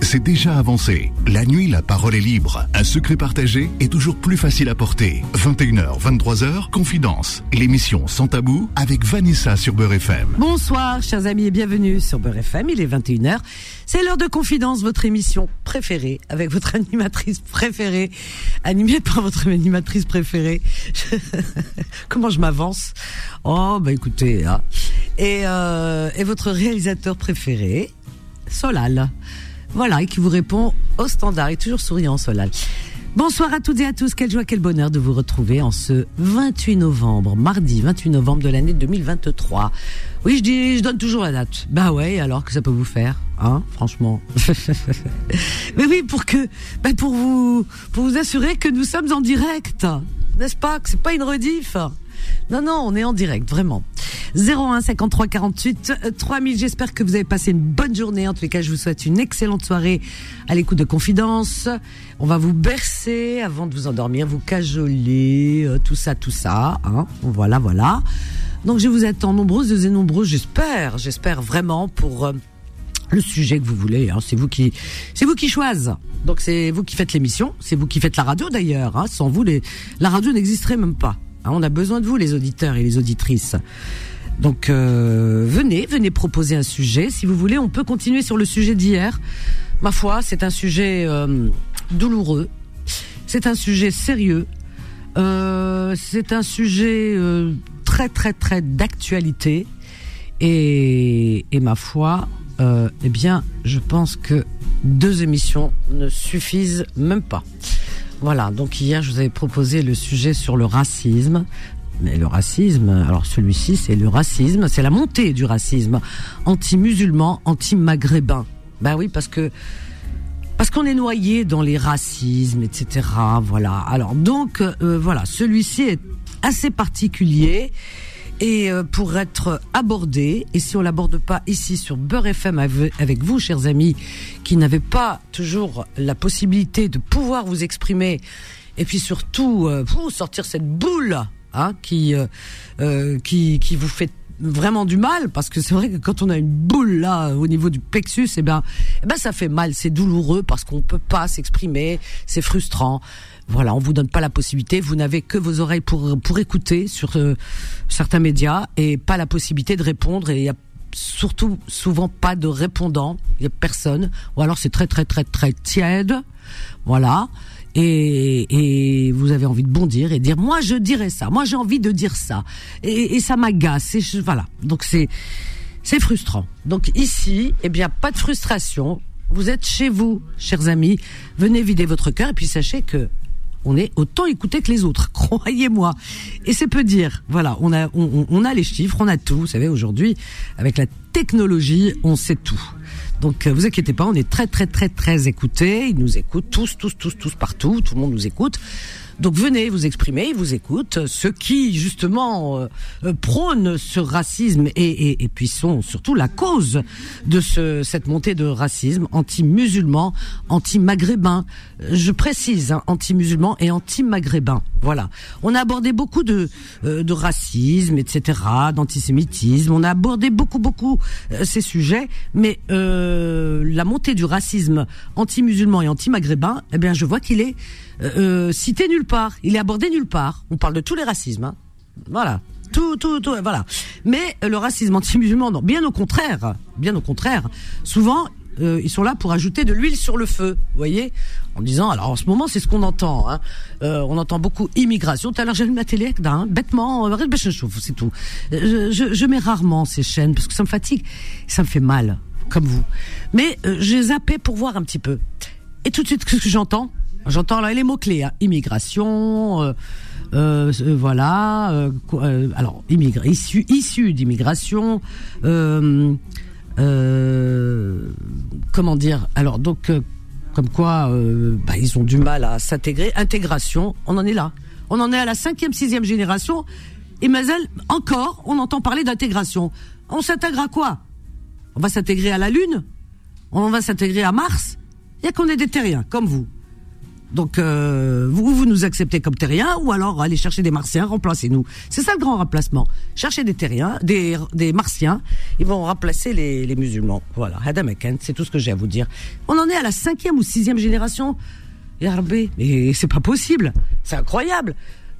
c'est déjà avancé. La nuit, la parole est libre. Un secret partagé est toujours plus facile à porter. 21h, 23h, Confidence. L'émission Sans Tabou avec Vanessa sur Beurre FM. Bonsoir, chers amis, et bienvenue sur Beurre FM. Il est 21h. C'est l'heure de Confidence, votre émission préférée, avec votre animatrice préférée, animée par votre animatrice préférée. Comment je m'avance? Oh, bah écoutez, hein. euh, et votre réalisateur préféré, Solal. Voilà, et qui vous répond au standard. Et toujours souriant, Solal. Bonsoir à toutes et à tous. Quelle joie, quel bonheur de vous retrouver en ce 28 novembre, mardi 28 novembre de l'année 2023. Oui, je dis, je donne toujours la date. Bah ouais, alors que ça peut vous faire, hein, franchement? Mais oui, pour que, bah pour vous, pour vous assurer que nous sommes en direct, n'est-ce pas? Que c'est pas une rediff. Non, non, on est en direct, vraiment. 01 53 48 3000. J'espère que vous avez passé une bonne journée. En tous les cas, je vous souhaite une excellente soirée à l'écoute de Confidence. On va vous bercer avant de vous endormir, vous cajoler, euh, tout ça, tout ça. Hein. Voilà, voilà. Donc je vous attends nombreuses et nombreux, j'espère, j'espère vraiment pour euh, le sujet que vous voulez. Hein. C'est vous qui, c'est vous qui choisissez. Donc c'est vous qui faites l'émission, c'est vous qui faites la radio d'ailleurs. Hein. Sans vous, la radio n'existerait même pas. Hein. On a besoin de vous, les auditeurs et les auditrices. Donc euh, venez, venez proposer un sujet. Si vous voulez, on peut continuer sur le sujet d'hier. Ma foi, c'est un sujet euh, douloureux. C'est un sujet sérieux. Euh, c'est un sujet très très très d'actualité. Et, ma foi, eh bien, je pense que deux émissions ne suffisent même pas. Voilà, donc hier je vous avais proposé le sujet sur le racisme. Mais le racisme, alors celui-ci c'est le racisme, c'est la montée du racisme anti-musulman, anti-maghrébin. Ben oui, parce que parce qu'on est noyé dans les racismes, etc. Voilà. Alors donc euh, voilà, celui-ci est assez particulier et euh, pour être abordé, et si on l'aborde pas ici sur Beurre FM ave- avec vous, chers amis, qui n'avez pas toujours la possibilité de pouvoir vous exprimer, et puis surtout euh, pour sortir cette boule hein, qui, euh, euh, qui qui vous fait vraiment du mal parce que c'est vrai que quand on a une boule là au niveau du plexus eh ben eh ben ça fait mal c'est douloureux parce qu'on peut pas s'exprimer c'est frustrant voilà on vous donne pas la possibilité. Vous n'avez que vos oreilles pour pour écouter sur euh, certains médias et pas la possibilité de répondre. Et il y a surtout souvent pas de répondant il y a personne. Ou alors c'est très très très très tiède. Voilà. Et, et vous avez envie de bondir et dire moi je dirais ça, moi j'ai envie de dire ça. Et, et ça m'agace. Et je- voilà. Donc c'est c'est frustrant. Donc ici, eh bien pas de frustration. Vous êtes chez vous, chers amis. Venez vider votre cœur. Et puis sachez que on est autant écouté que les autres, croyez-moi. Et c'est peu dire. Voilà, on a, on, on- a les chiffres, on a tout. Vous savez, aujourd'hui, avec la technologie, on sait tout. Donc, euh, vous inquiétez pas, on est très, très, très, très écoutés. Ils nous écoutent tous, tous, tous, tous partout. Tout le monde nous écoute. Donc venez vous exprimer, vous écoutent. Ceux qui justement euh, euh, prônent ce racisme et, et, et puis sont surtout la cause de ce, cette montée de racisme anti-musulman, anti-maghrébin. Euh, Je précise, hein, anti-musulman et anti-maghrébin. Voilà. On a abordé beaucoup de, de racisme, etc., d'antisémitisme. On a abordé beaucoup, beaucoup euh, ces sujets, mais la montée du racisme anti-musulman et anti-maghrébin, eh bien, je vois qu'il est euh, euh, cité nulle part. Il est abordé nulle part. On parle de tous les racismes. hein. Voilà. Tout, tout, tout, voilà. Mais euh, le racisme anti-musulman, non. Bien au contraire. Bien au contraire. Souvent, euh, ils sont là pour ajouter de l'huile sur le feu. Vous voyez En disant, alors en ce moment, c'est ce qu'on entend. Hein. Euh, on entend beaucoup immigration. Tout à l'heure, j'allume la télé, hein, bêtement, euh, je c'est tout. Euh, Je, je mets rarement ces chaînes parce que ça me fatigue. Ça me fait mal, comme vous. Mais euh, j'ai zappé pour voir un petit peu. Et tout de suite, qu'est-ce que j'entends? J'entends là les mots clés hein. immigration, euh, euh, euh, voilà. euh, euh, alors immigré, issu, issu d'immigration. Euh, comment dire Alors donc, comme quoi, bah, ils ont du mal à s'intégrer. Intégration, on en est là. On en est à la cinquième, sixième génération. Et Mazel, encore, on entend parler d'intégration. On s'intègre à quoi? On va s'intégrer à la Lune? On va s'intégrer à Mars? Il y a qu'on est des terriens, comme vous. Donc euh, vous vous nous acceptez comme terriens ou alors allez chercher des martiens, remplacez-nous. C'est ça le grand remplacement. Cherchez des terriens, des, des martiens, ils vont remplacer les, les musulmans. Voilà, c'est tout ce que j'ai à vous dire. On en est à la cinquième ou sixième génération. Mais c'est pas possible. C'est incroyable.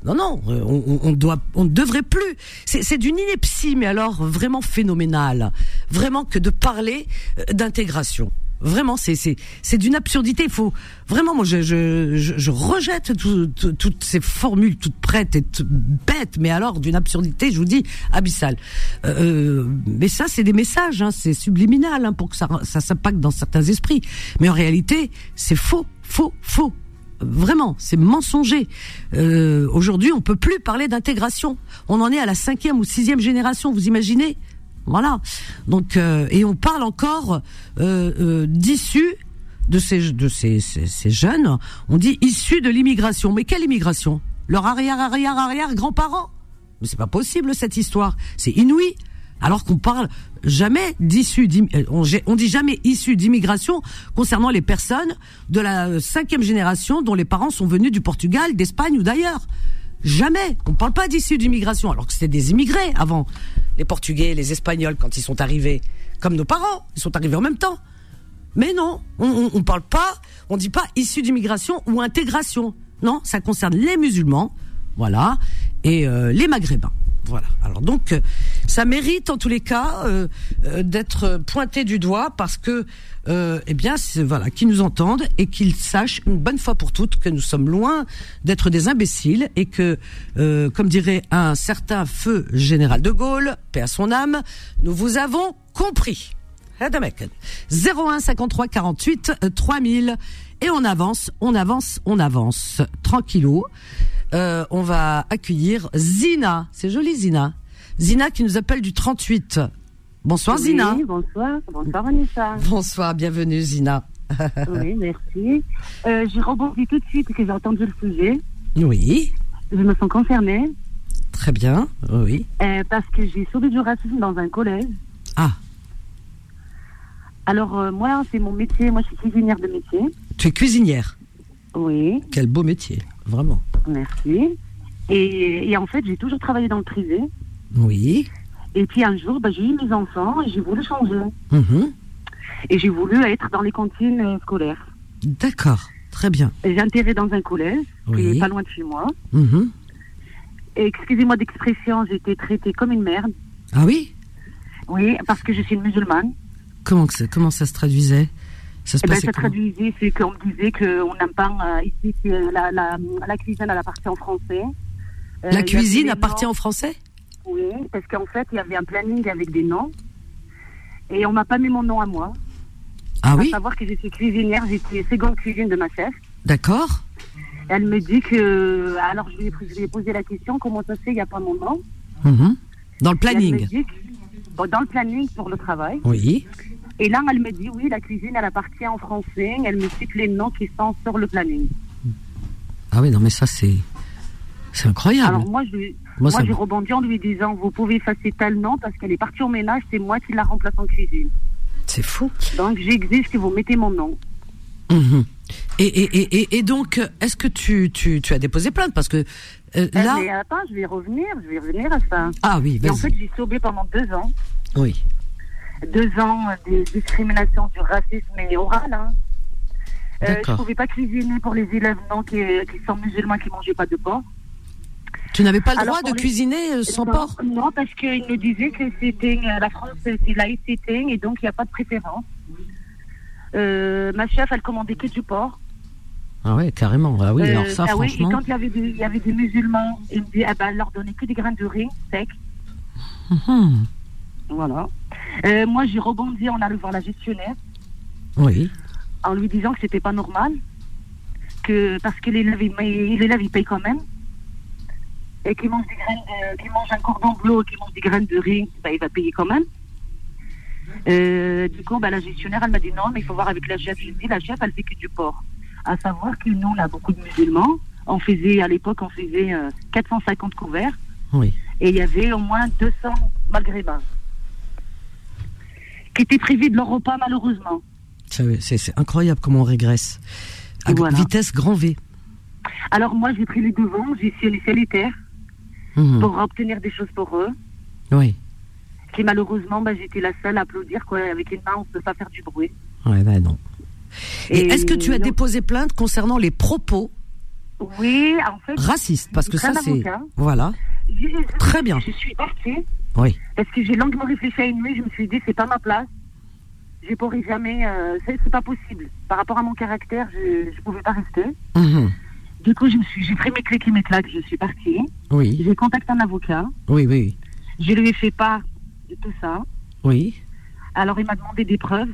Non, non, on, on, doit, on ne devrait plus. C'est d'une ineptie, mais alors vraiment phénoménale. Vraiment que de parler euh, d'intégration. Vraiment, c'est c'est c'est d'une absurdité. Il faut vraiment, moi, je je, je, rejette toutes ces formules toutes prêtes et toutes bêtes, mais alors d'une absurdité, je vous dis, abyssale. Euh, mais ça, c'est des messages, hein, c'est subliminal hein, pour que ça ça s'impacte dans certains esprits. Mais en réalité, c'est faux, faux, faux. Vraiment, c'est mensonger. Euh, Aujourd'hui, on peut plus parler d'intégration. On en est à la cinquième ou sixième génération. Vous imaginez? Voilà. Donc euh, et on parle encore euh, euh, d'issus de ces de ces, ces, jeunes. On dit issus de l'immigration. Mais quelle immigration? Leur arrière arrière arrière grands-parents Mais c'est pas possible cette histoire. C'est inouï. Alors qu'on parle jamais d'issus, on, on dit jamais issus d'immigration concernant les personnes de la cinquième génération dont les parents sont venus du Portugal, d'Espagne ou d'ailleurs. Jamais. On parle pas d'issus d'immigration, alors que c'était des immigrés avant. Les Portugais, les Espagnols, quand ils sont arrivés, comme nos parents, ils sont arrivés en même temps. Mais non, on, on, parle pas, on dit pas issus d'immigration ou intégration. Non, ça concerne les musulmans, voilà, et euh, les maghrébins. Voilà. Alors donc, euh, ça mérite en tous les cas euh, euh, d'être pointé du doigt parce que, eh bien, voilà, qu'ils nous entendent et qu'ils sachent une bonne fois pour toutes que nous sommes loin d'être des imbéciles et que, comme dirait un certain feu général de Gaulle, paix à son âme, nous vous avons compris. 01 53 48 3000 et on avance, on avance, on avance, tranquillou. Euh, on va accueillir Zina. C'est joli Zina. Zina qui nous appelle du 38. Bonsoir Zina. Bonsoir, bonsoir Vanessa. Bonsoir, bienvenue Zina. oui, merci. Euh, j'ai rebondi tout de suite que j'ai entendu le sujet. Oui. Je me sens concernée. Très bien, oui. Euh, parce que j'ai sauvé du racisme dans un collège. Ah. Alors moi, c'est mon métier. Moi, je suis cuisinière de métier. Tu es cuisinière Oui. Quel beau métier, vraiment. Merci. Et, en fait, j'ai toujours travaillé dans le privé. Oui. Et puis un jour, bah, j'ai eu mes enfants et j'ai voulu changer. Mhm. Et j'ai voulu être dans les cantines scolaires. D'accord, très bien. J'ai intégré dans un collège, qui est pas loin de chez moi. Mhm. Excusez-moi d'expression, j'ai été traitée comme une merde. Ah oui? Oui, parce que je suis une musulmane. Comment, ça, comment ça se traduisait? Ça se eh ben, ça traduisait, c'est qu'on me disait qu'on n'aime pas euh, ici, la, la, la, cuisine, elle appartient en français. Euh, la cuisine appartient en français? Oui, parce qu'en fait, il y avait un planning avec des noms. Et on m'a pas mis mon nom à moi. Ah oui savoir que j'étais cuisinière, j'étais seconde cuisine de ma chef. D'accord. Elle me dit que. Alors, je lui, ai, posé la question comment ça se fait, il n'y a pas mon nom? Mhm. Dans le planning Dans le planning pour le travail. Oui. Et là, elle me dit, oui, la cuisine, elle appartient en français. Elle me cite les noms qui sont sur le planning. Ah oui, non, mais ça, c'est. C'est incroyable. Alors moi, j'ai moi, j'ai rebondi en lui disant, vous pouvez effacer tel nom parce qu'elle est partie au ménage, c'est moi qui la remplace en cuisine. C'est fou. Donc j'exige que vous mettez mon nom. Mhm. Et, et, et, et, donc, est-ce que tu, tu, tu, as déposé plainte? Parce que euh, eh, là. Mais attends, je vais revenir, je vais revenir à ça. Ah oui, vas-y. en fait, j'ai sauvé pendant deux ans. Oui deux ans de discrimination du racisme et oral. Hein. Euh, je ne pouvais pas cuisiner pour les élèves non, qui, qui sont musulmans qui ne mangeaient pas de porc. Tu n'avais pas le droit de cuisiner euh, sans porc Non, parce qu'ils me disaient que c'était euh, la France, c'est laïcité et donc il n'y a pas de préférence. ma chef, elle commandait que du porc. Ah ouais, carrément. Ah oui, alors ça, ah franchement. Oui, et quand il y avait des, il y avait des musulmans, ils me disaient, ah ben, leur donnait que des graines de riz secs. Hum. Voilà. Euh, moi, j'ai rebondi en allant voir la gestionnaire. Oui. En lui disant que c'était pas normal. Que, parce que l'élève, il, il paye quand même. Et qu'il mange, des graines mange un cordon bleu, qu'il mange des graines de riz, bah, il va payer quand même. Euh, du coup, bah, la gestionnaire, elle m'a dit non, mais il faut voir avec la chef. La chef, elle fait que du porc. À savoir que nous, on a beaucoup de musulmans. On faisait, à l'époque, on faisait 450 euh, couverts. Oui. Et il y avait au moins 200 maghrébins qui étaient privés de leur repas malheureusement. C'est incroyable comment on régresse. À Voilà. vitesse grand V. Alors moi, j'ai pris les devants, j'ai essayé les solitaires Mhm. pour obtenir des choses pour eux. Oui. Qui malheureusement, bah, j'étais la seule à applaudir. Quoi. Avec une main, on ne peut pas faire du bruit. Ouais, bah non. Et, Et est-ce que tu as non. déposé plainte concernant les propos Oui, en fait. racistes? Parce que ça, c'est. Voilà. Très bien. Je suis partie Oui. parce que j'ai longuement réfléchi à une nuit. Je me suis dit, c'est pas ma place. Je pourrais jamais. euh, c'est pas possible. Par rapport à mon caractère, je ne pouvais pas rester. Mhm. Du coup, je me suis, j'ai pris mes clés qui mes claques. Je suis partie. Oui. J'ai contacté un avocat. Oui, oui. Je lui ai fait part de tout ça. Oui. Alors, il m'a demandé des preuves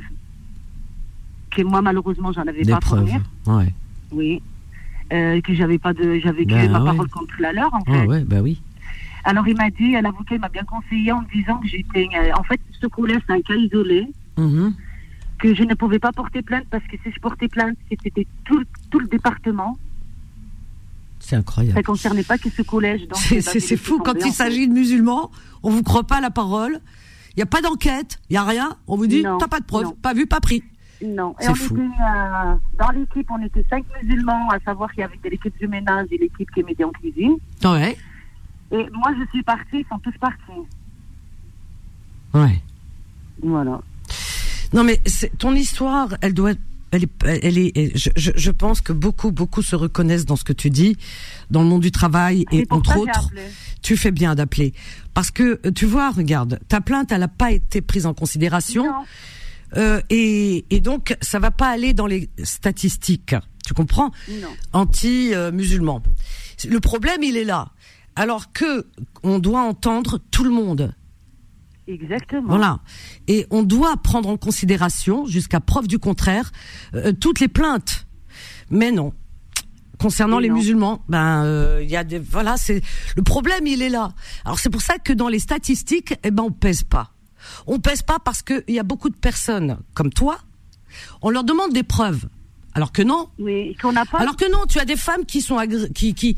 que moi, malheureusement, j'en avais Des pas preuves. Ouais. Oui. Euh, que j'avais pas de, j'avais que Ben ma ouais. parole contre la leur, en fait. Ah ouais, bah oui. Alors, il m'a dit, l'avocat, il m'a bien conseillé en me disant que j'étais, euh, en fait, ce coup-là, c'est un cas isolé, Mhm. que je ne pouvais pas porter plainte parce que si je portais plainte, c'était tout, tout le département. C'est Ça incroyable. ne concernait pas que ce collège. C'est- c'est laissé fou quand il s'agit de musulmans, on vous croit pas la parole. Il n'y a pas d'enquête, il n'y a rien. On vous dit, t'as pas de preuves, pas vu, pas pris. Non. Et on fou. était, euh, dans l'équipe, on était cinq musulmans, à savoir qu'il y avait de l'équipe du ménage et l'équipe qui m'aidait en cuisine. Ouais. Et moi, je suis partie, ils sont tous partis. Ouais. Voilà. Non mais ton histoire, elle doit, elle est, elle est. Je, je, je pense que beaucoup, beaucoup se reconnaissent dans ce que tu dis, dans le monde du travail et entre autres. Tu fais bien d'appeler parce que euh, tu vois, regarde, ta plainte, elle n'a pas été prise en considération. Euh, et, et donc ça va pas aller dans les statistiques. Tu comprends? Anti-musulmans. Le problème, il est là. Alors que on doit entendre tout le monde. Exactement. Voilà. Et on doit prendre en considération, jusqu'à preuve du contraire, euh, toutes les plaintes. Mais non. Concernant les non. musulmans, ben euh, il y a des voilà, c'est le problème, il est là. Alors c'est pour ça que dans les statistiques, eh ben on pèse pas. On pèse pas parce que il y a beaucoup de personnes comme toi, on leur demande des preuves. Alors que non, Oui, qu'on n'a pas. alors que non, tu as des femmes qui sont agré- qui qui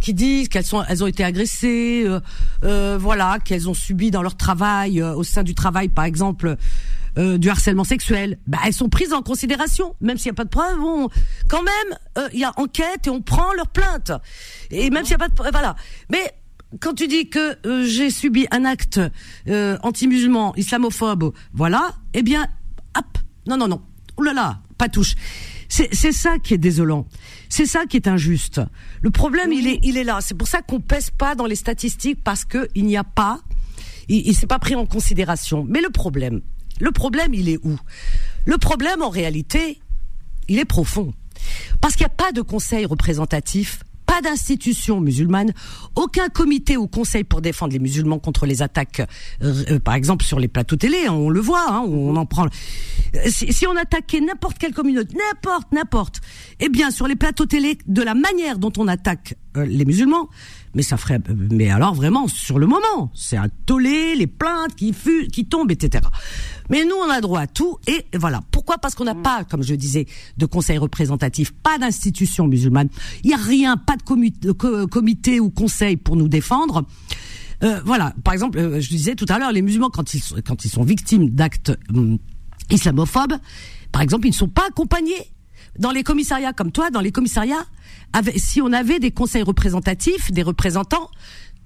qui disent qu'elles sont elles ont été agressées, euh, euh, voilà, qu'elles ont subi dans leur travail euh, au sein du travail par exemple euh, du harcèlement sexuel. Bah elles sont prises en considération, même s'il n'y a pas de preuves. On, quand même, euh, il y a enquête et on prend leur plainte. Et même s'il n'y a pas de voilà. Mais quand tu dis que euh, j'ai subi un acte anti-musulman, islamophobe, voilà, eh bien, hop, non, non, non, là, pas touche. C'est ça qui est désolant. C'est ça qui est injuste. Le problème, il est, il est là. C'est pour ça qu'on pèse pas dans les statistiques parce que il n'y a pas, il, il s'est pas pris en considération. Mais le problème, le problème, il est où? Le problème, en réalité, il est profond. Parce qu'il n'y a pas de conseil représentatif, pas d'institution musulmane, aucun comité ou conseil pour défendre les musulmans contre les attaques, euh, euh, par exemple sur les plateaux télé, hein, on le voit, hein, on en prend. Euh, Si, on attaquait n'importe quelle communauté, n'importe, n'importe, eh bien sur les plateaux télé, de la manière dont on attaque les musulmans, mais ça ferait, mais alors vraiment sur le moment, c'est un tollé, les plaintes qui qui tombent, etc. Mais nous, on a droit à tout, et voilà. Pourquoi? Parce qu'on n'a pas, comme je disais, de conseil représentatif, pas d'institution musulmane, il y a rien, pas de comité, de co- comité ou conseil pour nous défendre. Euh, voilà. Par exemple, euh, je disais tout à l'heure, les musulmans quand ils sont, quand ils sont victimes d'actes hum, islamophobes, par exemple, ils ne sont pas accompagnés dans les commissariats comme toi, dans les commissariats, si on avait des conseils représentatifs, des représentants,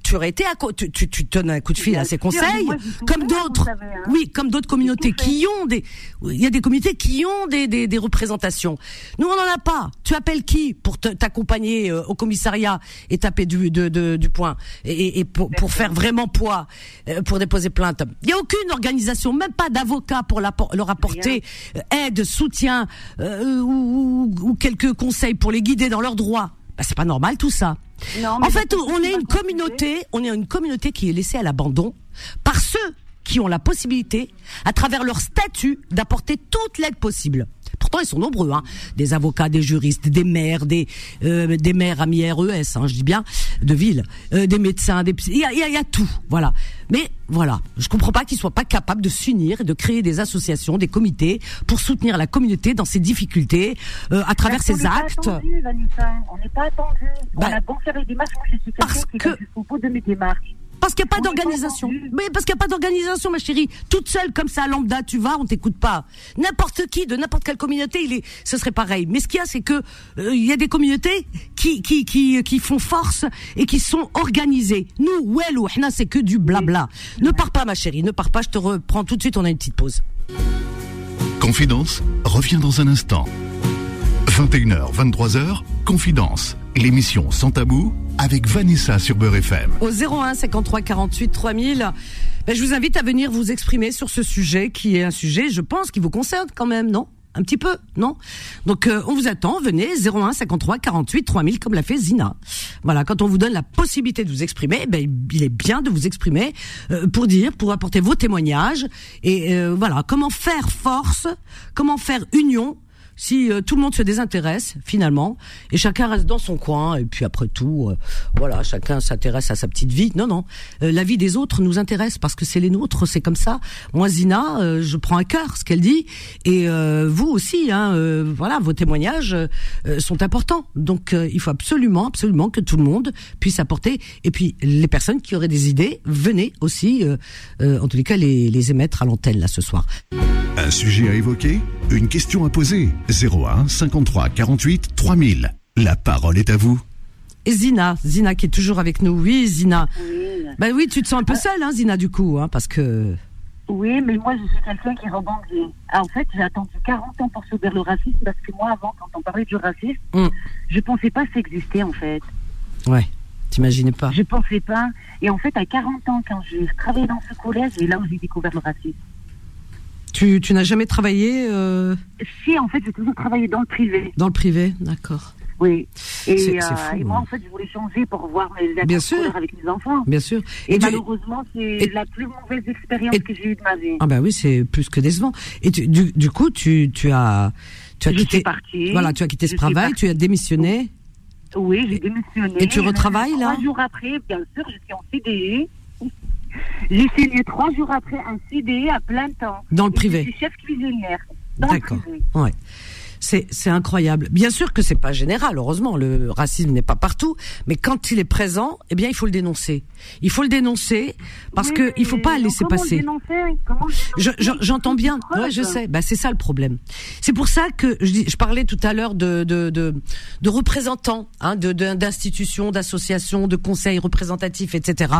tu aurais été à tu, tu, tu donnes un coup de fil à ces conseils, moi, comme d'autres, hein. oui, comme d'autres communautés qui ont des, il y a des communautés qui ont des, des, des représentations. Nous, on n'en a pas. Tu appelles qui pour t'accompagner euh, au commissariat et taper du, de, de- du point et, et pour, pour faire vraiment poids, euh, pour déposer plainte? Il y a aucune organisation, même pas d'avocat pour leur apporter euh, aide, soutien euh, ou, ou- ou quelques conseils pour les guider dans leurs droits. Bah, c'est pas normal tout ça. Non, En fait, on est une communauté, on est une communauté qui est laissée à l'abandon par ceux qui ont la possibilité, à travers leur statut, d'apporter toute l'aide possible. Pourtant, ils sont nombreux, hein. Des avocats, des juristes, des maires, des euh, des maires amis RES, hein, je dis bien, de ville, euh, des médecins, des psy- il y a, il y a- il y a tout, voilà. Mais voilà, je comprends pas qu'ils soient pas capables de s'unir et de créer des associations, des comités pour soutenir la communauté dans ses difficultés, euh, à travers Parce ses n'est pas actes. attendu, Vanessa. On n'est pas attendu. Bah, on a bon démarches. Moi, je suis quelqu'un parce qui que- va jusqu'au bout de mes démarches. Parce qu'il n'y a pas d'organisation. Mais parce qu'il n'y a pas d'organisation, ma chérie. Toute seule, comme ça, lambda, tu vas, on t'écoute pas. N'importe qui, de n'importe quelle communauté, il est, ce serait pareil. Mais ce qu'il y a, c'est que euh, il y a des communautés qui, qui, qui, qui font force et qui sont organisées. Nous, well ou c'est que du blabla. Ne pars pas, ma chérie, ne pars pas. Je te reprends tout de suite. On a une petite pause. Confidence revient dans un instant. 21h, 23h, Confidence, l'émission sans tabou avec Vanessa sur Beurre FM. Au 01 53 48 3000. Ben, je vous invite à venir vous exprimer sur ce sujet qui est un sujet, je pense, qui vous concerne quand même, non? Un petit peu, non? Donc euh, on vous attend, venez 01 53 48 3000 comme l'a fait Zina. Voilà, quand on vous donne la possibilité de vous exprimer, ben il est bien de vous exprimer euh, pour dire, pour apporter vos témoignages et euh, voilà, comment faire force, comment faire union si euh, tout le monde se désintéresse finalement et chacun reste dans son coin et puis après tout euh, voilà chacun s'intéresse à sa petite vie. Non non euh, la vie des autres nous intéresse parce que c'est les nôtres c'est comme ça. Moi Zina je prends à cœur ce qu'elle dit et vous aussi hein voilà vos témoignages sont importants. Donc il faut absolument absolument que tout le monde puisse apporter et puis les personnes qui auraient des idées venez aussi en tous les cas les, les émettre à l'antenne là ce soir. Un sujet à évoquer Une question à poser 01 53 48 3000. La parole est à vous. Et Zina, Zina qui est toujours avec nous. Oui, Zina. Oui. Ben oui, tu te sens un peu seule, hein, Zina, du coup, hein, parce que. Oui, mais moi, je suis quelqu'un qui rebondit. Ah, en fait, j'ai attendu 40 ans pour sauver le racisme, parce que moi, avant, quand on parlait du racisme, je mm. je pensais pas que ça existait, en fait. Ouais, t'imaginais pas. Je pensais pas. Et en fait, à 40 ans, quand j'ai travaillé dans ce collège, et là où j'ai découvert le racisme. Tu, tu n'as jamais travaillé euh... Si, en fait, j'ai toujours travaillé dans le privé. Dans le privé, d'accord. Oui. Et, euh, et, moi, hein. en fait, je voulais changer pour voir mes Bien sûr. avec mes enfants. Bien sûr. Et, malheureusement, c'est la plus mauvaise expérience que j'ai eue de ma vie. Ah bah oui, c'est plus que décevant. Et tu, du, du, coup, tu, tu as, tu as je quitté. Suis partie. Voilà, tu as quitté ce travail, tu as démissionné. Oui, j'ai démissionné. Et tu retravailles là? Trois jours après, bien sûr, je suis en CDI. J'ai signé trois jours après un CDI à plein temps. Dans le privé. Je suis chef cuisinière. D'accord. Ouais. C'est incroyable. Bien sûr que c'est pas général, heureusement, le racisme n'est pas partout, mais quand il est présent, eh bien il faut le dénoncer. Il faut le dénoncer parce qu'il que il faut pas laisser passer. J'entends bien. Ouais, je sais. Bah c'est ça le problème. C'est pour ça que je, je parlais tout à l'heure de, de, de, de représentants, hein, de d'institutions, d'associations, de conseils représentatifs, etc.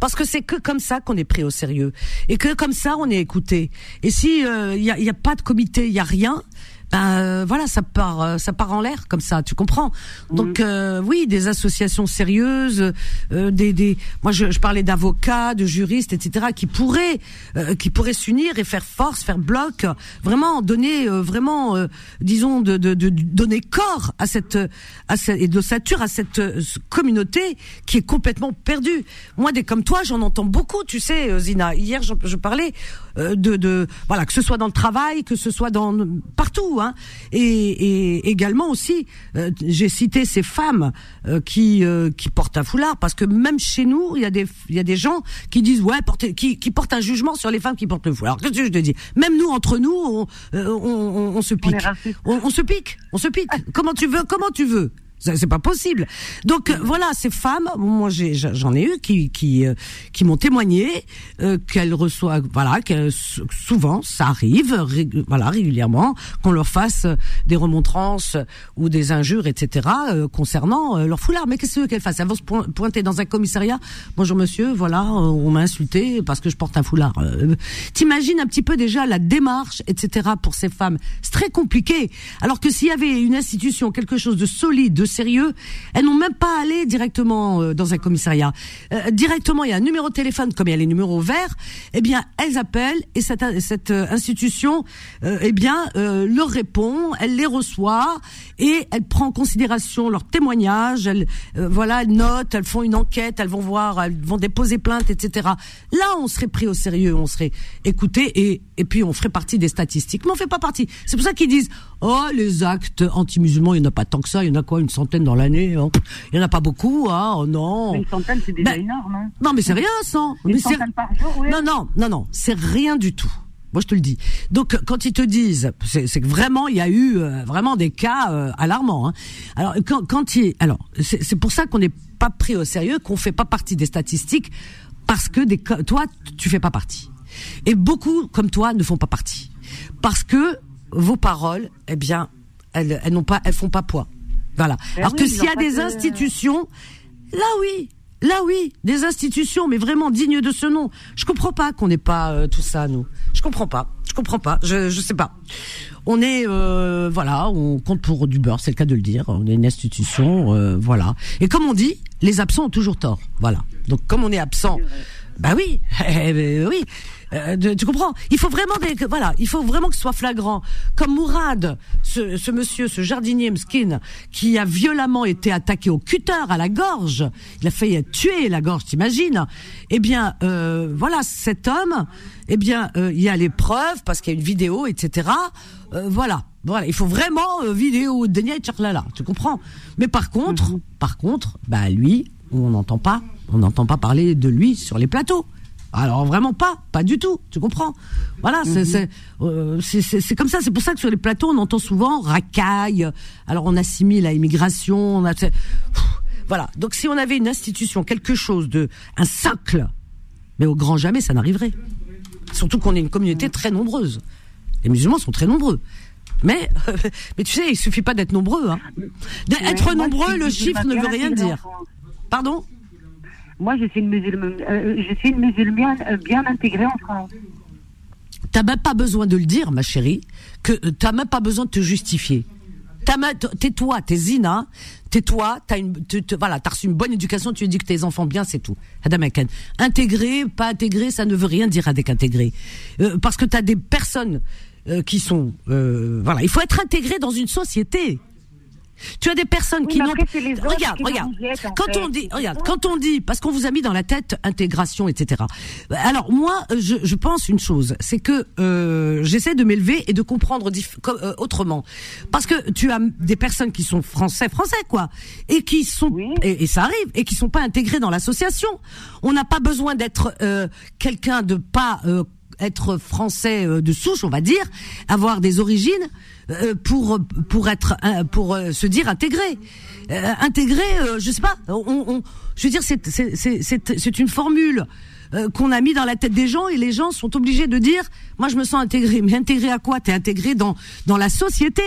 Parce que c'est que comme ça qu'on est pris au sérieux et que comme ça on est écouté. Et si euh, il y, a, y a pas de comité, il y a rien, ben euh, voilà, ça part, euh, ça part en l'air comme ça, tu comprends. Donc euh, oui, des associations sérieuses, des, des, moi je, je parlais d'avocats, de juristes, etc., qui pourraient, qui pourraient s'unir et faire force, faire bloc, vraiment donner, vraiment, disons, de, de, de, donner corps à cette, à cette et de sature à cette communauté qui est complètement perdue. Moi, des comme toi, j'en entends beaucoup, tu sais, Zina. Hier, je, je parlais de, de, voilà, que ce soit dans le travail, que ce soit dans partout Hein. Et, également aussi, euh, j'ai cité ces femmes euh, qui euh, qui portent un foulard parce que même chez nous, il y a des il y a des gens qui disent ouais porter, qui, qui portent un jugement sur les femmes qui portent le foulard. Qu'est-ce que je te dis? Même nous entre nous, on, on, se pique, on, se pique, on se pique. comment tu veux Comment tu veux? C'est pas possible. Donc euh, voilà, ces femmes, moi j'en ai, eu qui qui euh, qui m'ont témoigné euh, qu'elles reçoivent, voilà, que souvent ça arrive, voilà, régulièrement, qu'on leur fasse des remontrances ou des injures, etc. concernant leur foulard. Mais qu'est-ce qu'elles fassent? Elles vont se pointer dans un commissariat. Bonjour monsieur, voilà, on m'a insulté parce que je porte un foulard. T'imagines un petit peu déjà la démarche, etc. Pour ces femmes, c'est très compliqué. Alors que s'il y avait une institution, quelque chose de solide, de sérieux. Elles n'ont même pas allé directement euh, dans un commissariat. Euh, directement, il y a un numéro de téléphone, comme il y a les numéros verts. Eh bien, elles appellent et cette, euh, institution, eh bien, leur répond. Elle les reçoit et elle prend en considération leurs témoignages. Elle, voilà, elles notent, elles font une enquête, elles vont voir, elles vont déposer plainte, etc. Là, on serait pris au sérieux, on serait écouté et et puis on ferait partie des statistiques. Mais on fait pas partie. C'est pour ça qu'ils disent oh les actes anti-musulmans, il n'y en a pas tant que ça. Il y en a quoi une centaine dans l'année. Hein. Il n'y en a pas beaucoup, hein. Oh non. Une centaine, c'est déjà ben, énorme. Hein. Non, mais c'est rien, ça. Une centaine par jour, oui. Non, non, non, non, c'est rien du tout. Moi, je te le dis. Donc, quand ils te disent, c'est que vraiment, il y a eu euh, vraiment des cas euh, alarmants. Hein. Alors, quand, quand il, alors, c'est pour ça qu'on n'est pas pris au sérieux, qu'on fait pas partie des statistiques parce que des, toi, tu fais pas partie. Et beaucoup comme toi ne font pas partie. Parce que vos paroles, eh bien, elles, elles n'ont pas, elles font pas poids. Voilà. Ben Alors oui, que s'il y a des de- institutions, là oui, là oui, des institutions, mais vraiment dignes de ce nom. Je comprends pas qu'on n'ait pas euh, tout ça, nous. Je comprends pas. Je comprends pas. Je, je sais pas. On est, euh, voilà, on compte pour du beurre, c'est le cas de le dire. On est une institution, euh, voilà. Et comme on dit, les absents ont toujours tort. Voilà. Donc comme on est absent, bah oui, eh ben oui. Euh, de- tu comprends? Il faut vraiment des, que- voilà, il faut vraiment que ce soit flagrant. Comme Mourad, ce, ce monsieur, ce jardinier Mskin, qui a violemment été attaqué au cutter à la gorge, il a failli être tué la gorge, t'imagines? Eh bien, euh, voilà, cet homme, eh bien, euh, il y a les preuves parce qu'il y a une vidéo, etc. Euh, voilà, voilà, il faut vraiment euh, vidéo de Denia et Tcharlala, tu comprends? Mais par contre, par contre, bah lui, on n'entend pas, on n'entend pas parler de lui sur les plateaux. Alors vraiment pas, pas du tout, tu comprends? Voilà, c'est c'est euh, c'est c'est- c'est comme ça. C'est pour ça que sur les plateaux, on entend souvent racaille. Alors on assimile à immigration. On a, Pff, voilà. Donc si on avait une institution, quelque chose de un socle, mais au grand jamais, ça n'arriverait. Surtout qu'on est une communauté très nombreuse. Les musulmans sont très nombreux. Mais, mais tu sais, il suffit pas d'être nombreux. Hein. D'être nombreux, le chiffre ne veut rien dire. Pardon? Moi, je suis une musulmane, euh, euh, bien intégrée en France. T'as même pas besoin de le dire, ma chérie, que euh, t'as même pas besoin de te justifier. Tais-toi, t'es zina, tais-toi, t'as une, voilà, t'as reçu une bonne éducation, tu que tes enfants bien, c'est tout. Adam Aken. Intégré, pas intégré, ça ne veut rien dire avec intégré, Euh, parce que t'as des personnes qui sont, voilà, il faut être intégré dans une société. Tu as des personnes Oui, qui n'ont. Regarde, qui regarde. Quand fait. on dit, regarde, quand on dit, parce qu'on vous a mis dans la tête intégration, etc. Alors moi, je, je pense une chose, c'est que euh, j'essaie de m'élever et de comprendre dif- euh, autrement, parce que tu as des personnes qui sont français, français quoi, et qui sont, Oui. et, et ça arrive, et qui sont pas intégrés dans l'association. On n'a pas besoin d'être euh, quelqu'un de pas euh, être français euh, de souche, on va dire, avoir des origines euh, pour pour être euh, pour euh, se dire intégré. Euh, intégré, euh, je sais pas. On, on- je veux dire, c'est c'est c'est c'est une formule euh, qu'on a mis dans la tête des gens et les gens sont obligés de dire, moi je me sens intégré. Mais intégré à quoi? T'es intégré dans dans la société.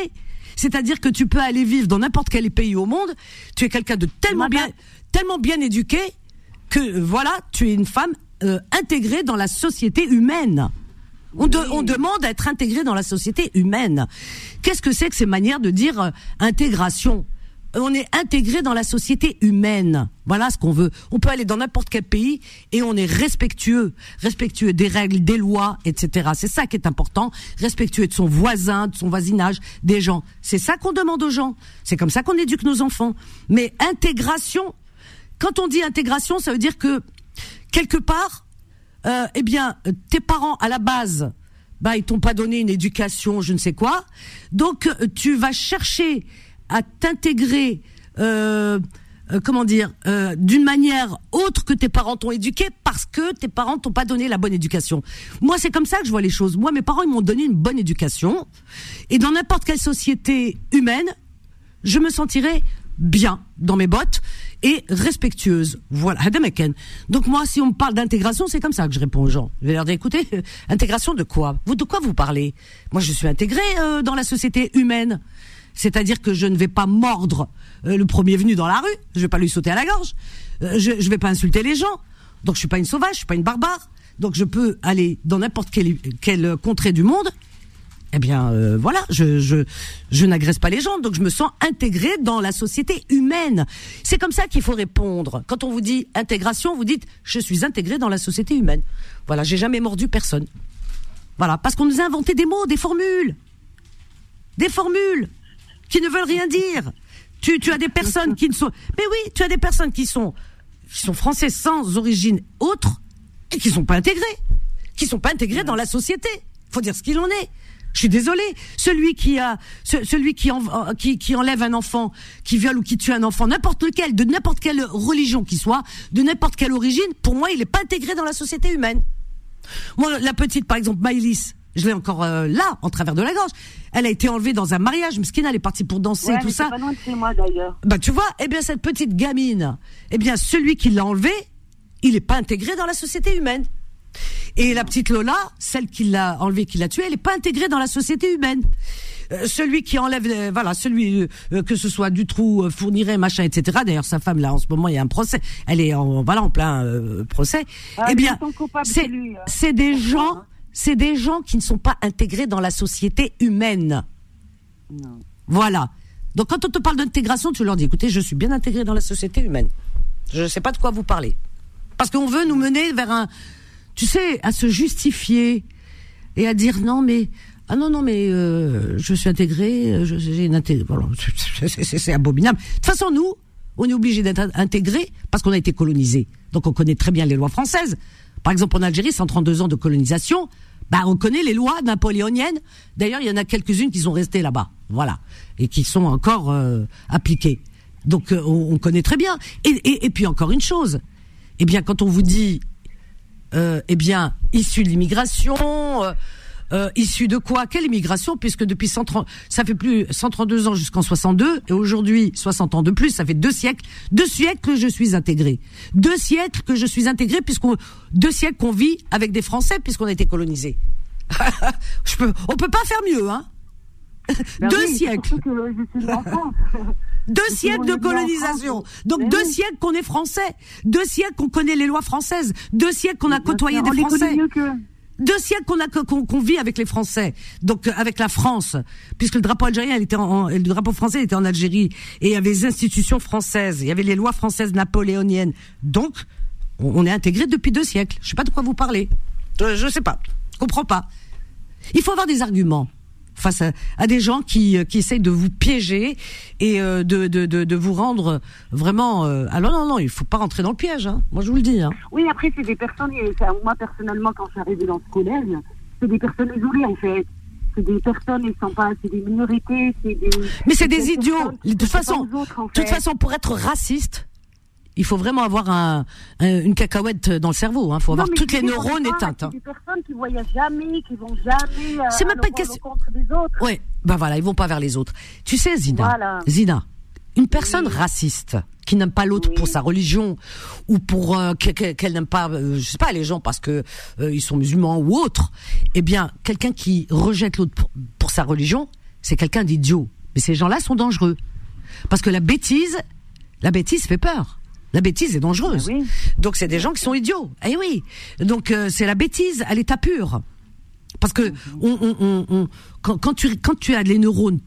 C'est-à-dire que tu peux aller vivre dans n'importe quel pays au monde. Tu es quelqu'un de tellement bien tellement bien éduqué que euh, voilà, tu es une femme euh, intégrée dans la société humaine. On, de- on demande à être intégré dans la société humaine. Qu'est-ce que c'est que ces manières de dire euh, intégration? On est intégré dans la société humaine. Voilà ce qu'on veut. On peut aller dans n'importe quel pays et on est respectueux, respectueux des règles, des lois, etc. C'est ça qui est important. Respectueux de son voisin, de son voisinage, des gens. C'est ça qu'on demande aux gens. C'est comme ça qu'on éduque nos enfants. Mais intégration, quand on dit intégration, ça veut dire que quelque part, euh, eh bien, tes parents à la base, bah, ils t'ont pas donné une éducation, je ne sais quoi. Donc, euh, tu vas chercher à t'intégrer, euh, euh, comment dire, euh, d'une manière autre que tes parents t'ont éduqué parce que tes parents t'ont pas donné la bonne éducation. Moi, c'est comme ça que je vois les choses. Moi, mes parents, ils m'ont donné une bonne éducation. Et dans n'importe quelle société humaine, je me sentirais bien dans mes bottes et respectueuse. Voilà. Donc moi, si on me parle d'intégration, c'est comme ça que je réponds aux gens. Je vais leur dire, écoutez, intégration de quoi? De quoi vous parlez? Moi, je suis intégrée euh, dans la société humaine. C'est-à-dire que je ne vais pas mordre euh, le premier venu dans la rue. Je vais pas lui sauter à la gorge. Euh, je, je vais pas insulter les gens. Donc je suis pas une sauvage, je suis pas une barbare. Donc je peux aller dans n'importe quelle, quelle contrée du monde eh bien euh, voilà, je je n'agresse pas les gens, donc je me sens intégrée dans la société humaine. C'est comme ça qu'il faut répondre. Quand on vous dit intégration, vous dites je suis intégrée dans la société humaine. Voilà, j'ai jamais mordu personne. Voilà, parce qu'on nous a inventé des mots, des formules, des formules qui ne veulent rien dire. Tu tu as des personnes qui ne sont, mais oui, tu as des personnes qui sont qui sont français sans origine autre et qui sont pas intégrés, qui sont pas intégrés dans la société. Faut dire ce qu'il en est. Je suis désolée. Celui qui a, ce- celui qui, en- euh, qui, qui enlève un enfant, qui viole ou qui tue un enfant, n'importe lequel, de n'importe quelle religion qu'il soit, de n'importe quelle origine, pour moi, il n'est pas intégré dans la société humaine. Moi, la petite, par exemple, Maïlis, je l'ai encore euh, là, en travers de la gorge. Elle a été enlevée dans un mariage, Mskina, elle est partie pour danser Ouais, et tout ça. pas loin de moi d'ailleurs. Bah tu vois, eh bien cette petite gamine, eh bien celui qui l'a enlevée, il n'est pas intégré dans la société humaine. Et la petite Lola, celle qui l'a enlevé, qui l'a tué, elle n'est pas intégrée dans la société humaine. Euh, celui qui enlève, euh, voilà, celui euh, que ce soit du trou, fournirait, machin, etc. D'ailleurs, sa femme là, en ce moment, il y a un procès. Elle est en, voilà, en plein procès. Ah, eh bien, c'est hein. c'est des gens, c'est des gens qui ne sont pas intégrés dans la société humaine. Non. Voilà. Donc quand on te parle d'intégration, tu leur dis, écoutez, je suis bien intégré dans la société humaine. Je ne sais pas de quoi vous parlez. Parce qu'on veut nous mener vers un, tu sais, à se justifier et à dire non mais ah non non mais euh, je suis intégré, j'ai une voilà, c'est abominable. De toute façon nous, on est obligé d'être intégré parce qu'on a été colonisé. Donc on connaît très bien les lois françaises. Par exemple en Algérie, 132 ans de colonisation, bah on connaît les lois napoléoniennes. D'ailleurs, il y en a quelques-unes qui sont restées là-bas, voilà, et qui sont encore euh, appliquées. Donc euh, on, connaît très bien. Et, et puis encore une chose, eh bien quand on vous dit euh, eh bien, issus de l'immigration, euh, euh, issus de quoi? Quelle immigration? Puisque depuis 130, ça fait plus 132 ans jusqu'en 62, et aujourd'hui 60 ans de plus, ça fait deux siècles, deux siècles que je suis intégré, deux siècles que je suis intégré, puisqu'on deux siècles qu'on vit avec des Français puisqu'on a été colonisé. je peux, on peut pas faire mieux, hein. Ben Deux siècles. deux siècles de colonisation. Donc deux siècles qu'on est français. Deux siècles qu'on connaît les lois françaises. Deux siècles qu'on a côtoyé des Français. Deux siècles qu'on a qu'on vit avec les Français, donc euh, avec la France, puisque le drapeau algérien, était en, le drapeau français était en Algérie, et il y avait les institutions françaises, il y avait les lois françaises napoléoniennes. Donc, on est intégré depuis deux siècles. Je sais pas de quoi vous parlez. Je, je sais pas. Je comprends pas. Il faut avoir des arguments face à, des gens qui, euh, qui essayent de vous piéger et euh, de, de, de, vous rendre vraiment. Euh, alors non, non, il faut pas rentrer dans le piège. Hein. Moi, je vous le dis. Hein. Oui, après, c'est des personnes. Moi, personnellement, quand je suis arrivée dans ce collège, c'est des personnes isolées, en fait. C'est des personnes, ils sont pas, c'est des minorités, c'est des. Mais c'est des, idiots. De toute façon, de toute façon, pour être raciste, il faut vraiment avoir un, une cacahuète dans le cerveau. Il hein. faut avoir toutes les neurones éteintes. Hein. Des personnes qui voyagent jamais, qui vont jamais. Euh, c'est même pas une question. des autres. Oui, ben voilà, ils vont pas vers les autres. Tu sais, Zina, Zina, une personne raciste qui n'aime pas l'autre pour sa religion ou pour euh, qu'elle n'aime pas, euh, je sais pas, les gens parce que ils sont musulmans ou autres. Eh bien, quelqu'un qui rejette l'autre pour, pour sa religion, c'est quelqu'un d'idiot. Mais ces gens-là sont dangereux parce que la bêtise, la bêtise fait peur. La bêtise est dangereuse. Ah Donc c'est des gens qui sont idiots. Eh oui. Donc euh, c'est la bêtise à l'état pur. Parce que on, quand, tu quand tu as les neurones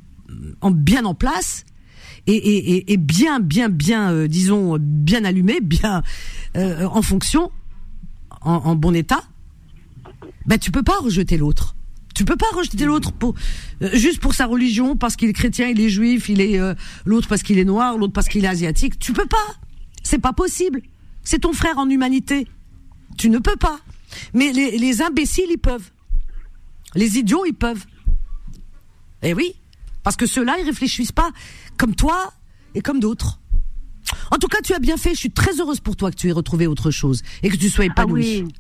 en, bien en place et, bien bien bien euh, disons bien allumés, bien euh, en fonction, en, bon état, ben tu peux pas rejeter l'autre. Tu peux pas rejeter l'autre pour juste pour sa religion, parce qu'il est chrétien, il est juif, il est l'autre parce qu'il est noir, l'autre parce qu'il est asiatique. Tu peux pas. C'est pas possible. C'est ton frère en humanité. Tu ne peux pas. Mais les, imbéciles, ils peuvent. Les idiots, ils peuvent. Eh oui. Parce que ceux-là, ils réfléchissent pas comme toi et comme d'autres. En tout cas, tu as bien fait. Je suis très heureuse pour toi que tu aies retrouvé autre chose et que tu sois épanouie. Ah oui.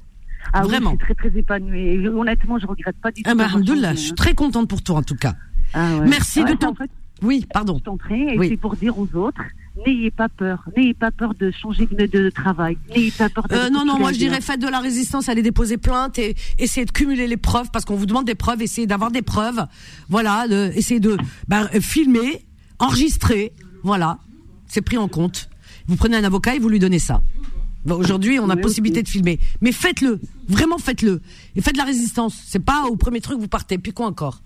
Ah Vraiment. je suis très très épanouie. honnêtement, je regrette pas du tout. Ah bah, je suis très contente pour toi en tout cas. Ah Merci de ton. oui, pardon. et c'est pour dire aux autres n'ayez pas peur, n'ayez pas peur de changer de, travail, n'ayez pas peur de. Euh, non, non, moi je dirais faites de la résistance, allez déposer plainte et essayez de cumuler les preuves parce qu'on vous demande des preuves, essayez d'avoir des preuves, voilà, de, essayez de bah, filmer, enregistrer, voilà, c'est pris en compte. Vous prenez un avocat et vous lui donnez ça. Bah, aujourd'hui, on a possibilité de filmer, mais faites-le, vraiment faites-le et faites de la résistance. C'est pas au premier truc vous partez, puis quoi encore.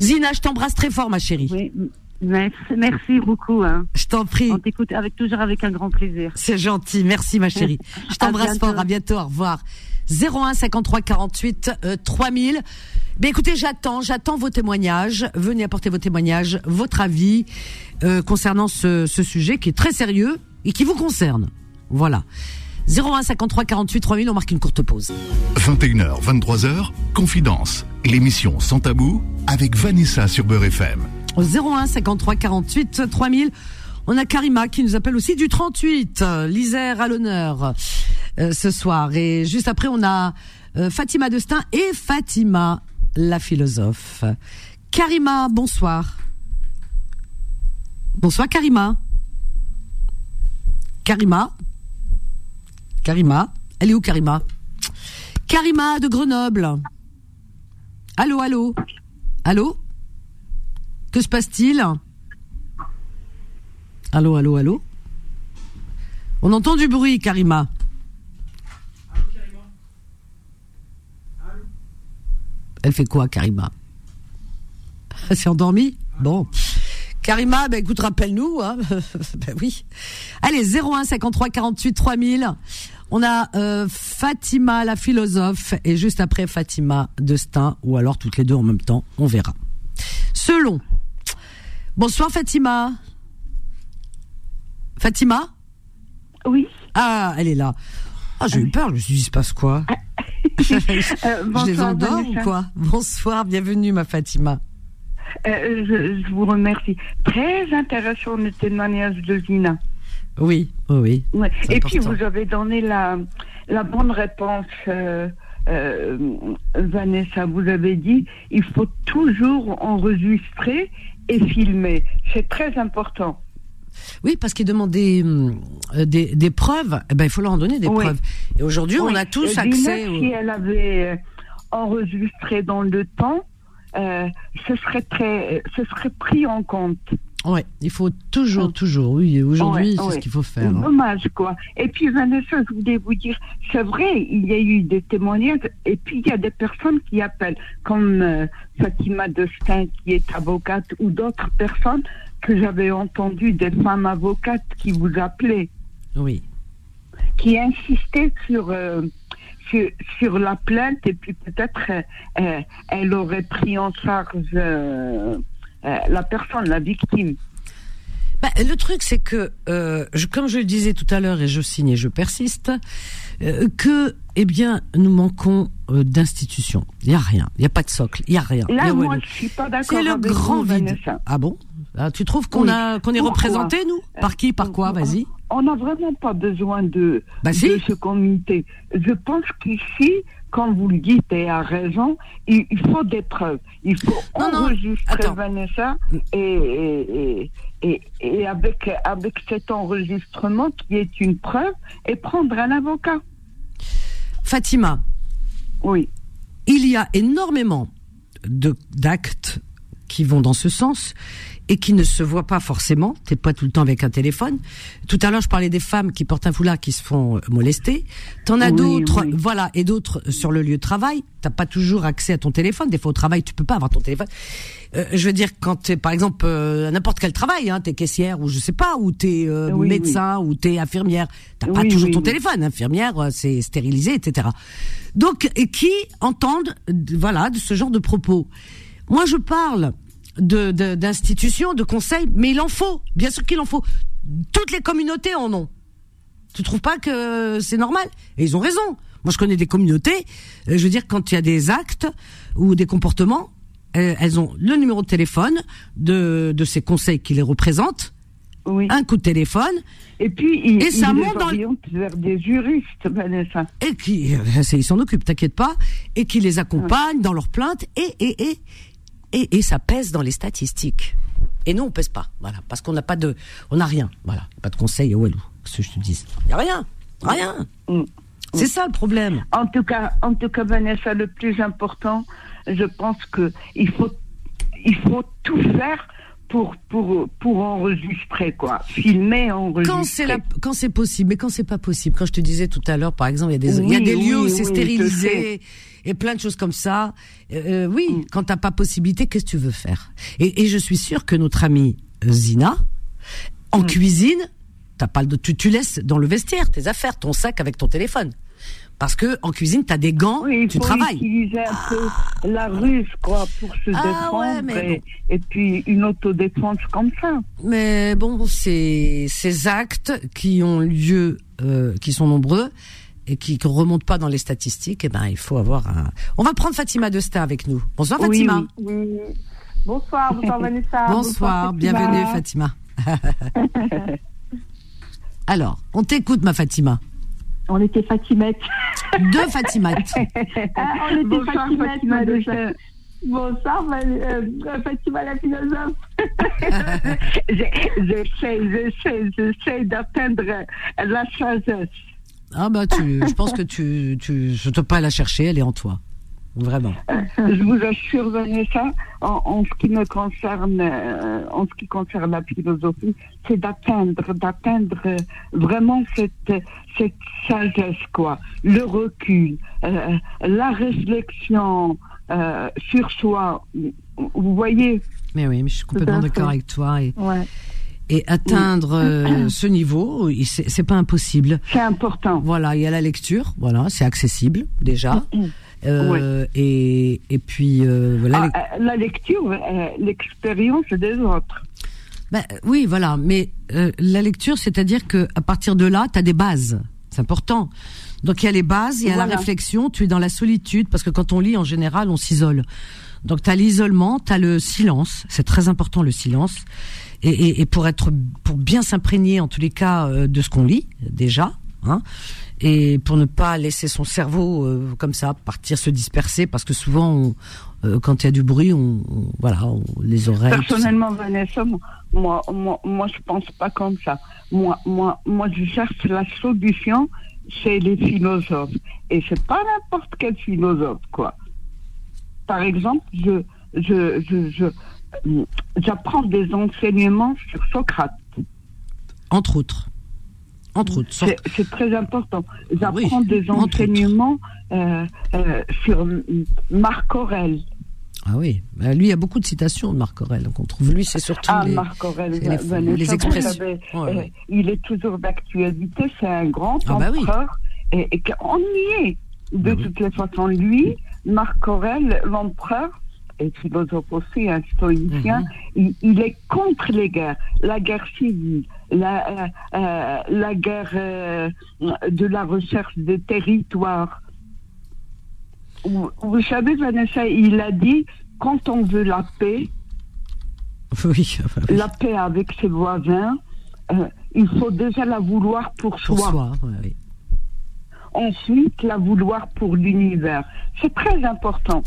Zina, je t'embrasse très fort, ma chérie. Oui. Merci, beaucoup. Hein. Je t'en prie. On t'écoute avec toujours avec un grand plaisir. C'est gentil, merci ma chérie. Je t'embrasse fort, à bientôt, au revoir. 01 53 48 3000. Ben écoutez, j'attends, j'attends vos témoignages. Venez apporter vos témoignages, votre avis euh, concernant ce, ce sujet qui est très sérieux et qui vous concerne. Voilà. 01 53 48 3000, on marque une courte pause. 21h, 23h, Confidence. L'émission Sans Tabou avec Vanessa sur Beurre FM 01 53 48 3000. On a Karima qui nous appelle aussi du 38. L'Isère à l'honneur euh, ce soir. Et juste après, on a euh, Fatima Destin et Fatima, la philosophe. Karima, bonsoir. Bonsoir Karima. Karima. Karima. Elle est où, Karima? Karima de Grenoble. Allô, allô? Allô? Que se passe-t-il Allô, allô, allô On entend du bruit, Karima. Elle fait quoi, Karima Elle s'est endormie Bon. Karima, ben écoute, rappelle-nous. Ben oui. Allez, 01 53 48 3000. On a euh, Fatima, la philosophe, et juste après Fatima Destin, ou alors toutes les deux en même temps, on verra. Selon. Bonsoir Fatima. Fatima? Oui. Ah, elle est là. Ah, j'ai eu peur, je me suis dit, il se passe quoi? Euh, Je les bonsoir, endors ou quoi? Bonsoir, bienvenue ma Fatima. Euh, je, je vous remercie. Très intéressant le témoignage de Zina. Oui, oui. Ouais. Et puis vous avez donné la, la bonne réponse, euh, euh, Vanessa. Vous avez dit il faut toujours enregistrer et filmer. C'est très important. Oui, parce qu'il demande des, euh, des, des preuves. Eh ben, il faut leur en donner des Oui. preuves. Et aujourd'hui, on a tous accès. au- Si elle avait euh, enregistré dans le temps, euh, ce serait très, ce serait pris en compte. Ouais, il faut toujours, Mm. toujours. Oui, aujourd'hui, Ouais, c'est ce qu'il faut faire. hein. Dommage, quoi. Et puis, Vanessa, je voulais vous dire, c'est vrai, il y a eu des témoignages, et puis il y a des personnes qui appellent, comme euh, Fatima Destin, qui est avocate, ou d'autres personnes que j'avais entendues, des femmes avocates qui vous appelaient, Oui. qui insistaient sur, euh, sur, sur la plainte, et puis peut-être euh, euh, elle aurait pris en charge euh, euh, la personne, la victime. Bah, le truc, c'est que, euh, je- comme je le disais tout à l'heure, et je signe et je persiste, euh, que, eh bien, nous manquons euh, d'institutions. Il y a rien. Il y a pas de socle. Il y a rien. Là, a- moi, ouais, je suis pas d'accord c'est le grand vous, vide. Vanessa. Ah bon? Ah, Tu trouves qu'on Oui. a qu'on est représenté nous? Par qui? Par quoi? Vas-y. On n'a vraiment pas besoin de, Bah si. de ce comité. Je pense qu'ici, comme vous le dites, et à raison, il, il faut des preuves. Il faut Non, enregistrer. Vanessa et, et, et, avec, avec cet enregistrement qui est une preuve et prendre un avocat. Fatima, Oui. il y a énormément de d'actes qui vont dans ce sens et qui ne se voient pas forcément. T'es pas tout le temps avec un téléphone. Tout à l'heure, je parlais des femmes qui portent un foulard qui se font euh, molester. T'en as Oui, d'autres, oui. voilà, et d'autres euh, sur le lieu de travail. T'as pas toujours accès à ton téléphone. Des fois au travail, tu peux pas avoir ton téléphone. Euh, je veux dire, quand t'es, par exemple, euh, n'importe quel travail, hein, t'es caissière ou je sais pas, ou t'es euh, Oui, médecin ou t'es infirmière, t'as pas toujours ton téléphone. Infirmière, c'est stérilisé, etc. Donc, et qui entendent, voilà, de ce genre de propos. Moi, je parle de d'institutions, de, conseils, mais il en faut. Bien sûr qu'il en faut. Toutes les communautés en ont. Tu trouves pas que c'est normal? Et ils ont raison. Moi, je connais des communautés. euh, je veux dire, quand il y a des actes ou des comportements, euh, elles ont le numéro de téléphone de de ces conseils qui les représentent, Oui. un coup de téléphone, Et puis, il, Et ça il monte dans vers des juristes, Vanessa. et qui euh, ils s'en occupent, t'inquiète pas, et qui les accompagnent dans leurs plaintes et et et et, et ça pèse dans les statistiques. Et nous on pèse pas, voilà, parce qu'on n'a pas de, on n'a rien, voilà, pas de conseil à Walou, ce que je te dis. Y a rien, rien. Mm. C'est ça le problème. En tout cas, en tout cas, Vanessa, le plus important, je pense que il faut, il faut tout faire pour pour pour enregistrer quoi, filmer, enregistrer. Quand c'est la, quand c'est possible, mais quand c'est pas possible, quand je te disais tout à l'heure, par exemple, il y a des, il y a Oui, des lieux où c'est oui, stérilisé et plein de choses comme ça. Euh, euh, oui, Mm. quand t'as pas possibilité, qu'est-ce que tu veux faire? Et, et je suis sûre que notre amie euh, Zina, en Mm. cuisine, t'as pas le, tu, tu laisses dans le vestiaire tes affaires, ton sac avec ton téléphone, parce que en cuisine t'as des gants, Oui, il tu faut travailles. utiliser un peu la ruse, quoi, pour se Ah, défendre ouais, mais et, et puis une autodéfense comme ça. Mais bon, c'est ces actes qui ont lieu, euh, qui sont nombreux et qui ne remontent pas dans les statistiques. Eh ben, il faut avoir un. On va prendre Fatima Desta avec nous. Bonsoir Oui, Fatima. oui. Oui. Bonsoir, bonsoir Vanessa. Bonsoir, bienvenue Fatima. Alors, on t'écoute ma Fatima. On était Fatimette. Deux Fatimates. Ah, on était Bonsoir, Fatimette, Fatima. Destin. Bonsoir, Van- euh, Fatima la philosophe. J'essaie, j'essaie, j'essaie d'atteindre la sagesse. Ah bah tu, je pense que tu, tu, je te pas la chercher, elle est en toi. Vraiment. Je vous assure, Vanessa, en, en ce qui me concerne, euh, en ce qui concerne la philosophie, c'est d'atteindre, d'atteindre euh, vraiment cette, cette sagesse, quoi, le recul, euh, la réflexion euh, sur soi. Vous voyez? Mais oui, mais je suis complètement d'accord avec toi. Et, Ouais. Et atteindre euh, ce niveau, c'est pas impossible. C'est important. Voilà, il y a la lecture, voilà, c'est accessible déjà. Euh, et, et puis euh, voilà. Ah, la lecture, euh, l'expérience des autres. Ben, oui, voilà. Mais la lecture, c'est-à-dire que à partir de là, tu as des bases. C'est important. Donc il y a les bases, il y a la réflexion. Tu es dans la solitude parce que quand on lit, en général, on s'isole. Donc tu as l'isolement, tu as le silence. C'est très important le silence. Et, et, et pour être, pour bien s'imprégner en tous les cas euh, de ce qu'on lit déjà, hein, et pour ne pas laisser son cerveau euh, comme ça partir se disperser parce que souvent on- euh, quand il y a du bruit on, on- voilà on- les oreilles. Personnellement, Vanessa, moi, moi, moi, je pense pas comme ça. Moi, moi, moi, je cherche la solution chez les philosophes. Et c'est pas n'importe quel philosophe, quoi. Par exemple, je, je, je, je, euh, j'apprends des enseignements sur Socrate. entre autres entre autres C'est, c'est très important. J'apprends Oui, des enseignements euh, euh, sur Marc Aurèle. Ah oui, Bah, lui il y a beaucoup de citations de Marc Aurèle qu'on trouve. Lui c'est surtout Ah, les, Marc Aurèle, les- les vous expressions. savez, Ouais, ouais. il est toujours d'actualité, c'est un grand Ah bah oui. empereur, et, et qu'on y est. De oui. toutes les façons, lui, Marc Aurèle, l'empereur, et philosophe aussi, un stoïcien, Mhm. il, il est contre les guerres, la guerre civile, la, euh, euh, la guerre euh, de la recherche des territoires. Vous, vous savez, Vanessa, il a dit, quand on veut la paix, oui, enfin, oui, la paix avec ses voisins, euh, il faut déjà la vouloir pour, pour soi. soi. ouais, oui. Ensuite, la vouloir pour l'univers. C'est très important.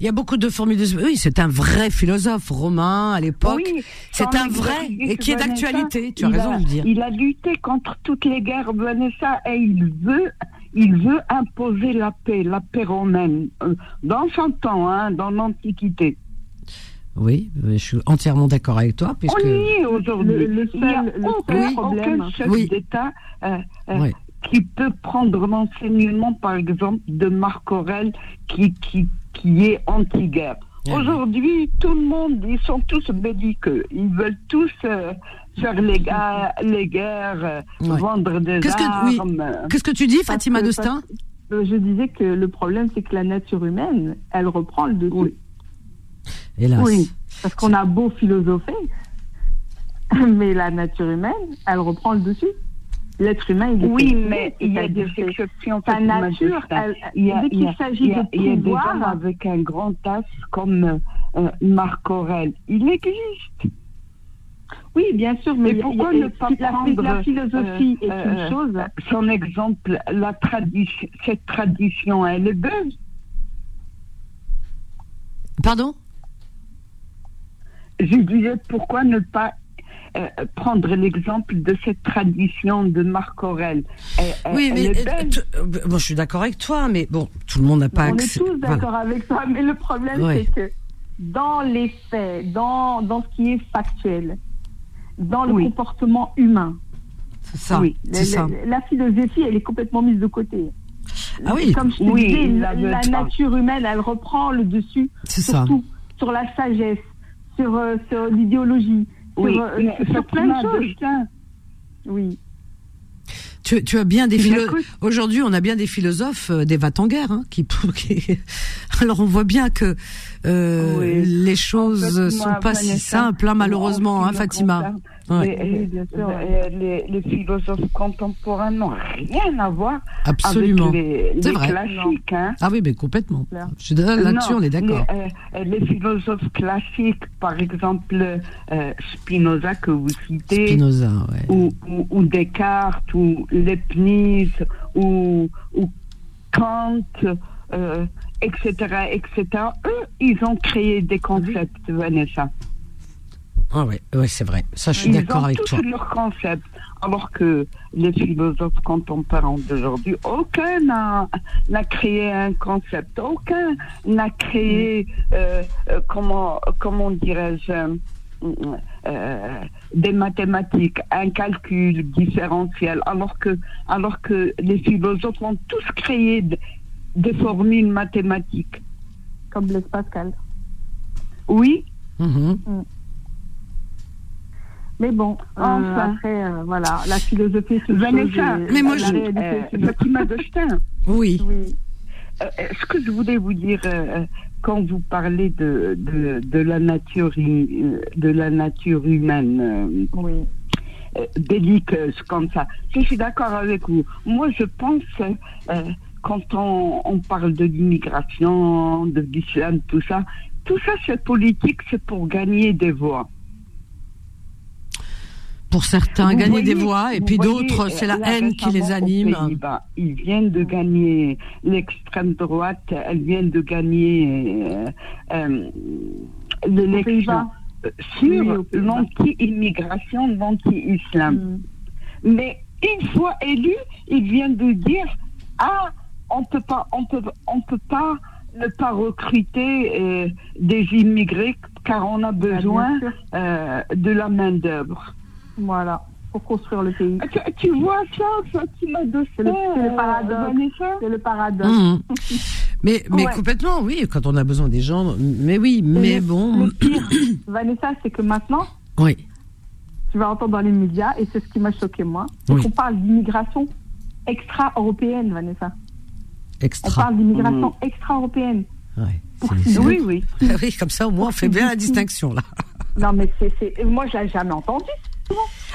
Il y a beaucoup de formules. De... Oui, c'est un vrai philosophe romain à l'époque. Oui, c'est un vrai et qui est d'actualité. Tu as raison a- de le dire. Il a lutté contre toutes les guerres, Vanessa, et il veut, il veut imposer la paix, la paix romaine, euh, dans son temps, hein, dans l'Antiquité. Oui, je suis entièrement d'accord avec toi puisque. On y est aujourd'hui. Le- le Il n'y a seul- le aucun, seul problème- aucun chef Oui. d'État euh, euh, Ouais. Qui peut prendre l'enseignement, par exemple, de Marc Aurèle, qui, qui, qui est anti-guerre. Ouais. Aujourd'hui, tout le monde, ils sont tous belliqueux. Ils veulent tous euh, faire les, ga- les guerres, euh, Ouais. vendre des Qu'est-ce que- oui. armes. Qu'est-ce que tu dis, Fatima Dostin Euh, Je disais que le problème, c'est que la nature humaine, elle reprend le dessus. Oui. Hélas. Oui. Parce qu'on a beau philosopher, mais la nature humaine, elle reprend le dessus. L'être humain, il est Oui, mais il y a des exceptions. Sa nature, elle, Il y a- dès il y a- qu'il s'agit il y a- de il y a des hommes avec un grand as comme euh, Marc Aurèle. Il existe. oui, bien sûr, mais pourquoi ne pas la, prendre, la philosophie euh, est euh, une chose? Son exemple, la tradition, cette tradition, elle est belle. Pardon? Je disais pourquoi ne pas euh, prendre l'exemple de cette tradition de Marc Aurèle. Elle, elle- Oui, elle mais euh, euh, bon, je suis d'accord avec toi, mais bon, tout le monde n'a pas on est accès. tous voilà. d'accord avec toi, mais le problème, Ouais. c'est que dans les faits, dans, dans ce qui est factuel, dans le Oui. comportement humain, C'est ça. Oui, c'est la, ça. la- la philosophie, elle est complètement mise de côté. Ah oui. Comme je te Oui, disais, la, nature humaine, elle reprend le dessus sur ça. tout, sur la sagesse, sur, euh, sur l'idéologie, Oui, euh, mais sur plein de choses. Oui. Tu, tu as bien des Il philo- écoute. Aujourd'hui, on a bien des philosophes, euh, des va en guerre, hein, qui, qui- Alors, on voit bien que euh, Oui. les choses En fait, sont pas si simples, hein, malheureusement, en hein, Fatima. concerne, Ouais. les, Oui, bien sûr. les- les- les philosophes contemporains n'ont rien à voir Absolument. avec les, C'est les vrai. classiques. Hein. Ah oui, mais complètement. Je suis là-dessus, on est d'accord. Les, euh, les philosophes classiques, par exemple euh, Spinoza que vous citez, Spinoza, ouais. ou, ou, ou Descartes, ou Leibniz, ou, ou Kant, euh, etc., etc. Eux, ils ont créé des concepts, Vanessa. Ah ouais, ouais c'est vrai. Ça, je suis Ils d'accord ont avec tous toi. leur concept. Alors que les philosophes contemporains d'aujourd'hui, aucun n'a n'a créé un concept, aucun n'a créé, euh, euh, comment, comment dirais-je, euh, des mathématiques, un calcul différentiel, alors que, alors que les philosophes ont tous créé de- des formules mathématiques. Comme Blaise Pascal. Oui, Mhm. Mais bon, euh, Enfin. après, euh, voilà, la philosophie, c'est une Vanessa, Mais moi, je- réalité, euh. Fatima Dostin. Oui. Oui. Euh, Ce que je voulais vous dire euh, quand vous parlez de, de, de la nature euh, de la nature humaine euh, Oui. euh, belliqueuse comme ça, je suis d'accord avec vous. Moi, je pense euh, quand on, on parle de l'immigration, de l'islam, tout ça, tout ça c'est politique, c'est pour gagner des voix. Pour certains, Vous gagner des voix, et puis d'autres, c'est la haine qui les anime. Ils viennent de gagner l'extrême droite, elle vient de gagner euh, euh, l'élection euh, Oui, sur l'anti-immigration, l'anti-islam. Mm. Mais une fois élu, il vient de dire ah on peut pas on peut on peut pas ne pas recruter euh, des immigrés car on a besoin Ah, sûr. euh, de la main d'œuvre. Voilà. Pour construire le pays. Ah, Tu, tu vois ça, Fatima de C'est le- c'est le paradoxe. Vanessa C'est le paradoxe. Mais, mais Ouais. complètement, oui, quand on a besoin des gens. Mais oui, mais bon. Le pire, Vanessa, c'est que maintenant, Oui. tu vas entendre dans les médias, et c'est ce qui m'a choqué moi, c'est Oui. qu'on parle d'immigration extra-européenne, Vanessa. On Extra. parle d'immigration extra-européenne. Ouais. Qui c'est- Oui, oui. oui, comme ça, au moins, on fait bien la distinction, là. Non, mais c'est- moi, je l'ai jamais entendu.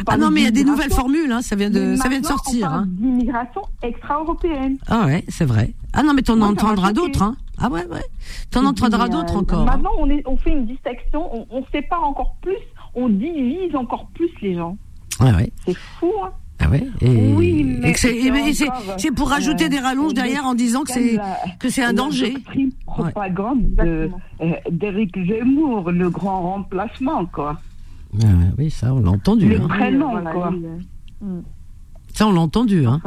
Ah non, mais il y a des nouvelles formules, hein, ça vient de, ça vient de sortir. On parle Hein. d'immigration extra-européenne. Ah ouais, c'est vrai. Ah non, mais t'en entendras d'autres, hein. Ah ouais, ouais. T'en entendras puis, d'autres euh, encore. hein. Maintenant, on, est, on fait une distinction, on, on sépare encore plus, on divise encore plus les gens. Ouais, ouais. C'est fou, hein. Ah ouais. Et, Oui, mais que c'est, pour rajouter euh, des rallonges c'est derrière en disant que c'est, que c'est un danger. propagande de, euh, d'Éric Zemmour, le grand remplacement, quoi. Ah oui, ça, on l'a entendu. Les Hein. prénoms, quoi. mm. Ça, on l'a entendu. Hein.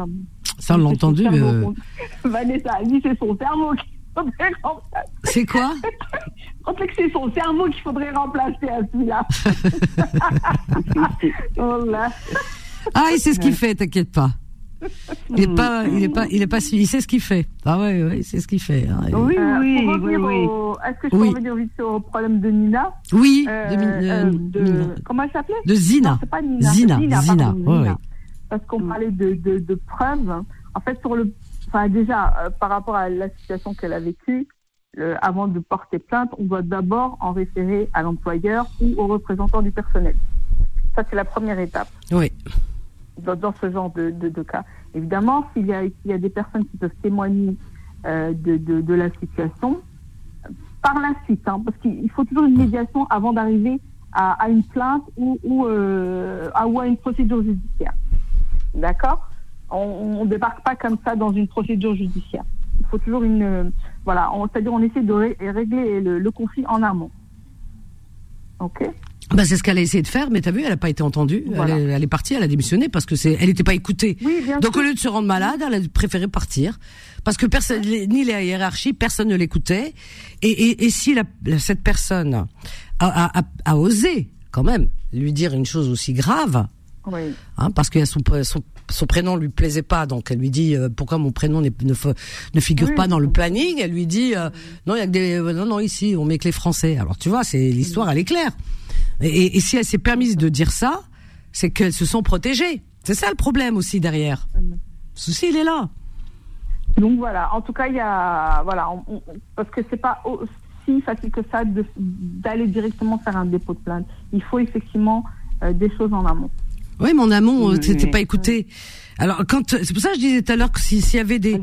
Ça, on l'a c'est entendu. euh, Vanessa, lui, c'est son cerveau qu'il faudrait remplacer. C'est quoi On que c'est son cerveau qu'il faudrait remplacer à celui-là. oh là. Ah, il sait ce qu'il fait, t'inquiète pas. Il est pas, il est pas, il est pas, il sait ce qu'il fait. Ah ouais, ouais, il sait ce qu'il fait. hein. Oui, Euh, oui, pour oui, au- Est-ce que je Oui. peux revenir vite le problème de Nina Oui, Euh, de, euh, euh, de- Nina. Comment elle s'appelait? De Zina. Non, c'est pas Nina. Zina, Zina, Zina, pardon, ouais, Zina. ouais. Parce qu'on parlait de, de, de preuves. En fait, sur le, enfin, déjà, euh, par rapport à la situation qu'elle a vécue, avant de porter plainte, on doit d'abord en référer à l'employeur ou au représentant du personnel. Ça, c'est la première étape Oui. Dans, ce genre de, cas. Évidemment, s'il y, a, y a des personnes qui peuvent témoigner euh, de, la situation, par la suite, hein, parce qu'il il faut toujours une médiation avant d'arriver à, une plainte ou, euh, à, ou à une procédure judiciaire. D'accord? On ne débarque pas comme ça dans une procédure judiciaire. Il faut toujours une... euh, voilà, c'est-à-dire on essaie de ré- régler le, le conflit en amont. OK? Bah, c'est ce qu'elle a essayé de faire, mais t'as vu, elle a pas été entendue. Voilà. Elle, est, elle est partie, elle a démissionné parce que c'est, elle n'était pas écoutée. Oui, bien Donc sûr. au lieu de se rendre malade, elle a préféré partir parce que personne, ni la hiérarchie, personne ne l'écoutait. Et, et, et si la, cette personne a, a, a, a osé quand même lui dire une chose aussi grave, Oui. hein, parce que son, son, son prénom lui plaisait pas, donc elle lui dit euh, pourquoi mon prénom ne, ne figure Oui. pas dans le planning? Elle lui dit euh, non, il y a que des euh, non non ici on met que les Français. Alors tu vois, c'est l'histoire, elle est claire. Et, si elle s'est permise de dire ça, c'est qu'elles se sont protégées. C'est ça le problème aussi derrière. Le souci il est là. Donc voilà, en tout cas, il y a voilà, on- on- parce que c'est pas aussi facile que ça d'aller directement faire un dépôt de plainte. Il faut effectivement euh, des choses en amont. Oui, mon amont, Oui, euh, oui. pas écouté. Alors quand c'est pour ça que je disais tout à l'heure que si- s'il y avait des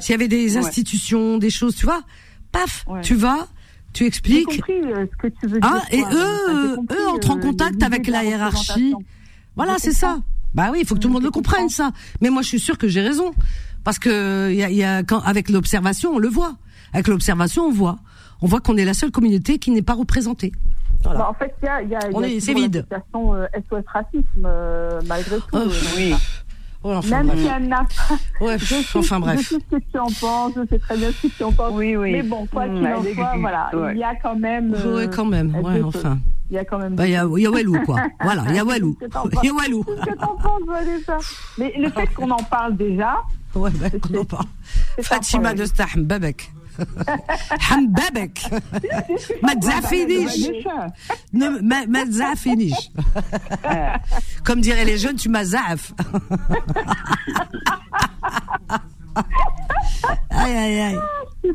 s'il y avait des Ouais. institutions, des choses, tu vois, paf, Ouais. tu vas, tu J'ai expliques. compris euh, ce que tu veux Ah, dire. et toi, eux, eux entrent en euh, contact avec la hiérarchie. Voilà, c'est ça. Bah oui, il faut que tout le monde le comprenne ça. Mais moi, je suis sûre que j'ai raison parce que y a, y a quand avec l'observation, on le voit. Avec l'observation, on voit. On voit qu'on est la seule communauté qui n'est pas représentée. Voilà. Bah, en fait, il y a, y a, il y a On est- c'est toujours vide. euh, SOS Racisme, euh, malgré tout. Oh, Oui. Ouais, enfin, Même bref. si elle n'a pas. Ouais, Je sais, enfin je bref. sais ce que tu en penses, je sais très bien ce que tu en penses. Oui, oui. Mais bon, quoi Mm, qu'il en elle soit, voilà, ouais. il y a quand même. euh, Ouais, quand même. Ouais, enfin. Il y a quand même. Bah, il y a, il y a Walou, quoi. Voilà, il y a Walou. Il y a Walou. Qu'est-ce que t'en penses, Vanessa Mais le fait qu'on en parle déjà, Ouais, bah, qu'on en parle. Fatima de Sta Hambabek. Hambabek. ما تزعفينيش Vanessa. Ne- ما ما تزعفينيش comme diraient les jeunes tu m'azaf aïe aïe aïe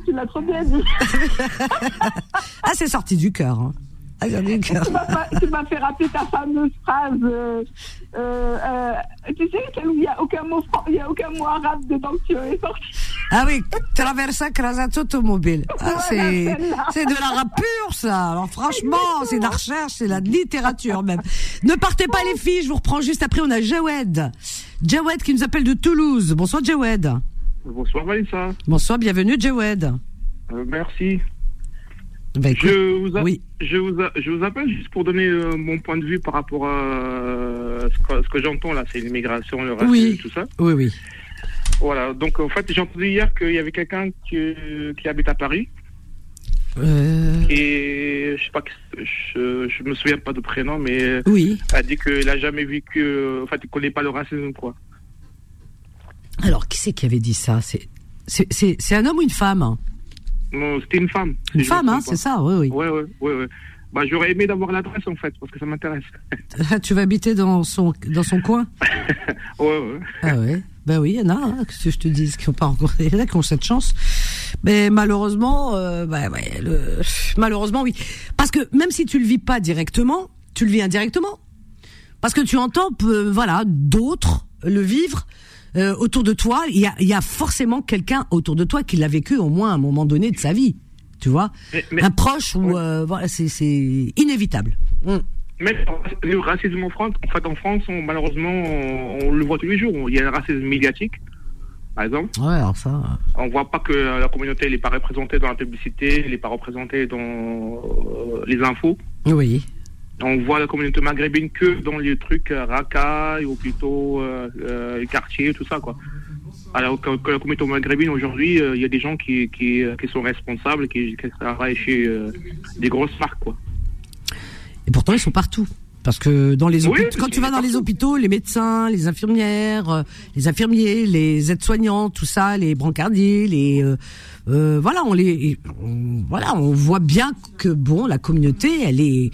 tu l'as trop bien dit. ah c'est sorti du cœur hein. ah, c'est sorti du cœur tu m'as pas- tu m'as fait rappeler ta fameuse phrase. euh, euh, euh, tu sais, celle où il n'y a aucun mot, fran- il y a aucun mot arabe dedans que tu es sorti. ah oui traversa crasat automobile ah, c'est c'est de l'arabe pur ça alors franchement c'est de la recherche c'est de la littérature même ne partez pas les filles je vous reprends juste après on a Jawed Jawed qui nous appelle de Toulouse bonsoir Jawed Bonsoir Vanessa. bonsoir bienvenue Jawed Euh, merci. Bah, écoute, Je vous, a- oui. je, vous a- je vous appelle juste pour donner euh, mon point de vue par rapport à euh, ce que, ce que j'entends là, c'est l'immigration, le racisme, Oui. tout ça. Oui, oui. Voilà. Donc en fait, j'ai entendu hier qu'il y avait quelqu'un qui, qui habite à Paris Euh, et je sais pas, je, je me souviens pas de prénom, mais oui. a dit qu'il a jamais vécu, euh, en fait, il connaît pas le racisme quoi. Alors, qui c'est qui avait dit ça? C'est un homme ou une femme hein? Non, c'était une femme. Une femme, hein, c'est ça, oui, oui. Ouais, ouais, ouais, ouais. Bah, j'aurais aimé d'avoir l'adresse en fait, parce que ça m'intéresse. tu vas habiter dans son dans son coin? Ouais, ouais. Ah ouais. Ben oui, il y en a, hein, que je te dis, qui ont pas encore, il y en a qui ont cette chance. Mais malheureusement, euh, bah ouais, le, malheureusement oui, parce que même si tu le vis pas directement, tu le vis indirectement, parce que tu entends, euh, voilà, d'autres le vivre. euh, autour de toi, il y a, y a forcément quelqu'un autour de toi qui l'a vécu au moins à un moment donné de sa vie, tu vois, Mais- mais- un proche ou Oui. euh, voilà, c'est c'est inévitable. Mm. Même le racisme en France, en fait, en France, on- malheureusement, on, on le voit tous les jours. Il y a un racisme médiatique, par exemple. Ouais, alors ça. On voit pas que la communauté n'est pas représentée dans la publicité, elle n'est pas représentée dans euh, les infos. Oui. On voit la communauté maghrébine que dans les trucs euh, racailles ou plutôt euh, euh, les quartiers, tout ça, quoi. Alors que, que la communauté maghrébine aujourd'hui, il y a des gens qui, qui, qui sont responsables, qui, qui travaillent chez des grosses marques, quoi. Et pourtant, ils sont partout. Parce que dans les Oui, hôpitaux, quand tu vas dans les partout. hôpitaux, les médecins, les infirmières, euh, les infirmiers, les aides-soignants, tout ça, les brancardiers, les euh, euh, voilà, on les on- voilà, on voit bien que bon, la communauté, elle est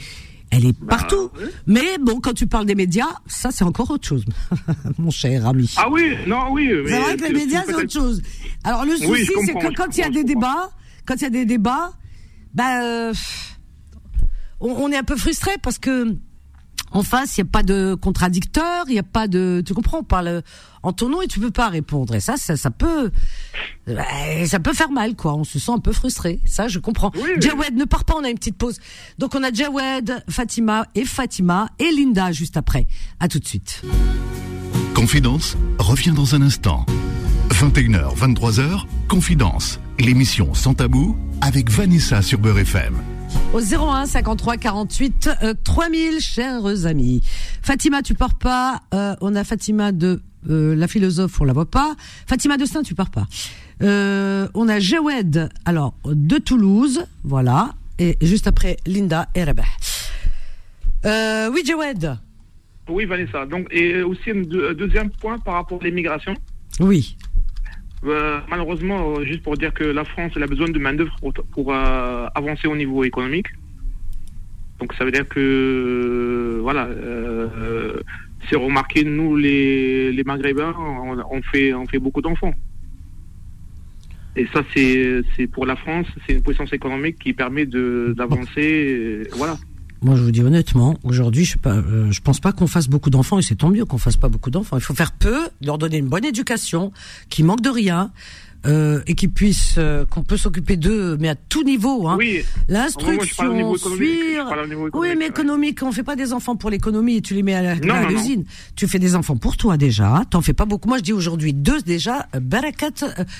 elle est partout. Bah, oui. Mais bon, quand tu parles des médias, ça c'est encore autre chose, mon cher ami. Ah oui, non, oui. c'est vrai que les médias c'est autre chose. Alors le souci c'est que quand il y a des débats, quand il y a des débats, bah euh, on, on est un peu frustré parce que en face, il n'y a pas de contradicteur, il n'y a pas de, tu comprends, on parle en ton nom et tu peux pas répondre. Et ça, ça, ça peut, euh, ça peut faire mal, quoi. On se sent un peu frustré. Ça, je comprends. Oui, oui. Jawed, ne pars pas, on a une petite pause. Donc, on a Jawed, Fatima et Fatima et Linda juste après. À tout de suite. Confidence revient dans un instant. 21h, 23h, Confidence, l'émission sans tabou avec Vanessa sur Beurre FM. Au 01 53 48 euh, 3000, chers amis. Fatima, tu pars pas. Euh, on a Fatima de euh, la philosophe, on la voit pas. Fatima de Stein, tu pars pas. Euh, on a Jawed, alors de Toulouse, voilà. Et juste après Linda et Rebah. Euh, oui, Jawed. Oui, Vanessa. Donc, et aussi un deux- deuxième point par rapport à l'immigration. Oui. Euh, malheureusement, euh, juste pour dire que la France elle a besoin de main-d'œuvre pour, pour euh, avancer au niveau économique. Donc, ça veut dire que, euh, voilà, c'est remarqué, nous, les, les Maghrébins, on, on fait, on fait beaucoup d'enfants. Et ça, c'est pour la France, c'est une puissance économique qui permet d'avancer. Voilà. Moi, je vous dis honnêtement, aujourd'hui, je pas, euh, je pense pas qu'on fasse beaucoup d'enfants et c'est tant mieux qu'on fasse pas beaucoup d'enfants. Il faut faire peu, leur donner une bonne éducation, qui manque de rien. Euh, et qui puissent, euh, qu'on peut s'occuper d'eux, mais à tout niveau. Hein. Oui. L'instruction, suivre. Oui, mais économique, on fait pas des enfants pour l'économie et tu les mets à l'usine. Tu fais des enfants pour toi déjà. T'en fais pas beaucoup. Moi, je dis aujourd'hui deux déjà. Euh, barakat,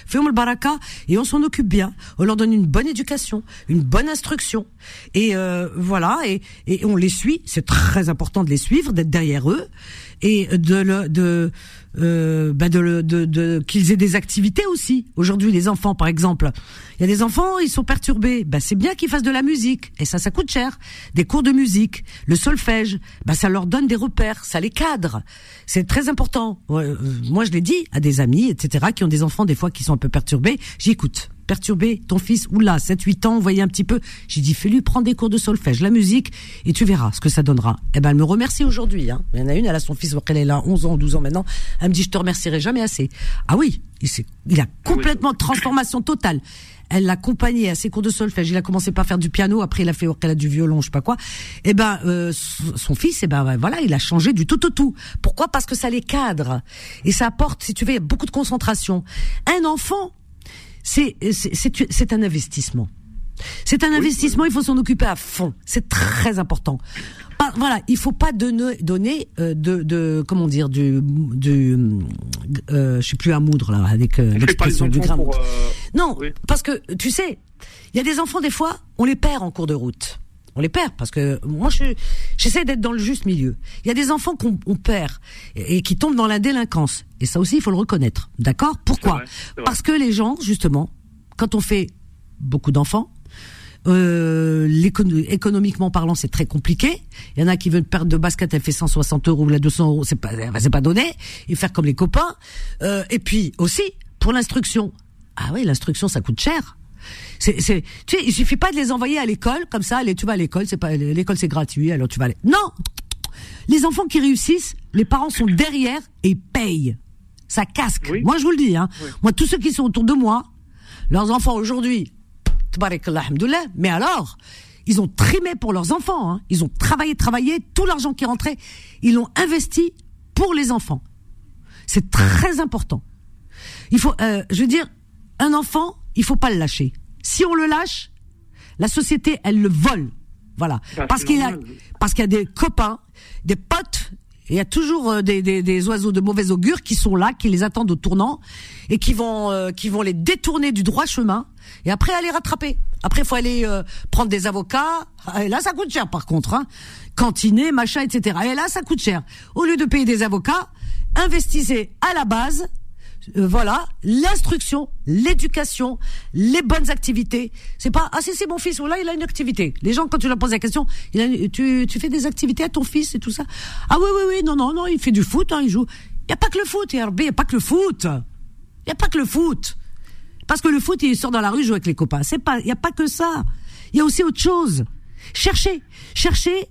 fais le baraka et on s'en occupe bien. On leur donne une bonne éducation, une bonne instruction et voilà et, et on les suit. C'est très important de les suivre, d'être derrière eux et de le, de euh, bah de, de, de qu'ils aient des activités aussi. Aujourd'hui, les enfants, par exemple, il y a des enfants, ils sont perturbés. Bah, c'est bien qu'ils fassent de la musique, et ça, ça coûte cher. Des cours de musique, le solfège, bah, ça leur donne des repères, ça les cadre. C'est très important. Euh, moi, je l'ai dit à des amis, etc., qui ont des enfants des fois qui sont un peu perturbés. J'écoute perturber ton fils, oula, 7, 8 ans, voyez un petit peu. J'ai dit, fais-lui prendre des cours de solfège, la musique, et tu verras ce que ça donnera. Eh ben, elle me remercie aujourd'hui, hein. Il y en a une, elle a son fils, elle est là, 11 ans, 12 ans maintenant. Elle me dit, je te remercierai jamais assez. Ah oui, il, il a complètement transformation totale. Elle l'a accompagné à ses cours de solfège. Il a commencé par faire du piano, après il a fait qu'elle a du violon, je sais pas quoi. Eh ben, euh, son fils, eh ben voilà, il a changé du tout au tout. Pourquoi? Parce que ça les cadre et ça apporte, si tu veux, beaucoup de concentration. Un enfant, c'est c'est un investissement. C'est un investissement, il faut s'en occuper à fond. C'est très important. voilà, il faut pas donner, donner euh, de, de, comment dire, du, du, euh, je sais plus à moudre là avec euh, l'expression du grain. Euh, non, parce que tu sais, il y a des enfants des fois, on les perd en cours de route. On les perd parce que moi je j'essaie d'être dans le juste milieu. Il y a des enfants qu'on perd et, qui tombent dans la délinquance et ça aussi il faut le reconnaître. D'accord? Pourquoi? Parce que les gens justement quand on fait beaucoup d'enfants euh, économiquement parlant, c'est très compliqué. Il y en a qui veulent perdre de basket, elle fait 160 euros ou la 200 euros, c'est pas, c'est pas donné. Et faire comme les copains. Euh, et puis aussi pour l'instruction. Ah oui, l'instruction, ça coûte cher. C'est, c'est, tu sais, il suffit pas de les envoyer à l'école comme ça. Allez, tu vas à l'école, c'est pas l'école, c'est gratuit. Alors tu vas aller. Non, les enfants qui réussissent, les parents sont derrière et payent. Ça casque. Moi, je vous le dis. Hein. Moi, tous ceux qui sont autour de moi, leurs enfants aujourd'hui, mais alors, ils ont trimé pour leurs enfants. Hein. Ils ont travaillé, travaillé, tout l'argent qui rentrait, ils l'ont investi pour les enfants. C'est très important. Il faut, euh, je veux dire, un enfant, il faut pas le lâcher. Si on le lâche, la société, elle le vole. Voilà. Bah, parce qu'il a, parce qu'il y a des copains, des potes, il y a toujours euh, des, des, des, oiseaux de mauvais augure qui sont là, qui les attendent au tournant et qui vont, euh, qui vont les détourner du droit chemin et après aller rattraper. Après, il faut aller euh, prendre des avocats. Et là, ça coûte cher, par contre. Hein. Cantiner, machin, etc. Et là, ça coûte cher. Au lieu de payer des avocats, investissez à la base euh, voilà, l'instruction, l'éducation, les bonnes activités. C'est pas ah si c'est mon fils ou là il a une activité. Les gens quand tu leur poses la question, il tu tu fais des activités à ton fils et tout ça? Ah oui oui oui non non non il fait du foot hein, il joue. Il y a pas que le foot, il y a pas que le foot. Il y a pas que le foot. Parce que le foot il sort dans la rue jouer avec les copains. C'est pas il y a pas que ça. Il y a aussi autre chose. Cherchez, cherchez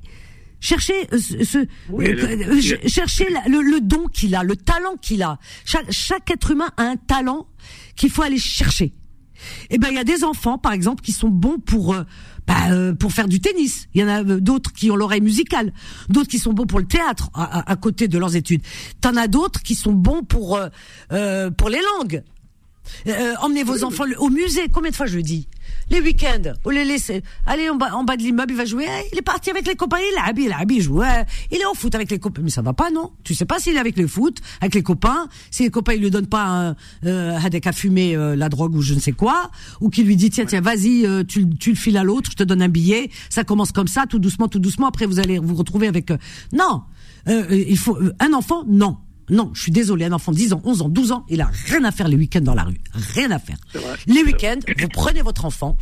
Cherchez euh, ce, euh, euh, cherchez le, don qu'il a, le talent qu'il a. Chaque, être humain a un talent qu'il faut aller chercher. Et eh ben il y a des enfants par exemple qui sont bons pour bah, pour faire du tennis. Il y en a d'autres qui ont l'oreille musicale, d'autres qui sont bons pour le théâtre à, côté de leurs études. T'en as d'autres qui sont bons pour pour les langues. Emmenez vos enfants au musée. Combien de fois je le dis les week-ends, on les laisse aller en bas, de l'immeuble, il va jouer, il est parti avec les copains, il a il a il joue, il est au foot avec les copains, mais ça va pas, non? Tu sais pas s'il est avec le foot, avec les copains, si les copains, ils lui donnent pas un, euh, à fumer euh, la drogue ou je ne sais quoi, ou qu'il lui dit, tiens, tiens, vas-y, euh, tu, tu le files à l'autre, je te donne un billet, ça commence comme ça, tout doucement, tout doucement, après vous allez vous retrouver avec, euh, non, il faut, un enfant, non. Non, je suis désolé, un enfant de 10 ans, 11 ans, 12 ans, il a rien à faire les week-ends dans la rue. Rien à faire. Les week-ends, vous prenez votre enfant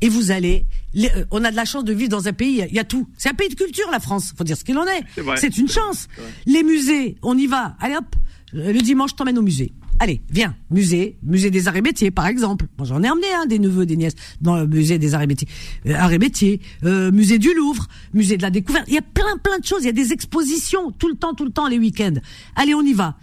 et vous allez. Euh, on a de la chance de vivre dans un pays, il y, a tout. C'est un pays de culture, la France. Faut dire ce qu'il en est. C'est une chance. Les musées, on y va. Allez hop, le dimanche, t'emmène au musée. Allez, viens, musée, musée des arts et métiers, par exemple. Moi, j'en ai emmené hein, des neveux, des nièces dans le musée des arts et métiers, euh, arts et métiers, euh, musée du Louvre, musée de la découverte. Il y a plein, plein de choses. Il y a des expositions tout le temps, tout le temps, les week-ends. Allez, on y va.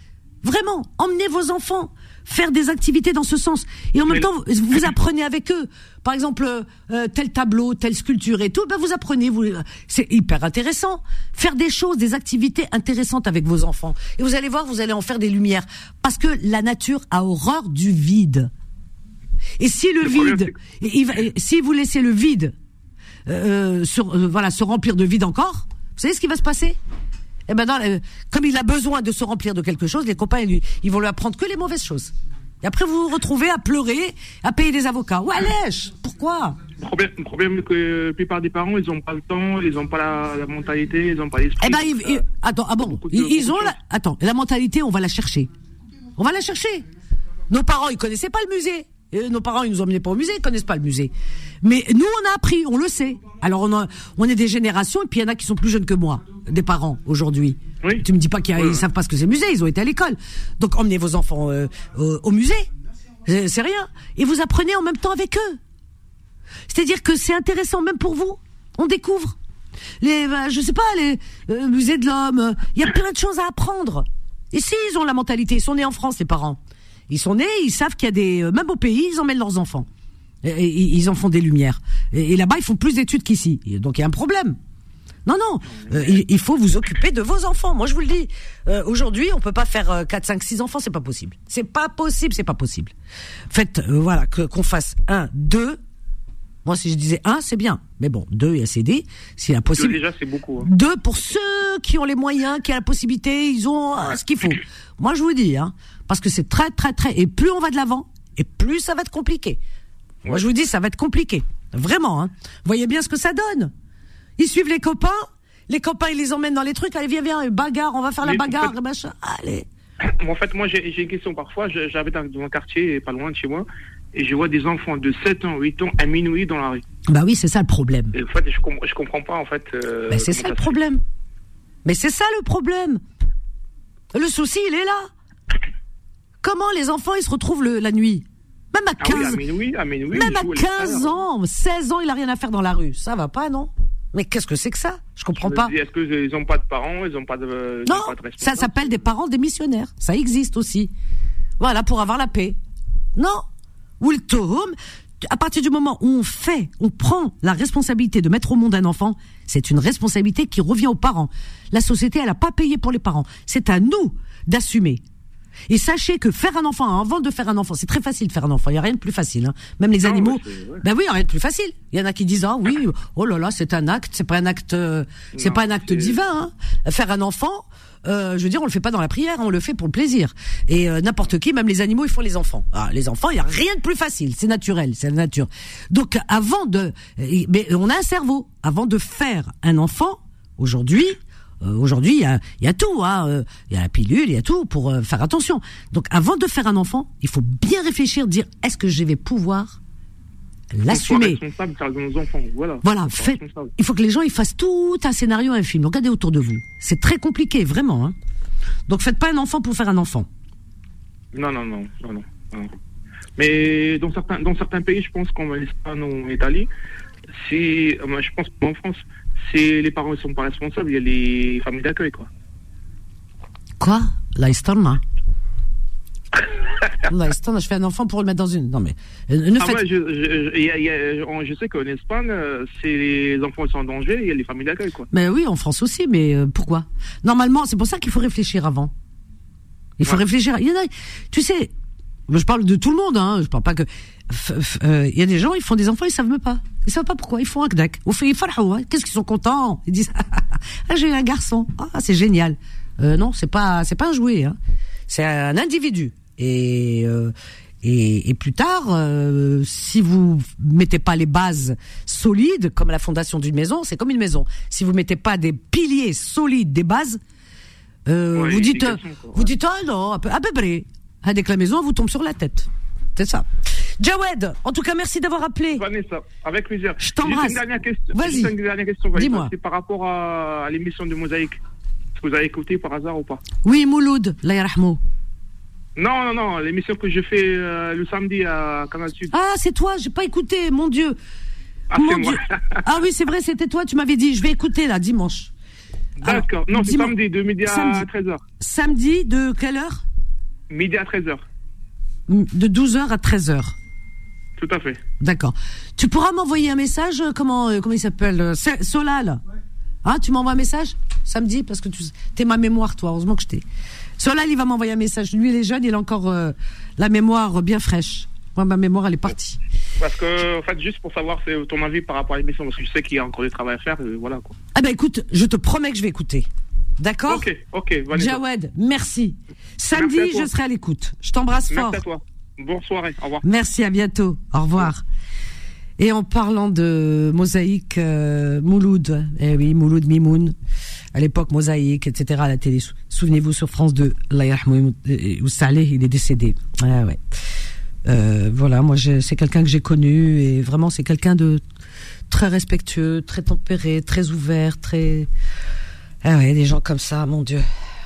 Vraiment, emmenez vos enfants faire des activités dans ce sens. Et en même temps, vous apprenez avec eux. Par exemple, euh, tel tableau, telle sculpture et tout, ben vous apprenez. Vous, c'est hyper intéressant. Faire des choses, des activités intéressantes avec vos enfants. Et vous allez voir, vous allez en faire des lumières. Parce que la nature a horreur du vide. Et si le, vide, il va- et si vous laissez le vide, euh, sur, euh, voilà, se remplir de vide encore, vous savez ce qui va se passer? Eh ben, comme il a besoin de se remplir de quelque chose, les copains, ils, ils vont lui apprendre que les mauvaises choses. Et après, vous vous retrouvez à pleurer, à payer des avocats. Ouais, lèche Pourquoi Le problème, le problème, c'est que la plupart des parents, ils n'ont pas le temps, ils n'ont pas la, la mentalité, ils n'ont pas l'esprit. Eh ben, ils- ils- attends, ah bon, ils, ont la, attends, la mentalité, on va la chercher. On va la chercher. Nos parents, ils connaissaient pas le musée. Nos parents, ils nous emmenaient pas au musée, ils connaissent pas le musée. Mais nous, on a appris, on le sait. Alors, on, a- on est des générations, et puis il y en a qui sont plus jeunes que moi, des parents, aujourd'hui. Oui. Tu me dis pas qu'ils Ouais, savent pas ce que c'est le musée, ils ont été à l'école. Donc, emmenez vos enfants euh, au, au musée. C'est c'est rien. Et vous apprenez en même temps avec eux. C'est-à-dire que c'est intéressant même pour vous. On découvre. Les, euh, je sais pas, les euh, musées de l'homme. euh, Il y a plein de choses à apprendre. Ici, ils ont la mentalité. Ils sont nés en France, les parents. Ils sont nés, ils savent qu'il y a des, euh, même au pays, ils emmènent leurs enfants. Et, et- ils en font des lumières. Et, et là-bas, ils font plus d'études qu'ici. Et Donc il y a un problème. Non, non, euh, il, il faut vous occuper de vos enfants. Moi, je vous le dis. Euh, Aujourd'hui, on peut pas faire euh, 4, 5, 6 enfants, c'est pas possible. C'est pas possible, c'est pas possible. Faites, voilà, qu'on fasse un, deux. Moi, si je disais un, c'est bien. Mais bon, deux, il y a CD. Y a Deux, déjà, c'est beaucoup. hein. Deux pour ceux qui ont les moyens, qui ont la possibilité, ils ont ce qu'il faut. Moi, je vous dis, hein, parce que c'est très, très, très. Et plus on va de l'avant, et plus ça va être compliqué. Moi, je vous dis, ça va être compliqué. Vraiment. Hein. Voyez bien ce que ça donne. Ils suivent les copains. Les copains, ils les emmènent dans les trucs. Allez, viens, viens, bagarre, on va faire la Mais en bagarre, fait- machin. Allez. En fait, moi, j'ai une question parfois. J'habite dans, un quartier pas loin de chez moi et je vois des enfants de 7 ans, 8 ans à minuit dans la rue. Bah oui, c'est ça le problème. Et en fait, je, com je comprends pas, en fait. euh, Mais c'est ça le problème. Mais c'est ça le problème. Le souci, il est là. Comment les enfants, ils se retrouvent le- la nuit? Même à Ah oui, 15 à minuit, à minuit. Même à jouent 15 ans, 16 ans, il a rien à faire dans la rue. Ça va pas, non? Mais qu'est-ce que c'est que ça? Je comprends pas. Est-ce qu'ils n'ont pas de parents, ils n'ont pas de. ils Non, ont pas de ça s'appelle des parents démissionnaires. Ça existe aussi. Voilà, pour avoir la paix. Non. Ou le tohum, à partir du moment où on fait, on prend la responsabilité de mettre au monde un enfant, c'est une responsabilité qui revient aux parents. La société, elle n'a pas payé pour les parents. C'est à nous d'assumer. Et sachez que faire un enfant, avant de faire un enfant, c'est très facile de faire un enfant. Il n'y a rien de plus facile. hein. Même les Non, animaux. ouais. Ben oui, il n'y a rien de plus facile. Il y en a qui disent ah oui, oh là là, c'est un acte, c'est pas un acte, euh, c'est pas un acte divin. hein. Faire un enfant, euh, je veux dire, on le fait pas dans la prière, on le fait pour le plaisir. Et euh, n'importe qui, même les animaux, ils font les enfants. Ah, les enfants, il y a rien de plus facile, c'est naturel, c'est la nature. Donc avant de, mais on a un cerveau. Avant de faire un enfant, aujourd'hui. Euh, Aujourd'hui, il y a, il y a tout, hein. euh, Il y a la pilule, il y a tout pour euh, faire attention. Donc, avant de faire un enfant, il faut bien réfléchir, dire est-ce que je vais pouvoir l'assumer? Responsable car de nos enfants. Voilà. voilà. Il faut que les gens ils fassent tout un scénario, un film. Regardez autour de vous. C'est très compliqué, vraiment. Hein. Donc faites pas un enfant pour faire un enfant. Non, non, non, non. Mais dans certains, dans certains pays, je pense qu'en Espagne ou en Italie, c'est, moi, je pense qu'en France, c'est les parents ne sont pas responsables, il y a les familles d'accueil, quoi. Quoi? La istorma. La je fais un enfant pour le mettre dans une. Non mais euh, ne Ah faites. ouais, je, je, il y a- il y a- on- je sais qu'en Espagne, euh, c'est les enfants sont en danger, il y a les familles d'accueil, quoi. Mais oui, en France aussi, mais euh, pourquoi? Normalement, c'est pour ça qu'il faut réfléchir avant. Il faut Ouais. réfléchir. Il y en a, tu sais, je parle de tout le monde, hein. Je parle pas que. F- euh, Il y a des gens, ils font des enfants, ils savent même pas. Ils savent pas pourquoi. Ils font un kdak. Ou fait, ils hein. Qu'est-ce qu'ils sont contents? Ils disent, ah, j'ai eu un garçon. Ah, c'est génial. Euh, non, c'est pas, c'est pas un jouet. Hein. C'est un individu. Et euh, et, et plus tard, euh, si vous mettez pas les bases solides, comme la fondation d'une maison, c'est comme une maison. Si vous mettez pas des piliers solides, des bases, euh, Ouais, vous dites, vous dites, ah non, à peu, près. Dès que la maison vous tombe sur la tête. C'est ça. Jawed, en tout cas, merci d'avoir appelé. Vanessa, avec plaisir. Je t'embrasse. Une dernière question. Vas-y. Une dernière question. Dis-moi. C'est par rapport à, à l'émission de Mosaïque. Est-ce que vous avez écouté par hasard ou pas? Oui, Mouloud, la yarahmou. Non, non, non, l'émission que je fais euh, le samedi à Canal Sud. Ah, c'est toi, j'ai pas écouté, mon Dieu. Ah, mon moi. Ah oui, c'est vrai, c'était toi, tu m'avais dit, je vais écouter là, dimanche. D'accord. Non, c'est samedi, de midi à Samedi. 13h. Samedi, de quelle heure? Midi à 13h. De 12h à 13h. Tout à fait. D'accord. Tu pourras m'envoyer un message, euh, comment, euh, comment il s'appelle euh, Solal. Hein, tu m'envoies un message samedi parce que tu es ma mémoire, toi. Heureusement que je t'ai. Solal, il va m'envoyer un message. Lui, il est jeune, il a encore euh, la mémoire bien fraîche. Moi, ma mémoire, elle est partie. Parce que, en fait, juste pour savoir c'est ton avis par rapport à l'émission, parce que je sais qu'il y a encore du travail à faire, et voilà quoi. Ah ben écoute, je te promets que je vais écouter. D'accord Ok, ok. Jawed, merci. Samedi, Merci je serai à l'écoute. Je t'embrasse fort. Merci à toi. Bonne soirée, au revoir. Merci, à bientôt. Au revoir. Et en parlant de mosaïque, euh, Mouloud, eh oui, Mouloud Mimoun, à l'époque mosaïque, etc. à la télé. Sou- Souvenez-vous sur France 2, Allah yarhamou, euh, Saleh, il est décédé. Ouais, ouais. Euh, voilà, moi c'est quelqu'un que j'ai connu et vraiment c'est quelqu'un de très respectueux, très tempéré, très ouvert, très ah ouais, des gens comme ça, mon Dieu,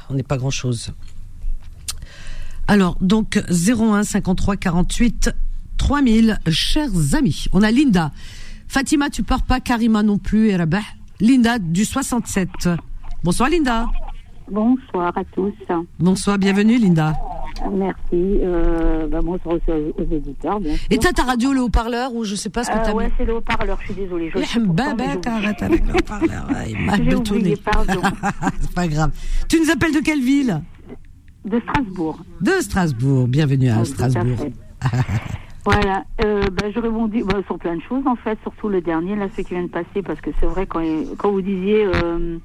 on n'est pas grand chose. Alors, donc, 01 53 48 3000, chers amis. On a Linda. Fatima, tu pars pas, Karima non plus, et Rabah. Linda du 67. Bonsoir, Linda. Bonsoir à tous. Bonsoir, bienvenue, Linda. Merci. Euh, bah, bonsoir aux, aux éditeurs, bien sûr. Et t'as ta radio, le haut-parleur, ou je sais pas ce que Euh, t'as ouais, mis c'est le haut-parleur, je suis désolée. Je Eh, j'ai oublié. arrête avec le haut-parleur. Ouais, il m'a. C'est pas grave. Tu nous appelles de quelle ville? De Strasbourg. De Strasbourg. Bienvenue à Oui, tout à Strasbourg. Voilà, euh, bah, je rebondis bah, sur plein de choses en fait, surtout le dernier, là, ce qui vient de passer, parce que c'est vrai quand, quand vous disiez, euh,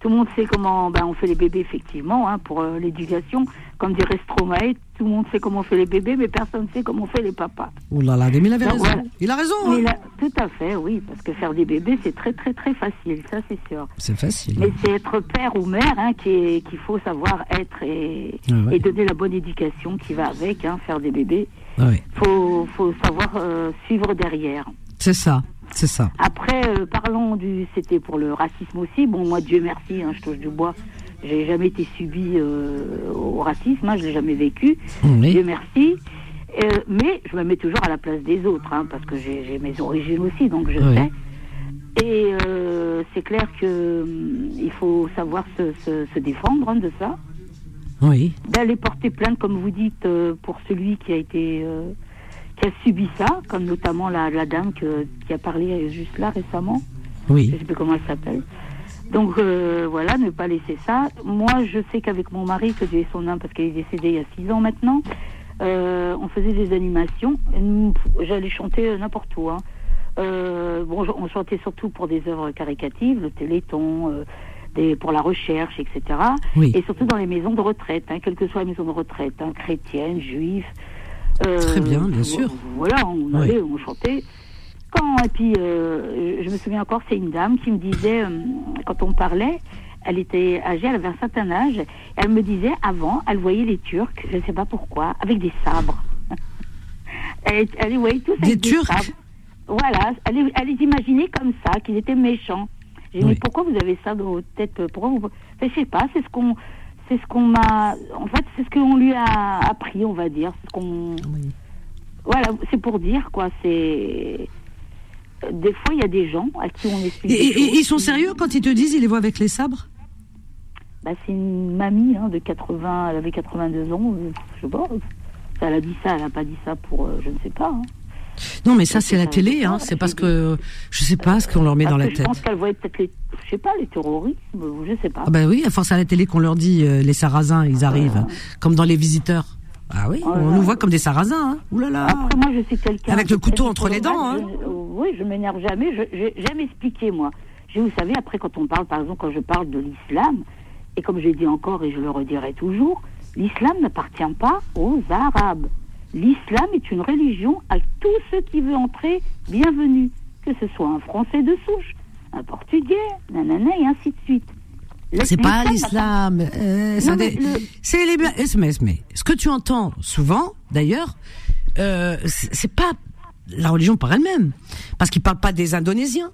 tout le monde sait comment ben, on fait les bébés effectivement, hein, pour euh, l'éducation, comme dirait Stromae, tout le monde sait comment on fait les bébés, mais personne ne sait comment on fait les papas. Oh là là, mais il avait Donc, raison. voilà. Il a raison. Mais hein. là, tout à fait, oui, parce que faire des bébés, c'est très très très facile, ça c'est sûr. C'est facile. Mais c'est être père ou mère hein, qu'il faut savoir être et, Ah ouais. et donner la bonne éducation qui va avec, hein, faire des bébés. Ah ouais. faut faut savoir euh, suivre derrière. C'est ça. C'est ça. Après, euh, parlons du, c'était pour le racisme aussi. Bon, moi, Dieu merci, hein, je touche du bois. J'ai jamais été subi euh, au racisme, hein, je l'ai jamais vécu. Oui. Dieu merci. Euh, mais je me mets toujours à la place des autres, hein, parce que j'ai mes origines aussi, donc je Oui. sais. Et euh, c'est clair que hum, il faut savoir se, se, se défendre hein, de ça, Oui. d'aller porter plainte, comme vous dites, euh, pour celui qui a été qui a subi ça, comme notamment la, la dame que- qui a parlé juste là récemment. Je Oui. sais plus comment elle s'appelle. Donc euh, voilà, ne pas laisser ça. Moi, je sais qu'avec mon mari, que Dieu ait son âme, parce qu'il est décédé il y a six ans maintenant, euh, on faisait des animations. J'allais chanter euh, n'importe où. hein. Euh, bon, on chantait surtout pour des œuvres caricatives, le Téléthon, des, pour la recherche, etc. Oui. Et surtout dans les maisons de retraite, hein, quelles que soient les maisons de retraite, hein, chrétiennes, juives. Euh, Très bien, bien vo- sûr. Voilà, on Oui. allait, on chantait. Quand, et puis, euh, je me souviens encore, c'est une dame qui me disait, euh, quand on parlait, elle était âgée, elle avait un certain âge, elle me disait, avant, elle voyait les Turcs, je ne sais pas pourquoi, avec des sabres. elle, elle les voyait tous avec Des des, Turcs sabres. Voilà, elle, les- elle les imaginait comme ça, qu'ils étaient méchants. J'ai dit, Oui. mais pourquoi vous avez ça dans votre tête Pourquoi vous... Je sais pas, c'est ce qu'on... C'est ce qu'on m'a... En fait, c'est ce qu'on lui a appris, on va dire. C'est ce qu'on... Oui. Voilà, c'est pour dire, quoi. C'est... Des fois, il y a des gens à qui on explique. Et, ils sont sérieux quand ils te disent ils les voient avec les sabres? Bah, c'est une mamie hein, de 80, elle avait 82 ans. euh, Je sais pas. Elle a dit ça, elle n'a pas dit ça pour, euh, je ne sais pas. hein. Non, mais ça c'est la télé, hein. c'est parce que je sais pas ce qu'on leur met dans la tête. Je pense qu'elle voyait peut-être les, je sais pas, les terroristes, je sais pas. Ah bah oui, à force à la télé qu'on leur dit euh, les sarrasins, ils arrivent, comme dans les visiteurs. Ah oui, on Voilà. nous voit comme des sarrasins. Hein. Ouh là là. Après, moi, je suis quelqu'un. Avec le couteau entre les dents, hein. Je- euh, oui, je m'énerve jamais. Je- je- J'aime expliquer, moi. Je, vous savez, après, quand on parle, par exemple, quand je parle de l'islam, et comme je l'ai dit encore et je le redirai toujours, l'islam n'appartient pas aux Arabes. L'islam est une religion à tous ceux qui veulent entrer, bienvenue. Que ce soit un Français de souche, un Portugais, nanana, et ainsi de suite. C'est pas l'islam euh, mais dé- le- C'est les. mais, ce que tu entends souvent, d'ailleurs, euh, c'est c'est pas la religion par elle-même, parce qu'ils parlent pas des Indonésiens,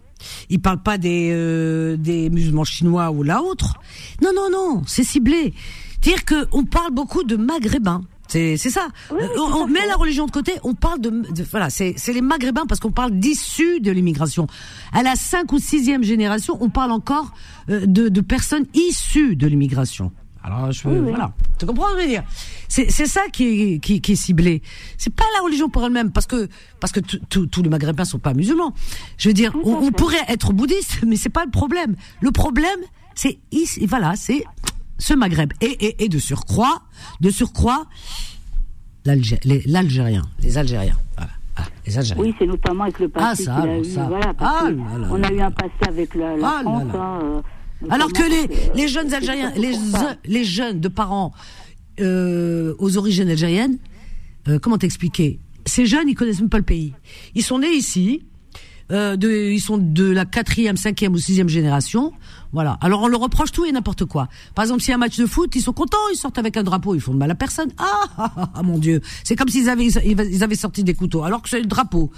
ils parlent pas des euh, des musulmans chinois ou là autre. Non, non, non, c'est ciblé. C'est-à-dire que on parle beaucoup de Maghrébins. C'est c'est ça. Oui, on, on met la religion de côté, on parle de, de- voilà, c'est c'est les Maghrébins parce qu'on parle d'issus de l'immigration. À la cinq ou sixième génération, on parle encore euh, de, de personnes issues de l'immigration. Alors je Oui, voilà, tu comprends ce que je veux dire? C'est c'est ça qui est qui, qui est ciblé. C'est pas la religion pour elle-même parce que parce que tous les Maghrébins sont pas musulmans. Je veux dire, on, on pourrait être bouddhiste, mais c'est pas le problème. Le problème, c'est ici, voilà, c'est ce Maghreb et, et, et de surcroît, de surcroît, les- l'Algérien, les Algériens. Ouais. Ah, les Algériens. Oui, c'est notamment avec le Ah, passé ça, qu'il a alors, eu. ça. Voilà, Ah que là là on a eu un passé avec la, la Ah France. là. hein, euh, Alors que notamment les, euh, jeunes Algériens, les, jeunes de parents euh, aux origines algériennes, euh, comment t'expliquer? Ces jeunes, ils connaissent même pas le pays. Ils sont nés ici, euh, de, ils sont de la quatrième, cinquième ou sixième génération. Voilà. Alors on leur reproche tout et n'importe quoi. Par exemple, s'il y a un match de foot, ils sont contents, ils sortent avec un drapeau, ils font de mal à personne. Ah, ah, ah, ah, mon Dieu, c'est comme s'ils avaient ils avaient sorti des couteaux, alors que c'est le drapeau.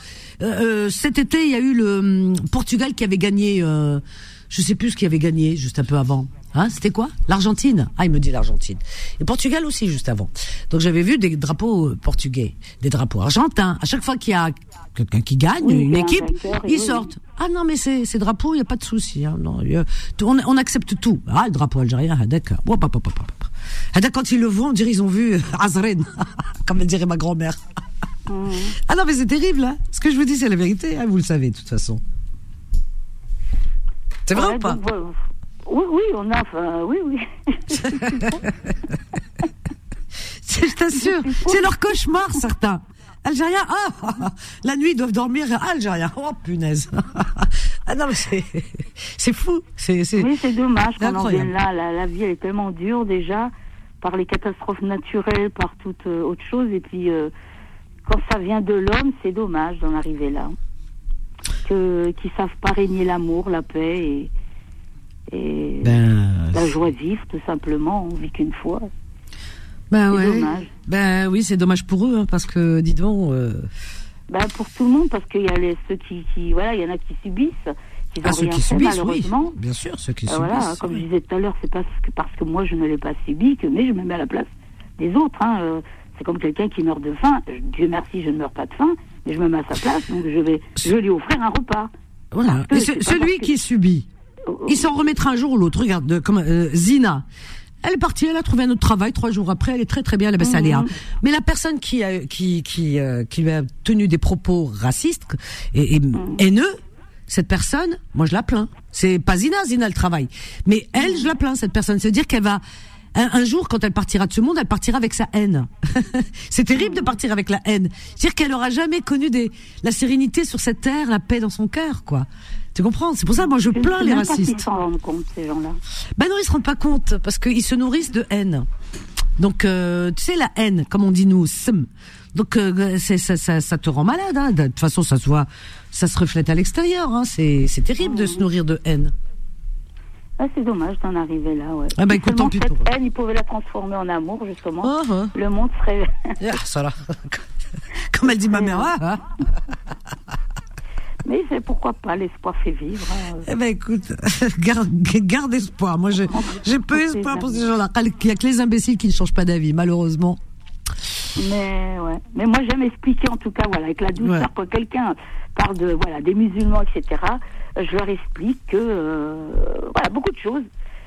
Euh, euh, cet été, il y a eu le hum, Portugal qui avait gagné. Euh, je sais plus ce qui avait gagné juste un peu avant. Hein, c'était quoi? L'Argentine? Ah, il me dit l'Argentine. Et Portugal aussi juste avant. Donc j'avais vu des drapeaux euh, portugais, des drapeaux argentins. À chaque fois qu'il y a quelqu'un qui gagne, Oui, une équipe, vainqueur, ils oui, sortent. Ah non, mais c'est ces drapeaux, il y a pas de souci. Hein, non, il y a- on, on accepte tout. Ah, le drapeau algérien, ah, d'accord. Ah, d'accord, quand ils le voient, on dirait ils ont vu euh, Azren, comme dirait ma grand-mère. Ah non, mais c'est terrible. Hein. Ce que je vous dis, c'est la vérité. Vous le savez, de toute façon. C'est vrai Ouais, ou pas? donc. Oui, oui, on a, enfin, oui, oui. C'est- Je t'assure, c'est leur cauchemar, certains. Algériens, ah, la nuit ils doivent dormir. Algériens, oh punaise. ah non mais c'est, fou. C'est, c'est. Oui, c'est dommage qu'on en vienne là. La, la vie elle est tellement dure déjà par les catastrophes naturelles, par toute euh, autre chose. Et puis euh, quand ça vient de l'homme, c'est dommage d'en arriver là. Que qui savent pas régner l'amour, la paix et, et Ben, la joie de vivre, tout simplement. On vit qu'une fois. ben c'est ouais. dommage. Ben oui, c'est dommage pour eux, hein, parce que dis donc. euh, Ben, pour tout le monde, parce qu'il y a les, ceux qui, qui, voilà, il y en a qui subissent, qui ah, ceux qui fait, subissent, oui. malheureusement. Bien sûr, ceux qui Euh, subissent. voilà, comme je disais tout à l'heure, c'est parce que, parce que moi je ne l'ai pas subi que mais je me mets à la place des autres. Hein. Euh, C'est comme quelqu'un qui meurt de faim. Dieu merci, je ne meurs pas de faim, mais je me mets à sa place, donc je vais, je vais lui offrir un repas. Voilà. Et ce- celui que- qui subit, il s'en remettra un jour ou l'autre. Regarde, de- comme euh, Zina. Elle est partie, elle a trouvé un autre travail. Trois jours après, elle est très très bien, elle est Saléa. Mhm. Mais la personne qui a, qui qui euh, qui lui a tenu des propos racistes et, et Mhm. haineux, cette personne, moi je la plains. C'est pas Zina, Zina le travail. Mais elle, je la plains cette personne. C'est-à-dire qu'elle va un, un jour, quand elle partira de ce monde, elle partira avec sa haine. c'est terrible de partir avec la haine. C'est-à-dire qu'elle aura jamais connu des, la sérénité sur cette terre, la paix dans son cœur, quoi. Tu comprends C'est pour ça, moi, je plains les même pas racistes. s'en rendent compte, ces gens-là. Ben non, ils se rendent pas compte parce qu'ils se nourrissent de haine. Donc, euh, tu sais, la haine, comme on dit nous, sm. Donc, euh, ça, ça, ça te rend malade. Hein. De toute façon, ça se voit, ça se reflète à l'extérieur. Hein. C'est, terrible de se nourrir de haine. Ah, c'est dommage d'en arriver là, ouais. Ah bah, écoute, tant pis pour haine, ils pouvaient la transformer en amour, justement. Oh, oh. Le monde serait... Ah, ça là. Comme elle dit ma mère. Ah, ah. Mais c'est pourquoi pas, l'espoir fait vivre. hein. Eh ben écoute, garde, garde espoir. Moi, j'ai, peu espoir pour ces gens-là. Il y a que les imbéciles qui ne changent pas d'avis, malheureusement. Mais ouais. Mais moi j'aime expliquer en tout cas voilà avec la douceur Ouais. quand quelqu'un parle de voilà des musulmans etc. Je leur explique que euh, voilà beaucoup de choses.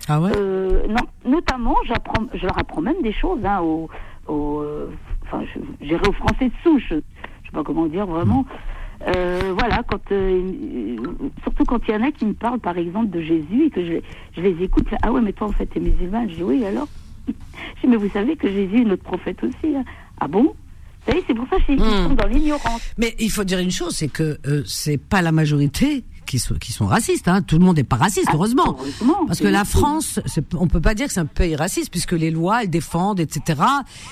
Ah ouais? Euh, non, notamment je leur apprends même des choses hein, aux, aux, euh, enfin j'irai aux Français de souche. Je sais pas comment dire vraiment. Euh, voilà quand euh, surtout quand il y en a qui me parlent par exemple de Jésus et que je, je les écoute ah ouais mais toi en fait t'es musulman je dis oui alors je dis, mais vous savez que Jésus est notre prophète aussi. hein. Ah bon? Vous savez, c'est pour ça que je dis qu'ils Hmm. sont dans l'ignorance. Mais il faut dire une chose, c'est que euh, c'est pas la majorité qui sont, qui sont racistes. Hein. Tout le monde n'est pas raciste, Ah, heureusement. Parce que la France, on peut pas dire que c'est un pays raciste puisque les lois, elles défendent, etc.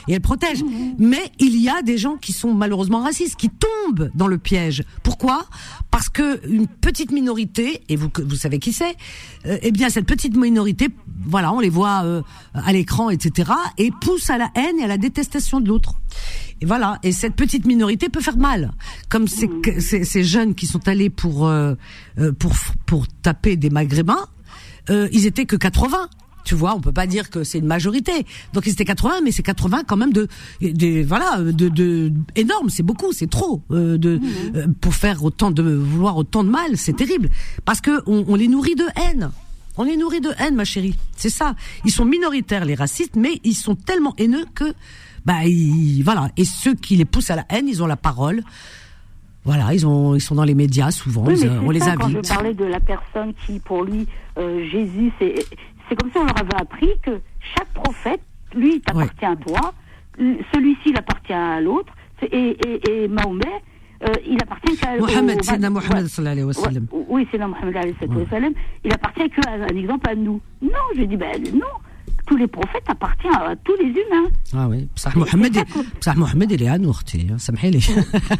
Et elles protègent. Mais il y a des gens qui sont malheureusement racistes, qui tombent dans le piège. Pourquoi? Parce que une petite minorité, et vous vous savez qui c'est, euh, eh bien cette petite minorité, voilà, on les voit euh, à l'écran, etc. Et pousse à la haine et à la détestation de l'autre. Et voilà. Et cette petite minorité peut faire mal, comme ces, que- ces, ces jeunes qui sont allés pour euh, euh, pour pour taper des maghrébins. Euh, ils étaient que 80. Tu vois, on peut pas dire que c'est une majorité. Donc ils étaient 80, mais c'est 80 quand même de, de voilà, de, de énorme. C'est beaucoup, c'est trop euh, de euh, pour faire autant de vouloir autant de mal. C'est terrible parce que on, on les nourrit de haine. On les nourrit de haine, ma chérie. C'est ça. Ils sont minoritaires, les racistes, mais ils sont tellement haineux que, bah, ils, voilà. Et ceux qui les poussent à la haine, ils ont la parole. Voilà, ils ont, ils sont dans les médias souvent. Oui, mais euh, on les ça, quand invite. je parlais de la personne qui, pour lui, euh, Jésus, c'est c'est comme si on leur avait appris que chaque prophète, lui, il t'appartient à toi, celui-ci, il appartient à l'autre, et, et, et Mahomet, euh, il appartient qu'à. Mohamed, c'est Mohamed ouais. sallallahu alayhi wa sallam. Ouais, Oui, c'est Mohamed alayhi wa sallam. Il appartient qu'à un exemple à nous. Non, je dis, ben non tous les prophètes appartiennent à tous les humains. Ah oui, Psah Mohamed, Psah Mohamed il est à nous, hein,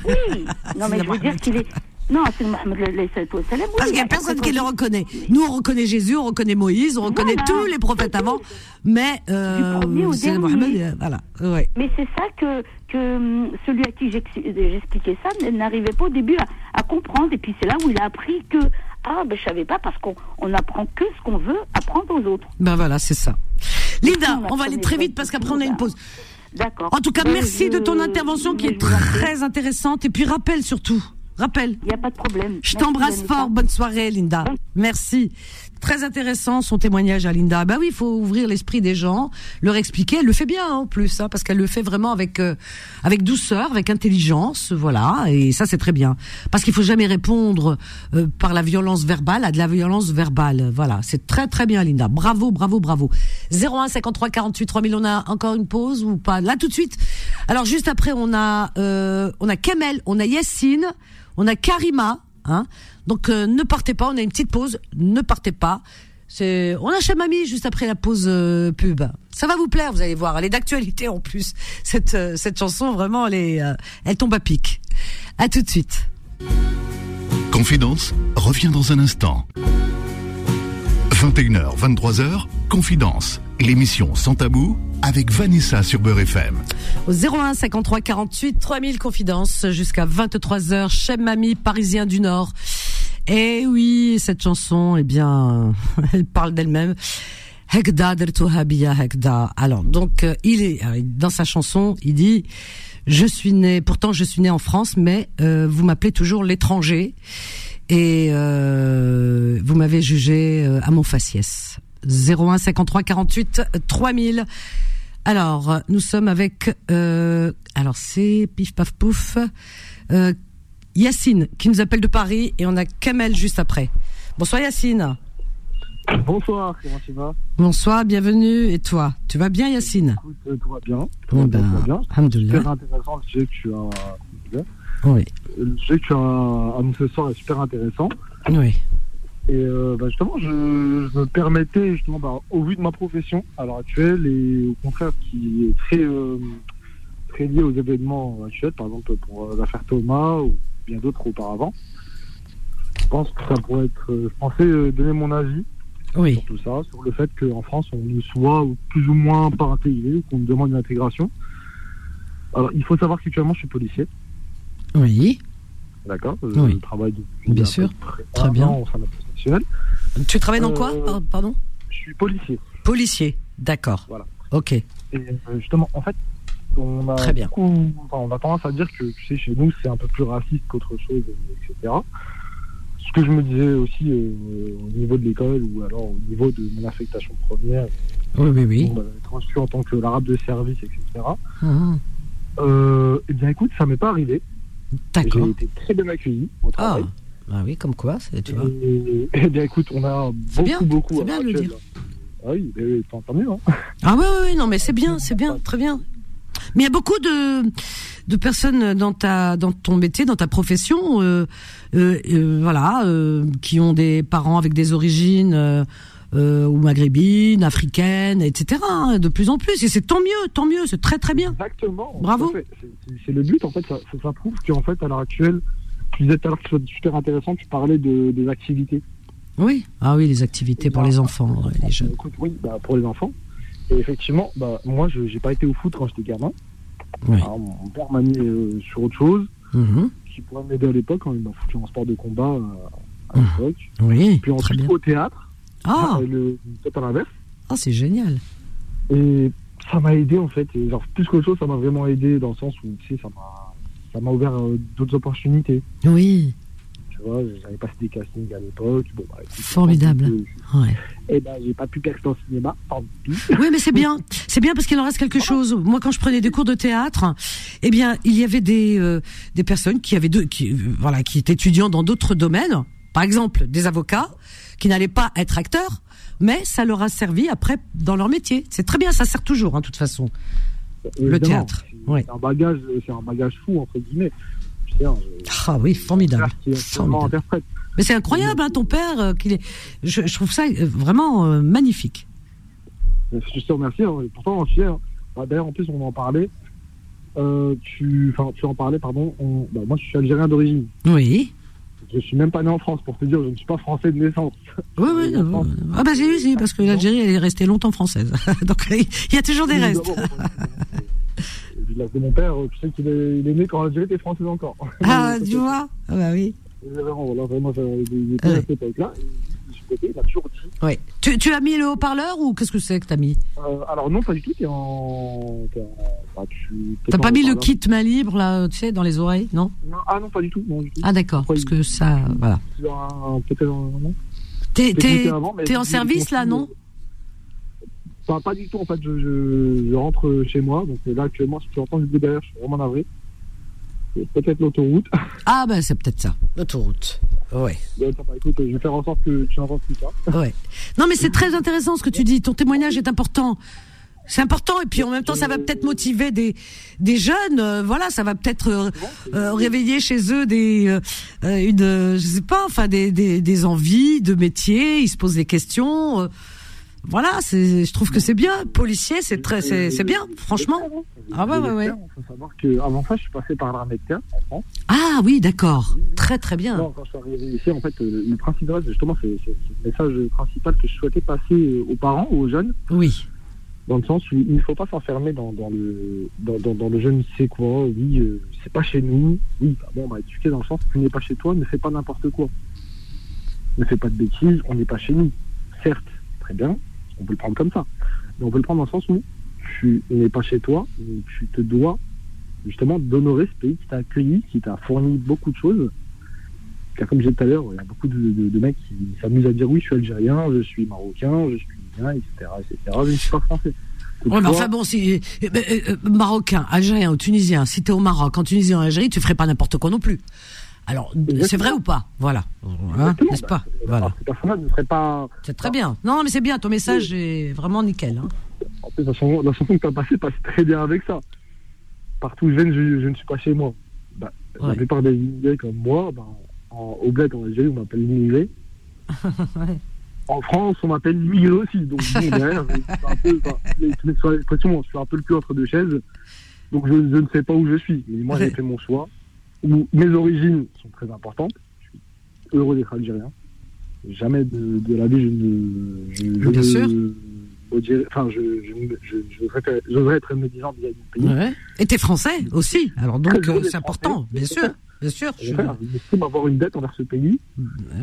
Oui, non mais je veux dire qu'il est. Non, c'est Mohamed Parce qu'il n'y a personne qui le reconnaît. Nous, on reconnaît Jésus, on reconnaît Moïse, on reconnaît tous les prophètes avant, mais euh, c'est Mohamed. Euh, voilà. Mais c'est ça que, que hum, celui à qui j'expliquais ça n'arrivait pas au début à, comprendre. Et puis c'est là où il a appris que ah, ben je savais pas, parce qu'on on apprend que ce qu'on veut apprendre aux autres. Ben voilà, c'est ça. Linda, On on va aller très vite parce qu'après on a une pause. D'accord. En tout cas, Mais merci je- de ton intervention qui est très intéressante. Et puis rappelle surtout, rappelle. Il n'y a pas de problème. Je t'embrasse fort. Bonne soirée, Linda. Merci. Très intéressant son témoignage à Linda. Bah oui, il faut ouvrir l'esprit des gens, leur expliquer. Elle le fait bien hein, en plus, hein, parce qu'elle le fait vraiment avec euh, avec douceur, avec intelligence, voilà. Et ça, c'est très bien, parce qu'il faut jamais répondre euh, par la violence verbale à de la violence verbale. Voilà, c'est très très bien, Linda. Bravo, bravo, bravo. 01 53 48 3000. On a encore une pause ou pas? Là tout de suite. Alors juste après, on a euh, on a Kamel, on a Yassine, on a Karima. Hein Donc euh, ne partez pas, on a une petite pause, ne partez pas. C'est on a chez mamie juste après la pause euh, pub. Ça va vous plaire, vous allez voir, elle est d'actualité en plus. Cette euh, cette chanson vraiment elle est elle tombe à pic. À tout de suite. Confidence revient dans un instant. 21h, 23h, Confidence, l'émission sans tabou avec Vanessa sur Beurre FM. Au 01 53 48 3000 confidences jusqu'à 23h chez mamie parisien du Nord. Et oui, cette chanson, eh bien, elle parle d'elle-même. Hekda hekda. Alors, donc, euh, il est euh, dans sa chanson, il dit je suis né, pourtant je suis né en France, mais euh, vous m'appelez toujours l'étranger et euh, vous m'avez jugé euh, à mon faciès. 01 53 48 3000. Alors, euh, nous sommes avec, euh, alors c'est pif paf pouf, euh, Yacine qui nous appelle de Paris et on a Kamel juste après. Bonsoir Yacine. Bonsoir, comment tu vas? Bonsoir, bienvenue. Et toi, tu vas bien Yacine? Écoute, euh, tout va bien. Tout va bien, ben, bien. Super intéressant le sujet que tu as. Oui, Le sujet que tu as annoncé ce soir est super intéressant. oui. Et euh, bah, justement, je, je me permettais, justement, bah, au vu de ma profession à l'heure actuelle, et au contraire, qui est très, euh, très lié aux événements actuels, par exemple pour euh, l'affaire Thomas ou bien d'autres auparavant, je pense que ça pourrait être. euh, je pensais euh, donner mon avis Oui, sur tout ça, sur le fait qu'en France, on soit plus ou moins pas intégré, ou qu'on demande une intégration. Alors, il faut savoir qu'actuellement, je suis policier, oui. d'accord Je Oui. travaille depuis Bien sûr. Très bien. au sein de. Tu travailles dans quoi Euh, par- Pardon? Je suis policier. Policier. D'accord. Voilà. Ok. Et euh, justement, en fait, on a, Très bien. beaucoup- enfin, on a tendance à dire que, tu sais, chez nous, c'est un peu plus raciste qu'autre chose, etc. Ce que je me disais aussi euh, au niveau de l'école ou alors au niveau de mon affectation première, Oui, oui, oui. bah, être reçu en tant que l'arabe de service, etc. Mhm. Euh, eh bien, écoute, ça m'est pas arrivé. D'accord. J'ai été très bien accueilli au Ah, bah oui, comme quoi, c'est- tu vois. Et, eh bien, écoute, on a beaucoup, bien, beaucoup. c'est bien de le dire. Ah oui, tant, mieux. Hein. Ah oui, oui, oui, non, mais c'est bien, c'est bien, très bien. Mais il y a beaucoup de de personnes dans ta dans ton métier, dans ta profession, euh, euh, euh, voilà, qui ont des parents avec des origines ou maghrébines, africaines, etc. hein, de plus en plus, et c'est tant mieux, tant mieux, c'est très très bien. Exactement. Bravo. C'est- le but, en fait. Ça, ça, prouve qu'en fait, à l'heure actuelle, tu disais tout à l'heure que c'était super intéressant, tu parlais de, des activités. Oui, ah oui, les activités pour les enfants, ouais, les jeunes. Écoute, oui, bah, pour les enfants. Et effectivement, bah, moi, je n'ai pas été au foot quand j'étais gamin. Oui. Alors, mon père m'a mis euh, sur autre chose, Mhm. qui pourrait m'aider à l'époque, quand il m'a foutu en sport de combat euh, à Mhm. l'époque. Oui, Puis très ensuite, bien. au théâtre, Ah, le, peut-être à l'inverse. ah c'est génial. Et ça m'a aidé en fait. Et genre, plus qu'autre chose, ça m'a vraiment aidé dans le sens où tu sais, ça m'a, ça m'a ouvert euh, d'autres opportunités. Oui, Tu vois, j'avais passé des castings à l'époque. Bon, bah, Formidable. ouais. Et ben, j'ai pas pu percer en cinéma, tant pis. Oui, mais c'est bien. C'est bien parce qu'il en reste quelque chose. Moi, quand je prenais des cours de théâtre, eh bien, il y avait des euh, des personnes qui avaient deux, qui euh, voilà, qui étaient étudiants dans d'autres domaines. Par exemple, des avocats qui n'allaient pas être acteurs, mais ça leur a servi après dans leur métier. C'est très bien, ça sert toujours, hein, de toute façon. Le théâtre, C'est ouais. un bagage, c'est un bagage fou entre guillemets. Ah oui, formidable. Mais c'est incroyable, hein, ton père, euh, qu'il est. Je, je trouve ça euh, vraiment euh, magnifique. Je te remercie. hein, pourtant, je sais, hein, bah, d'ailleurs, en plus, on en parlait. Euh, tu, en parlais, pardon. on- bah, moi, je suis algérien d'origine. Oui. Je suis même pas né en France, pour te dire, je ne suis pas français de naissance. Oui, oui. Ah bah j'ai eu, si, parce que l'Algérie, elle est restée longtemps française. Donc il y a toujours des restes. Le village de mon père, euh, tu sais qu'il est, il est né quand l'Algérie était française encore. Ah, tu vois Ah bah oui. Et Vraiment, voilà, vraiment, j'ai des Ouais. à cette époque-là. Il a toujours dit. Oui. Tu, tu as mis le haut-parleur ou qu'est-ce que c'est que t'as mis Euh, alors, non, pas du tout, t'es en. t'es en- bah, tu- T'as pas mis le kit main libre là, tu sais, dans les oreilles, non Non, Ah non, pas du tout. Non, du tout. Ah d'accord, parce il- que ça, voilà. T'es t'es t'es en service là, non Pas, pas du tout, en fait. Je, je, je rentre chez moi. Donc là, actuellement, si tu entends du bruit derrière, je suis vraiment navré. C'est peut-être l'autoroute. Ah ben c'est peut-être ça, l'autoroute. Ouais. Bah, écoute, je vais faire en sorte que tu n'entendes plus ça. Ouais. Non, mais c'est très intéressant ce que tu dis. Ton témoignage est important. C'est important et puis en même temps ça va peut-être motiver des des jeunes. euh, voilà, ça va peut-être euh, euh, réveiller chez eux des une je sais pas, enfin des, des des envies de métier. Ils se posent des questions. Voilà, c'est je trouve que c'est bien. Policier, c'est très c'est c'est bien, franchement. Ah ouais, ouais, ouais. Il faut savoir qu'avant ça, je suis passé par l'armée de terre en France. Ah oui, d'accord. Très très bien. Non, quand je suis arrivé ici, en fait, euh, le principal, justement, c'est le message principal que je souhaitais passer euh, aux parents ou aux jeunes, Oui. dans le sens où il ne faut pas s'enfermer dans, dans le dans, dans, dans le jeune c'est quoi, oui, euh, c'est pas chez nous, oui, bah, bon, on m'a éduqué dans le sens, tu n'es pas chez toi, ne fais pas n'importe quoi. Ne fais pas de bêtises, on n'est pas chez nous. Certes, très bien, on peut le prendre comme ça, mais on peut le prendre dans le sens où tu n'es pas chez toi, mais tu te dois justement d'honorer ce pays qui t'a accueilli, qui t'a fourni beaucoup de choses. Car comme je disais tout à l'heure, il y a beaucoup de, de- de mecs qui s'amusent à dire oui, je suis algérien, je suis marocain, je suis bien, etc., etc. Je ne suis pas français. Donc, Ouais, mais toi, enfin bon, si euh, euh, euh, marocain, algérien ou tunisien, si t'es au Maroc, en Tunisie, en Algérie, tu ferais pas n'importe quoi non plus. Alors, c'est vrai ou pas Voilà, Hein, n'est-ce bah, pas euh, Voilà, Ces ne seraient pas. c'est très bien. Non, mais c'est bien. Ton message est vraiment nickel. Hein. En plus, la chanson, la chanson que tu as passée passe très bien avec ça. Partout où je viens, je, je ne suis pas chez moi. Bah, Ouais. La plupart des immigrés comme moi, bah, en, au bled en Algérie, on m'appelle l'immigré. En France, on m'appelle l'immigré aussi. Donc, bon, derrière, je suis un peu, je suis un peu le cul entre deux chaises. Donc, je, je ne sais pas où je suis. Mais moi, j'ai fait mon choix. Où mes origines sont très importantes. Je suis heureux d'être algérien. Jamais de, de la vie, je ne. Je, je Bien ne- sûr. Enfin, je, je, je, je, j'oserais- j'oserais être médisant vis-à-vis du pays. Ouais. Et t'es français aussi. Alors donc, euh, c'est important, bien sûr. Bien sûr. Je j'estime avoir une dette envers ce pays.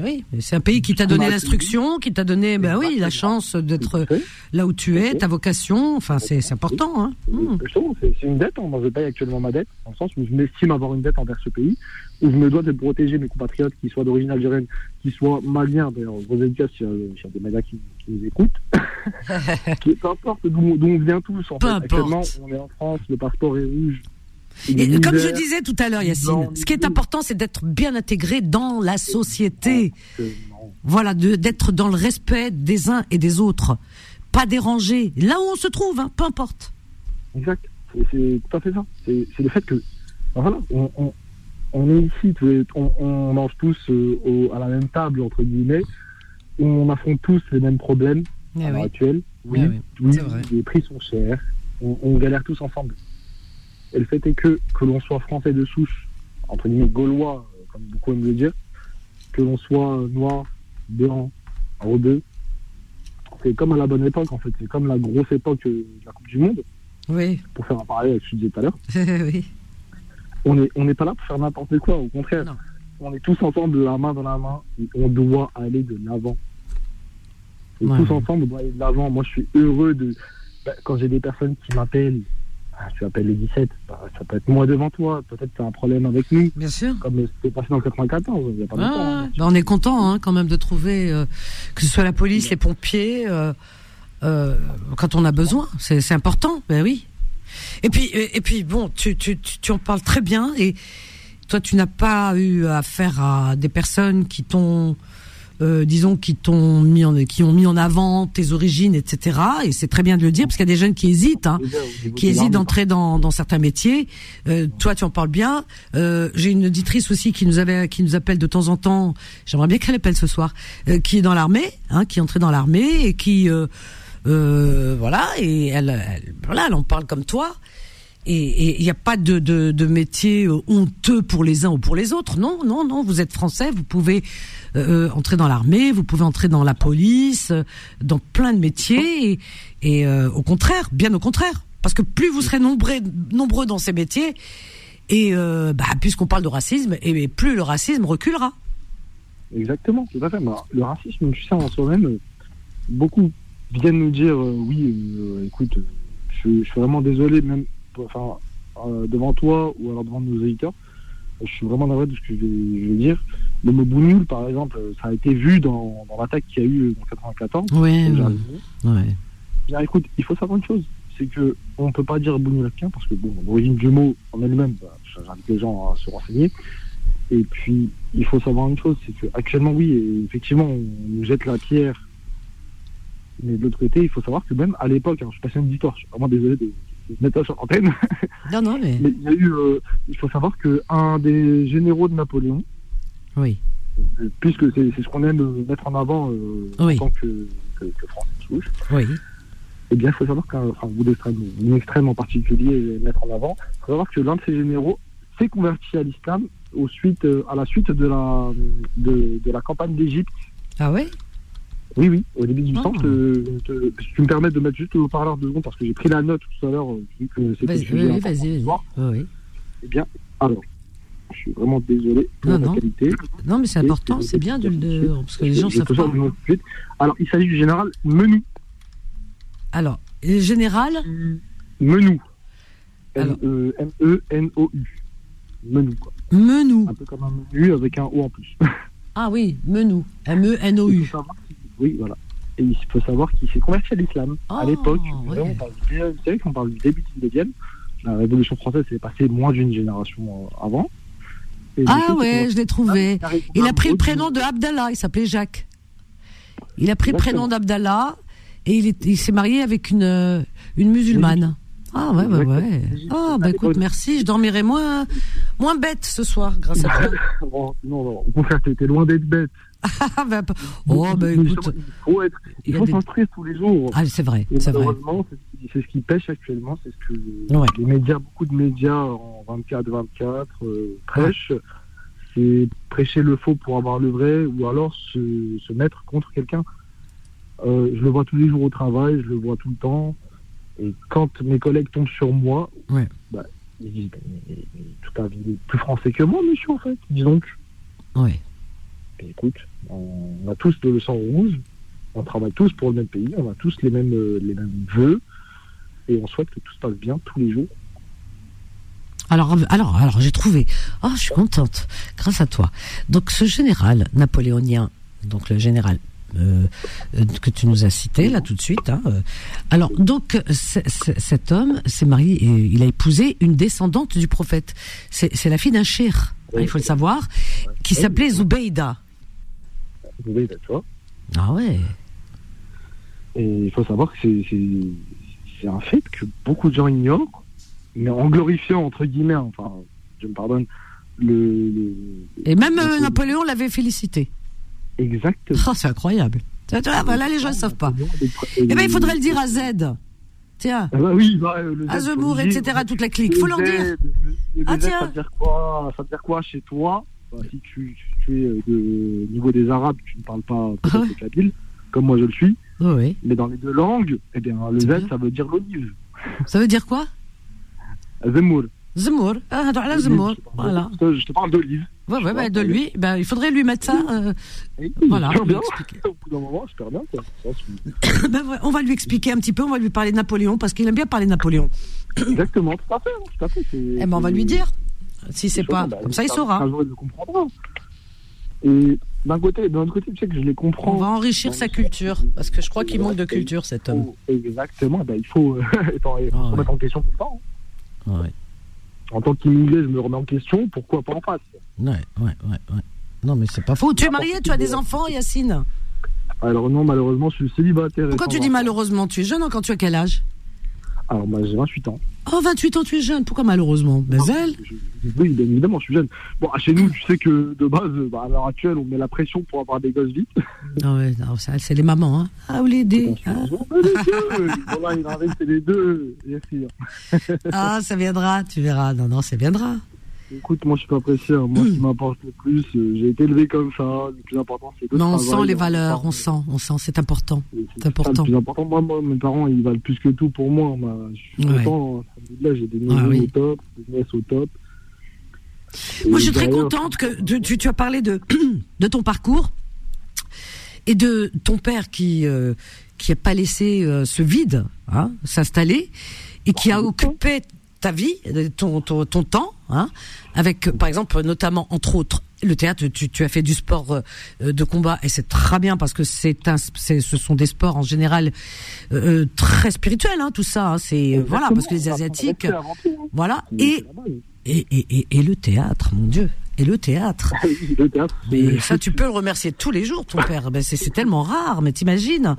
Oui, mais c'est un pays qui t'a donné l'instruction, qui t'a donné, ben oui, la chance d'être là où tu es, ta vocation. Enfin, c'est important. Hein. Hmm. C'est une dette. hein. Moi, je paye actuellement ma dette, dans le sens où je m'estime avoir une dette envers ce pays, où je me dois de protéger mes compatriotes, qui soient d'origine algérienne, qui soient maliens. D'ailleurs, gros dédicace s'il y, a- s'il y a des médias qui, qui nous écoutent. qui, peu importe d'où on vient tous. En Peu fait. Actuellement, on est en France, le passeport est rouge. Et comme je disais tout à l'heure, Yacine, ce qui est important, c'est d'être bien intégré dans la société. Exactement. Voilà, d'être dans le respect des uns et des autres. Pas dérangé. Là où on se trouve, hein, peu importe. Exact. C'est- tout à fait ça. C'est le fait que, ben voilà, on, on, on est ici, on, on mange tous euh, au- à la même table, entre guillemets, on affronte tous les mêmes problèmes Eh à l'heure oui. actuelle. Oui, Eh oui, oui, vrai. les prix sont chers, on, on galère tous ensemble. Et le fait est que, que l'on soit français de souche, entre guillemets gaulois, euh, comme beaucoup aiment le dire, que l'on soit noir, blanc, rebeu, c'est comme à la bonne époque en fait, c'est comme la grosse époque euh, de la Coupe du Monde, Oui, pour faire un parallèle avec ce que je disais tout à l'heure. oui. On n'est on n'est pas là pour faire n'importe quoi, au contraire. Non. On est tous ensemble, la main dans la main, et on doit aller de l'avant. Et Ouais. tous ensemble, on doit aller de l'avant. Moi, je suis heureux de. bah, quand j'ai des personnes qui m'appellent, ah, tu appelles les 17, bah, ça peut être moi devant toi, peut-être que tu as un problème avec nous, Bien sûr. comme c'était passé dans le 94, il n'y a pas Ah, longtemps. hein. on est content hein, quand même de trouver euh, que ce soit la police, les pompiers, euh, euh, quand on a besoin. C'est c'est important, ben oui. Et puis, et, et puis bon, tu, tu, tu, tu en parles très bien et toi, tu n'as pas eu affaire à des personnes qui t'ont euh, disons, qui t'ont mis en, qui ont mis en avant tes origines, etc. Et c'est très bien de le dire, parce qu'il y a des jeunes qui hésitent, hein, qui hésitent d'entrer dans, dans certains métiers. Euh, toi, tu en parles bien. Euh, J'ai une auditrice aussi qui nous avait, qui nous appelle de temps en temps. J'aimerais bien qu'elle appelle ce soir, euh, qui est dans l'armée, hein, qui est entrée dans l'armée et qui, euh, euh, voilà, et elle, elle, voilà, elle en parle comme toi. Et il n'y a pas de, de, de métier euh, honteux pour les uns ou pour les autres. Non, non, non. Vous êtes français, vous pouvez euh, entrer dans l'armée, vous pouvez entrer dans la police, euh, dans plein de métiers. Et, et euh, au contraire, bien au contraire, parce que plus vous serez nombreux, nombreux dans ces métiers, et euh, bah, puisqu'on parle de racisme, et plus le racisme reculera. Exactement, tout à fait. Mais alors, le racisme, tu sais, en soi-même, beaucoup viennent nous dire oui, écoute, je, je suis vraiment désolé, même enfin, euh, devant toi ou alors devant nos éditeurs, je suis vraiment navré de ce que je vais, je vais dire. Le mot bougnoul, par exemple, ça a été vu dans, dans l'attaque qu'il y a eu en 94. Ouais, Déjà, ouais. Bien, écoute, il faut savoir une chose, c'est que on ne peut pas dire bougnoulacien parce que bon, l'origine du mot en elle-même, bah, j'invite les gens à se renseigner. Et puis, il faut savoir une chose, c'est que actuellement, oui, et effectivement, on nous jette la pierre. Mais de l'autre côté, il faut savoir que même à l'époque, hein, je suis passionné d'histoire, je suis vraiment désolé de mettre ça sur l'antenne, Non, non, mais mais il y a eu, euh, il faut savoir que un des généraux de Napoléon, oui, puisque c'est ce qu'on aime euh, mettre en avant euh, Oui. en tant que, que, que français souche, oui, eh bien, il faut savoir qu'un enfin, vous d'extrême, une extrême en particulier, mettre en avant, il faut savoir que l'un de ces généraux s'est converti à l'islam au suite, à la suite de la, de, de la campagne d'Égypte. ah ouais, Oui, oui, au début du Ah. te- si tu me permets de mettre juste le haut-parleur deux secondes parce que j'ai pris la note tout à l'heure, euh, vu que c'était vas-y, oui, vas-y, oui. Eh bien, alors, je suis vraiment désolé pour Non, la non. qualité. Non, mais c'est important, c'est bien de, de parce que les gens savent pas. Alors, il s'agit du général Menou. Alors, le général, Menou. M-E-N-O-U. Menou, quoi. Menou. Un peu comme un menu avec un O en plus. Ah oui, Menou. M-E-N-O-U. Oui, voilà. Et il faut savoir qu'il s'est converti à l'islam Ah, à l'époque. ouais. Vraiment, on parle du- Vous savez qu'on parle du début du 19e. La Révolution française s'est passée moins d'une génération euh, avant. Et Ah ouais, je l'ai trouvé. converti à Il a pris le prénom de Abdallah, il s'appait Jacques. Il a pris le Exactement. prénom d'Abdallah et il, est- il s'est marié avec une, euh, une musulmane. Ah ouais, ouais, ouais. Ah bah écoute, merci, je dormirai moins, moins bête ce soir grâce à toi. Non, non, au contraire, t'es loin d'être bête. Ah bah, oh bah écoute, Il faut, être, il des- tous les jours. ah c'est vrai, c'est vrai. c'est ce qui- pêche actuellement, c'est ce que Ouais. les médias, beaucoup de médias en 24-24 euh, prêchent. C'est prêcher le faux pour avoir le vrai, ou alors se, se mettre contre quelqu'un. Euh, je le vois tous les jours au travail, je le vois tout le temps. Et quand mes collègues tombent sur moi, Ouais. bah, ils disent mais, mais, mais tout à fait plus français que moi, monsieur, en fait. Dis donc. Ouais. Et écoute, on a tous le sang rouge, on travaille tous pour le même pays, on a tous les mêmes, euh, les mêmes vœux, et on souhaite que tout se passe bien tous les jours. Alors, alors, alors, j'ai trouvé. Oh, je suis contente, grâce à toi. Donc, ce général napoléonien, donc le général euh, euh, que tu nous as cité là tout de suite. Hein, alors, donc, c- c- cet homme s'est marié, et il a épousé une descendante du prophète. C'est c'est la fille d'un cher, hein, il faut le savoir, qui s'appelait Zoubeida. Voyez, tu vois. Ah ouais. Et il faut savoir que c'est- un fait que beaucoup de gens ignorent, mais en glorifiant, entre guillemets, enfin, je me pardonne, le. le- Et même euh, le- Napoléon l'avait félicité. Exactement. Oh, c'est incroyable. Tu vois, Voilà, les gens ne savent pas. Eh ben, il faudrait le dire à Z. Tiens, Ah bah oui, bah, le dire. etc., toute la clique. Faut leur Le dire. Le Ah, Z, Ça tiens. veut dire quoi? Ça veut dire quoi chez toi? Bah, Si tu, tu es euh, de au niveau des Arabes, tu ne parles pas Ouais. le kabyle, comme moi je le suis, Oui, oui. mais dans les deux langues, eh bien, le Z, bien. ça veut dire l'olive. Ça veut dire quoi? Zemmour. Zemmour. Ah, te parle Voilà. Je te parle d'olive. Ouais, ouais, bah, de oui. lui, bah, il faudrait lui mettre ça. euh, Et Voilà, super lui bien. expliquer. Au bout d'un moment, super bien. Quoi. Ça, c'est- bah, ouais, on va lui expliquer un petit peu, on va lui parler de Napoléon, parce qu'il aime bien parler de Napoléon. Exactement, tout à fait. Tout à fait. c'est- Eh ben, on va lui dire. Si c'est pas. Bah, Comme ça, il saura. Un jour, il le comprendra. Et d'un côté, d'un autre côté, tu sais que je les comprends. On va enrichir sa culture, parce que je crois qu'il manque de culture, cet homme. Exactement, ben, il faut, euh, attends, il faut Ah, ouais. remettre en question tout le temps. Ouais, En tant qu'immigré, je me remets en question, pourquoi pas en face? Ouais, ouais, ouais. ouais. Non, mais c'est pas faux. Tu es marié, tu as des enfants, Yacine? Alors non, malheureusement, je suis célibataire. Pourquoi tu dis malheureusement? Tu es jeune quand tu as quel âge? Alors, bah, j'ai 28 ans. Oh, 28 ans, tu es jeune. Pourquoi malheureusement? Ben, elle Oui, bien évidemment, je suis jeune. Bon, chez nous, tu sais que de base, bah, à l'heure actuelle, on met la pression pour avoir des gosses vite. Non, ouais, non, c'est les mamans. Hein. Ah, ou les dés. hein. Les deux, voilà, il en reste, les deux, bien sûr. Ah, ça viendra, tu verras. Non, non, ça viendra. Écoute, moi, je suis pas pressé. hein. Moi, ce qui m'importe le plus, euh, j'ai été élevé comme ça. Le plus important, c'est le Non, on travail. sent les valeurs, on sent, on sent, c'est important. C'est Ça, important. Le plus important, moi, moi, mes parents, ils valent plus que tout pour moi. Je suis Ouais. content. Là, j'ai des neveux Ah oui. au top, des nièces au top. Et Moi, je suis très contente que tu, tu as parlé de, de ton parcours et de ton père qui euh, qui a pas laissé euh, ce vide hein, s'installer et qui a occupé ta vie, ton, ton, ton temps, hein, avec, par exemple, notamment, entre autres, le théâtre, tu, tu as fait du sport euh, de combat et c'est très bien parce que c'est un, c'est, ce sont des sports en général euh, euh, très spirituels, hein, tout ça. hein, c'est voilà parce que les asiatiques, tout, hein. voilà et, et, et, et le théâtre, mon Dieu, et le théâtre. Le théâtre, Mais ça, tu peux le remercier tous les jours, ton père. Ben, c'est, tellement rare, mais t'imagines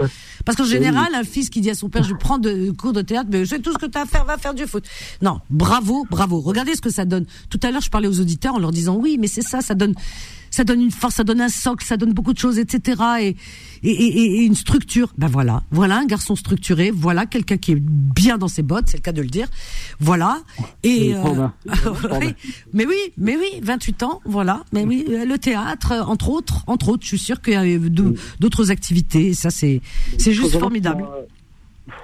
Parce qu'en général, un fils qui dit à son père, je prends de cours de théâtre, mais je sais tout ce que tu as à faire, va faire du foot. Non, bravo, bravo. Regardez ce que ça donne. Tout à l'heure, je parlais aux auditeurs en leur disant, oui, mais c'est ça, ça donne, ça donne une force, ça donne un socle, ça donne beaucoup de choses, etc. Et, et, et, et une structure. Ben voilà, voilà un garçon structuré, voilà quelqu'un qui est bien dans ses bottes, c'est le cas de le dire. Voilà. Et Oui, pardon. oui, mais oui, mais oui, 28 ans, voilà. Mais oui, euh, le théâtre, euh, entre autres, entre autres, je suis sûre qu'il y a euh, d'autres activités. et Ça, c'est, c'est juste formidable. que, euh,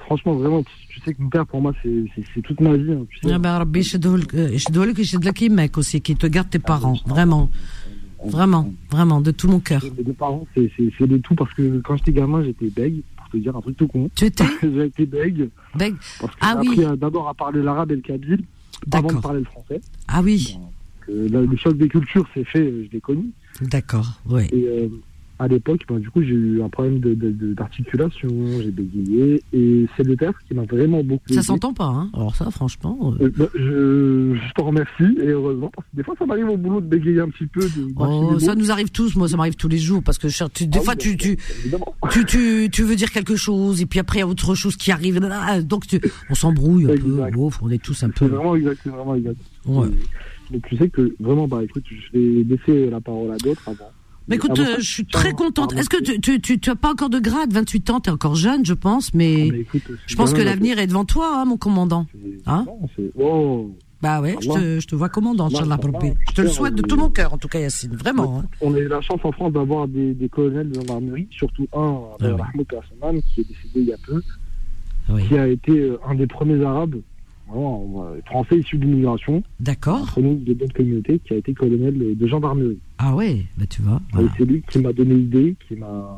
Franchement, vraiment, tu sais que mon père, pour moi, c'est toute ma vie. hein, tu sais. Ah ben, Rabbi, je dois le- je dois le- je dois le mec aussi, qui te garde tes parents, vraiment, vraiment, vraiment, de tout mon cœur. Mes deux parents, c'est c'est- c'est de tout parce que quand j'étais gamin, j'étais bègue, pour te dire un truc tout con. Tu étais J'ai été bègue bègue parce que Ah j'ai oui. d'abord à parler l'arabe et le kabyle avant de parler le français. Ah oui, là, le choc des cultures, c'est fait, euh, je l'ai connu. d'accord, oui. Et euh, à l'époque, ben, du coup, j'ai eu un problème de- de- de- d'articulation, j'ai bégayé. Et c'est le théâtre qui m'a vraiment beaucoup Ça s'entend pas, hein. Alors ça, franchement. euh, Euh, bah, je, je te remercie et heureusement parce que des fois ça m'arrive au boulot de bégayer un petit peu Oh, ça nous arrive tous, moi ça m'arrive tous les jours parce que je- tu- des Ah fois oui, tu, tu, tu, tu, tu veux dire quelque chose et puis après il y a autre chose qui arrive, donc tu, on s'embrouille un peu, ouf, on est tous un peu. vraiment exact, c'est vraiment exact. Ouais. Donc tu sais que vraiment bah écoute, je vais laisser la parole à d'autres avant. Mais écoute, Avant euh, je suis très contente. Est-ce que tu, tu, tu, tu as pas encore de grade 28 ans, tu es encore jeune, je pense, mais Ah, mais écoute, je pense que l'avenir est devant toi, hein, mon commandant. Hein oh, Bah ouais, je te, je te vois commandant, Allah, Inch'Allah. Je te le souhaite de tout mon cœur, en tout cas, Yacine, vraiment. hein. on a eu la chance en France d'avoir des, des colonels de gendarmerie, surtout un, Ah oui. Rahmoud Hassanan, qui est décédé il y a peu, Oui. qui a été euh, un des premiers arabes, vraiment, euh, français issus de l'immigration, D'accord. de notre communauté, qui a été colonel de gendarmerie. Ah ouais, bah tu vois. Voilà. c'est lui qui m'a donné l'idée, qui m'a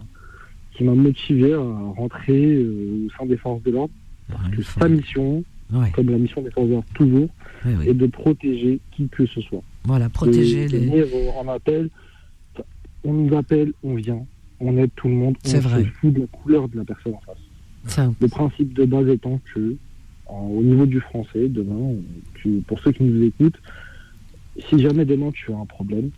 qui m'a motivé à rentrer euh, au sein des forces de l'ordre. Ouais, Que il faut- sa mission, ouais, comme la mission des forces de l'ordre toujours, ouais, est de protéger qui que ce soit. Voilà, protéger les. venir en appel, on nous appelle, on vient, on aide tout le monde, on C'est vrai. se fout de la couleur de la personne en face. Ça, Le principe de base étant que, en- au niveau du français, demain, tu- pour ceux qui nous écoutent, si jamais demain tu as un problème,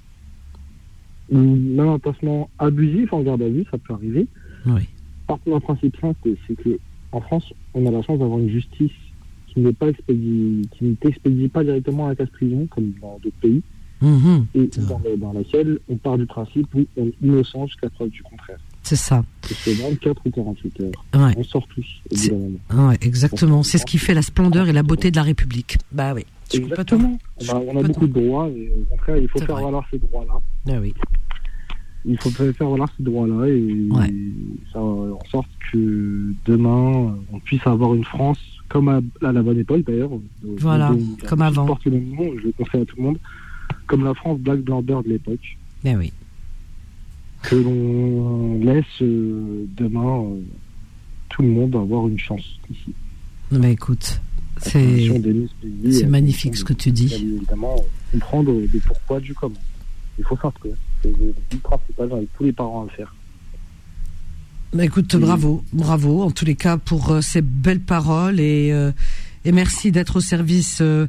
ou même un placement abusif en garde à vue, ça peut arriver. oui. Par contre, un principe simple, c'est que en France, on a la chance d'avoir une justice qui n'est pas expédie, qui ne t'expédie pas directement à la casse prison comme dans d'autres pays, Mhm, et dans, dans laquelle on part du principe où on est innocent jusqu'à preuve du contraire. C'est ça. C'est 24 ou 48 heures. Ouais. On sort tous. Ouais, exactement. C'est ce qui fait la splendeur et la beauté de la République. Bah oui. Je Exactement. je On a, on a beaucoup de droits et au contraire, il faut faire vrai. valoir ces droits-là. Ah oui. Il faut faire valoir ces droits-là et Ouais. faire en sorte que demain, on puisse avoir une France comme à, à la bonne époque d'ailleurs. Voilà, comme je avant. porte le nom, je le conseille à tout le monde. Comme la France Black Blamber de l'époque. Ah oui. Que l'on laisse euh, demain euh, tout le monde avoir une chance ici. Écoute, c'est c'est magnifique ce que tu dis. Évidemment, comprendre le pourquoi du comment. Il faut s'inscrire. C'est le but principal, j'invite tous les parents à le faire. Bah, écoute, bravo, bravo en tous les cas pour euh, ces belles paroles et, euh, et merci d'être au service euh,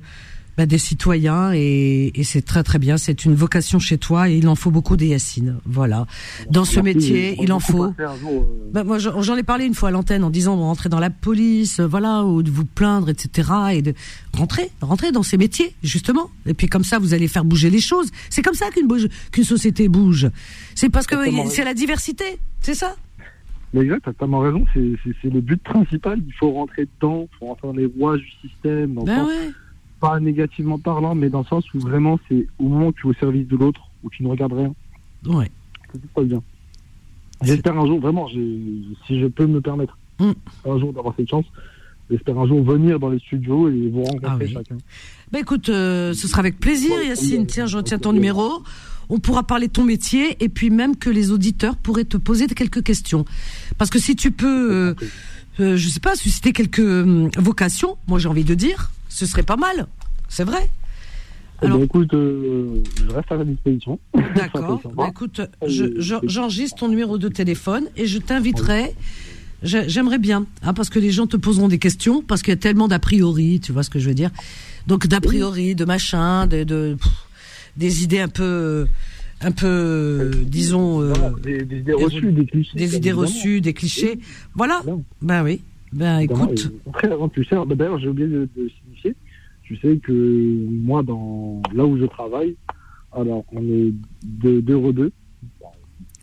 bah, des citoyens et, et c'est très très bien. C'est une vocation chez toi et il en faut beaucoup des Yacine. Voilà. Dans ce métier, il en faut. euh, Bah, moi, j'en ai parlé une fois à l'antenne en disant de rentrer dans la police, euh, voilà, ou de vous plaindre, etc. Et de rentrer, rentrer dans ces métiers, justement. Et puis comme ça, vous allez faire bouger les choses. C'est comme ça qu'une qu'une société bouge. C'est parce que c'est la diversité, c'est ça? Mais exact, t'as tellement raison, c'est- le but principal. Il faut rentrer dedans, il faut rentrer dans les rouages du système, dans Ben ouais. Pas négativement parlant, mais dans le sens où vraiment c'est au moment où tu es au service de l'autre, où tu ne regardes rien, Ouais. que tout se passe bien. J'espère un jour, vraiment, si je peux me permettre, Mm. un jour d'avoir cette chance, j'espère un jour venir dans les studios et vous rencontrer Ah oui. chacun. Ben écoute, euh, ce sera avec plaisir, Yacine. Tiens, je retiens ton numéro. On pourra parler de ton métier et puis même que les auditeurs pourraient te poser quelques questions. Parce que si tu peux, euh, euh, je sais pas, susciter quelques euh, vocations, moi j'ai envie de dire, ce serait pas mal. C'est vrai. Eh Alors- ben, écoute, euh, je reste à ta disposition. D'accord. Bah, écoute, je- je- j'enregistre ton numéro de téléphone et je t'inviterai. J'ai- J'aimerais bien, hein, parce que les gens te poseront des questions, parce qu'il y a tellement d'a priori, tu vois ce que je veux dire. Donc d'a priori, de machin, de, de pff, des idées un peu, un peu, disons, euh, Voilà, des, des idées reçues, des clichés. des idées reçues, des clichés. Voilà. Ben oui. Ben écoute. bah, d'ailleurs, j'ai oublié de. Tu sais que moi, dans là où je travaille, alors on est re deux.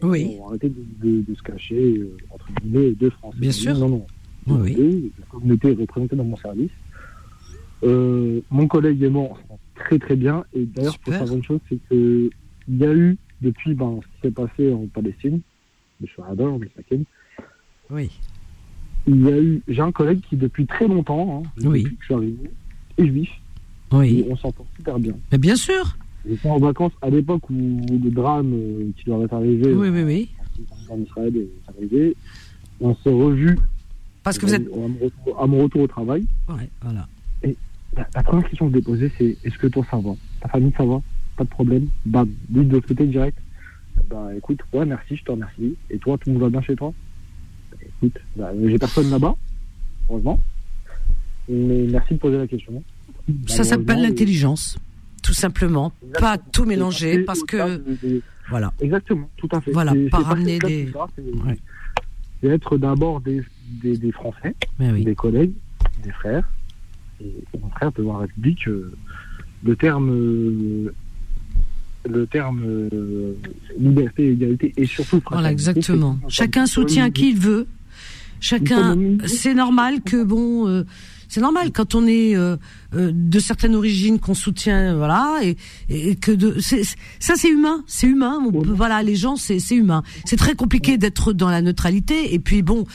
Oui. On va arrêter de, de- de se cacher euh, entre guillemets deux Français. Bien sûr. Non, non. Oui, oui. La communauté est représentée dans mon service. Euh, mon collègue et moi, on s'entend très très bien. Et d'ailleurs, pour savoir une chose, c'est que il y a eu depuis ben, ce qui s'est passé en Palestine, M. Radar, M. Saken, Oui. il y a eu, j'ai un collègue qui depuis très longtemps, hein, Oui. depuis que je suis arrivé, est juif, Oui. et on s'entend super bien. Mais bien sûr. J'étais en vacances à l'époque où le drame euh, qui leur est arrivé Oui, oui, oui. en Israël est arrivé. On s'est revus Parce que vous êtes. à mon retour, à mon retour au travail. Ouais, voilà. La, la première question que je posée, c'est est-ce que toi ça va? Ta famille ça va? Pas de problème? Bam, lui de l'autre côté direct. Bah écoute, ouais, merci, je te remercie. Et toi, tout le monde va bien chez toi? Bah, Écoute, bah, j'ai personne là-bas, heureusement. Mais merci de poser la question. Ça s'appelle l'intelligence, tout simplement. Exactement. Pas tout mélanger, parce que voilà. Exactement, tout à fait. Voilà, pas ramener des- c'est- Ouais. Être d'abord des, des, des Français, oui. des collègues, des frères. Et au contraire, devant la République, euh, le terme, le terme euh, liberté, égalité et surtout Voilà, fraternité, exactement. c'est- Chacun soutient qui il veut. Chacun, c'est normal que bon, euh, c'est normal quand on est euh, euh, de certaines origines qu'on soutient, voilà, et, et que de, ça c'est humain, c'est humain. On peut- voilà, les gens, c'est c'est humain. C'est très compliqué d'être dans la neutralité. Et puis bon.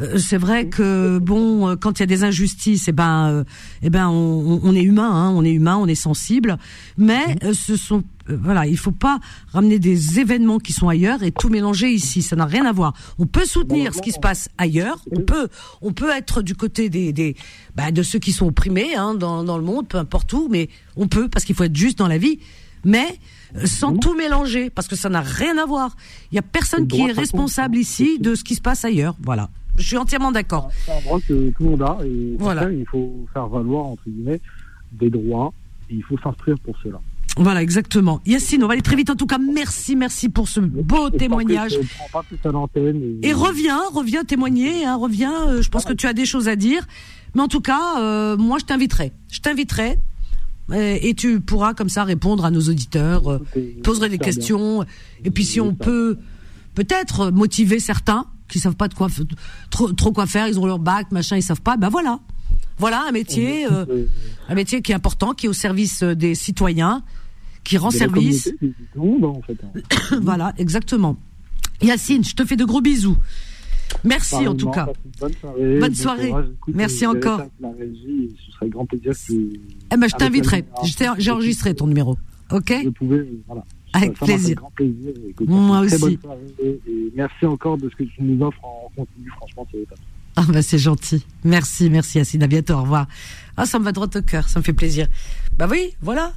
Euh, C'est vrai que bon, euh, quand il y a des injustices, eh ben, euh, eh ben, on, on est humain, hein, on est humain, on est sensible. Mais euh, ce sont, voilà, il faut pas ramener des événements qui sont ailleurs et tout mélanger ici. Ça n'a rien à voir. On peut soutenir ce qui se passe ailleurs. On peut, on peut être du côté des, des, bah, de ceux qui sont opprimés hein, dans, dans le monde, peu importe où. Mais on peut parce qu'il faut être juste dans la vie. Mais sans tout mélanger, parce que ça n'a rien à voir. Il y a personne qui est responsable hein. ici de ce qui se passe ailleurs. Voilà. Je suis entièrement d'accord. C'est un droit que tout le monde a et Voilà. ça, il faut faire valoir entre guillemets des droits et il faut s'inscrire pour cela. Voilà, exactement. Yacine, on va aller très vite. En tout cas, merci, merci pour ce beau témoignage. Ne prends pas plus à. Et reviens, reviens témoigner, hein, reviens. euh, je pense que tu as des choses à dire. Mais en tout cas, euh, moi, je t'inviterai. Je t'inviterai. euh, Et tu pourras comme ça répondre à nos auditeurs, euh, poserai des questions. Et puis si on peut peut-être motiver certains qui savent pas de quoi trop, trop quoi faire, ils ont leur bac, machin, ils savent pas. Ben voilà, voilà un métier, euh, un métier qui est important, qui est au service euh, des citoyens, qui rend service. Monde en fait. hein. voilà, exactement. Yacine, je te fais de gros bisous. Merci en tout cas. Bonne soirée. Bonne bon soirée. courage. Écoute, Merci encore. rester avec La régie, et ce serait grand plaisir que. Eh ben, je t'inviterai. J'ai enregistré ton numéro. Ok? Je pouvais, voilà. Avec Ça plaisir. grand plaisir. Écoute, Moi aussi. bonne et merci encore de ce que tu nous offres en continu. Franchement, c'est. Ah bah c'est gentil. Merci, merci Yacine. À bientôt. Au revoir. Ah, ça me va droit au cœur. Ça me fait plaisir. Bah oui, voilà.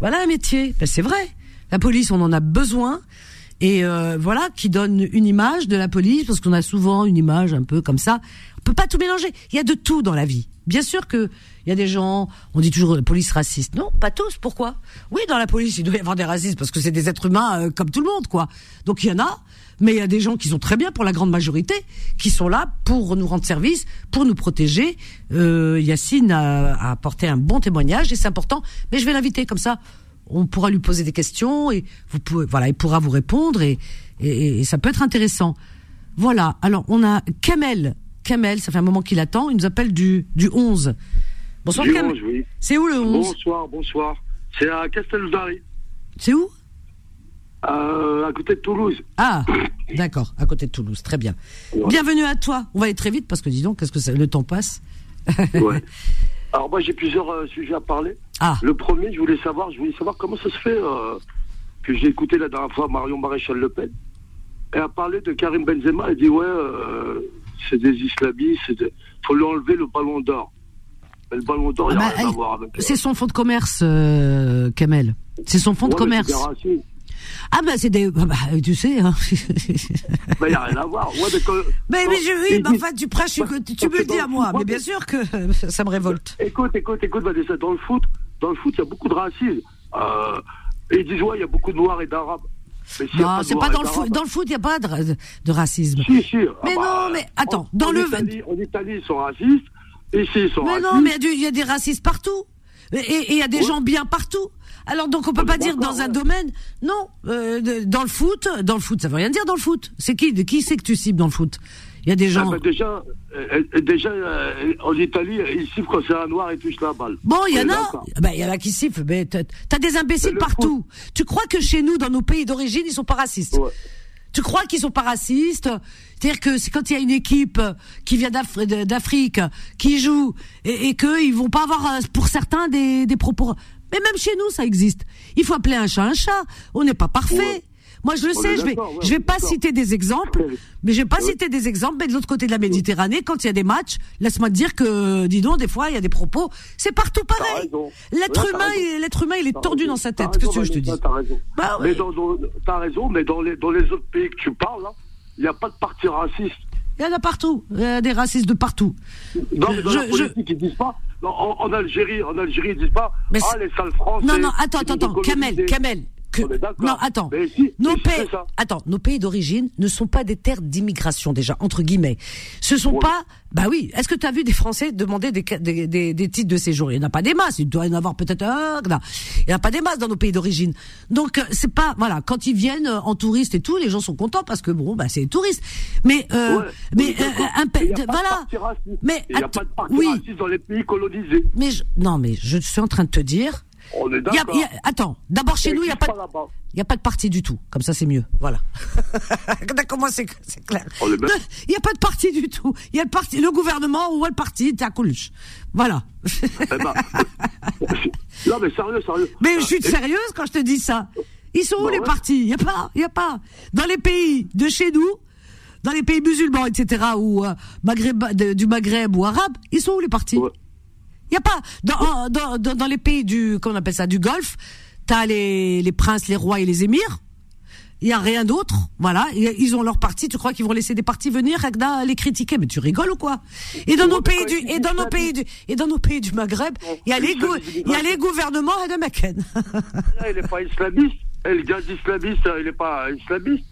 Voilà un métier. Ben, c'est vrai. La police, on en a besoin. Et euh, voilà qui donne une image de la police parce qu'on a souvent une image un peu comme ça. On peut pas tout mélanger. Il y a de tout dans la vie. Bien sûr que il y a des gens, on dit toujours la police raciste. Non, pas tous. Pourquoi? Oui, dans la police, il doit y avoir des racistes parce que c'est des êtres humains euh, comme tout le monde, quoi. Donc il y en a, mais il y a des gens qui sont très bien pour la grande majorité, qui sont là pour nous rendre service, pour nous protéger. Euh, Yacine a, a apporté un bon témoignage et c'est important. Mais je vais l'inviter comme ça. On pourra lui poser des questions et vous pouvez, voilà, il pourra vous répondre et, et, et ça peut être intéressant. Voilà. Alors on a Kamel. Kamel, ça fait un moment qu'il attend. Il nous appelle du du 11. Bonsoir Du Kamel. 11, oui. C'est où le 11 Bonsoir, bonsoir. C'est à Castelnaudary, C'est où? Euh, à côté de Toulouse. Ah, d'accord, à côté de Toulouse, très bien. Bienvenue à toi. On va aller très vite parce que dis donc, qu'est-ce que ça- le temps passe? Ouais. Alors moi j'ai plusieurs euh, sujets à parler. Ah. Le premier, je voulais savoir, je voulais savoir comment ça se fait euh, que j'ai écouté la dernière fois Marion Maréchal Le Pen. Elle a parlé de Karim Benzema. Elle dit ouais, euh, c'est des islamistes. des- faut lui enlever le ballon d'or. Mais le ballon d'or, il Ah bah, rien à voir avec. C'est son fonds de commerce, euh, Kamel. C'est son fonds de Ouais, commerce. Ah bah c'est des, bah, bah, tu sais. Hein. Il n'y a rien à voir. Ouais, mais quand- mais, mais je, oui, mais enfin tu prêches, tu, me le dis à moi. Mais bien sûr que ça me révolte. Écoute, écoute, écoute, Vanessa, dans le foot, dans le foot, il y a beaucoup de racisme. Euh, et ils disent, ouais, il y a beaucoup de noirs et d'arabes. Non, c'est pas dans le foot. Dans le foot, il y a pas de, de racisme. Si, si. Ah Mais bah, non, mais attends, en- dans en le- Italie, en Italie, ils sont racistes. Ici, ils sont Mais racistes. non, mais il y a y, des racistes partout. Et il y a des gens bien partout. Alors donc on peut Ah, pas dire dans un ouais. domaine. Non, euh, de- dans le foot, dans le foot, ça veut rien dire dans le foot. C'est qui, de qui c'est que tu cibles dans le foot? Il y a des Ah, gens. bah, déjà, euh, euh, déjà euh, en Italie, ils sifflent quand c'est un noir et touche la balle. Bon, il y en a. d'accord. Ben, il y en a qui sifflent. Mais t'as des imbéciles partout. Tu crois que chez nous, dans nos pays d'origine, ils sont pas racistes Ouais. Tu crois qu'ils sont pas racistes C'est-à-dire que c'est quand il y a une équipe qui vient d'Afrique, qui joue, et, et que ils vont pas avoir, euh, pour certains, des, des propos. Mais même chez nous, ça existe. Il faut appeler un chat un chat. On n'est pas parfait. Ouais. Moi, je le On sais. Je vais, d'accord, ouais, je vais pas citer des exemples, mais je vais pas Ouais. citer des exemples. Mais de l'autre côté de la Méditerranée, quand il y a des matchs, laisse-moi te dire que, dis donc, des fois, il y a des propos. C'est partout pareil. L'être Ouais, humain, l'être humain, il est tordu raison. dans sa tête. Qu'est-ce que je te dis T'as raison. Bah Mais dans, t'as raison, mais dans les, dans les autres pays que tu parles, là, il n'y a pas de parti raciste. Il y en a partout. Il y a des racistes de partout. Non, mais dans Je- la je- ils disent pas. Non, en, en Algérie, en Algérie, ils disent pas. Mais ah, les sales français. Non, non, attends, attends, attends, Kamel. Kamel. Que, non, attends. Si, nos pays, attends, nos pays d'origine ne sont pas des terres d'immigration déjà entre guillemets. Ce sont Ouais. pas, bah oui. Est-ce que tu as vu des Français demander des, des, des, des titres de séjour? Il n'y en a pas des masses. Il doit y en avoir peut-être un. non. Il n'y en a pas des masses dans nos pays d'origine. Donc euh, c'est pas, voilà, quand ils viennent euh, en touriste et tout, les gens sont contents parce que bon, bah c'est des touristes. Mais, euh, Ouais, mais euh, un de- de voilà. Mais Il n'y a attends, pas de parti oui. dans les pays colonisés. Mais je, non, mais je suis en train de te dire. On est il y a- d'accord. il y a- attends, d'abord chez nous, il y a existe pas. de- là-bas. Il n'y a pas de parti du tout. Comme ça, c'est mieux. Voilà. D'accord, moi, c'est c'est clair. Il n'y a pas de parti du tout. Il y a le parti, le gouvernement ou le parti, t'es à Coluche. Voilà. Eh ben, non, mais sérieux, sérieux. Mais je suis sérieuse quand je te dis ça. Ils sont où Bah les ouais. partis? Il y a pas, il y a pas. Dans les pays de chez nous, dans les pays musulmans, etc., ou euh, Maghreb, de- du Maghreb ou arabe, ils sont où les partis? Ouais. Il y a pas dans, dans, dans, dans les pays du comment on appelle ça du Golfe, t'as les les princes, les rois et les émirs. Il y a rien d'autre, voilà. Ils ont leur parti. Tu crois qu'ils vont laisser des partis venir Ragda les critiquer? Mais tu rigoles ou quoi? Et dans nos pays du et dans nos pays du et dans nos pays du Maghreb, il y a les il y a les gouvernements de Macken. Là, il n'est pas islamiste. Et le gars islamiste, il n'est pas islamiste.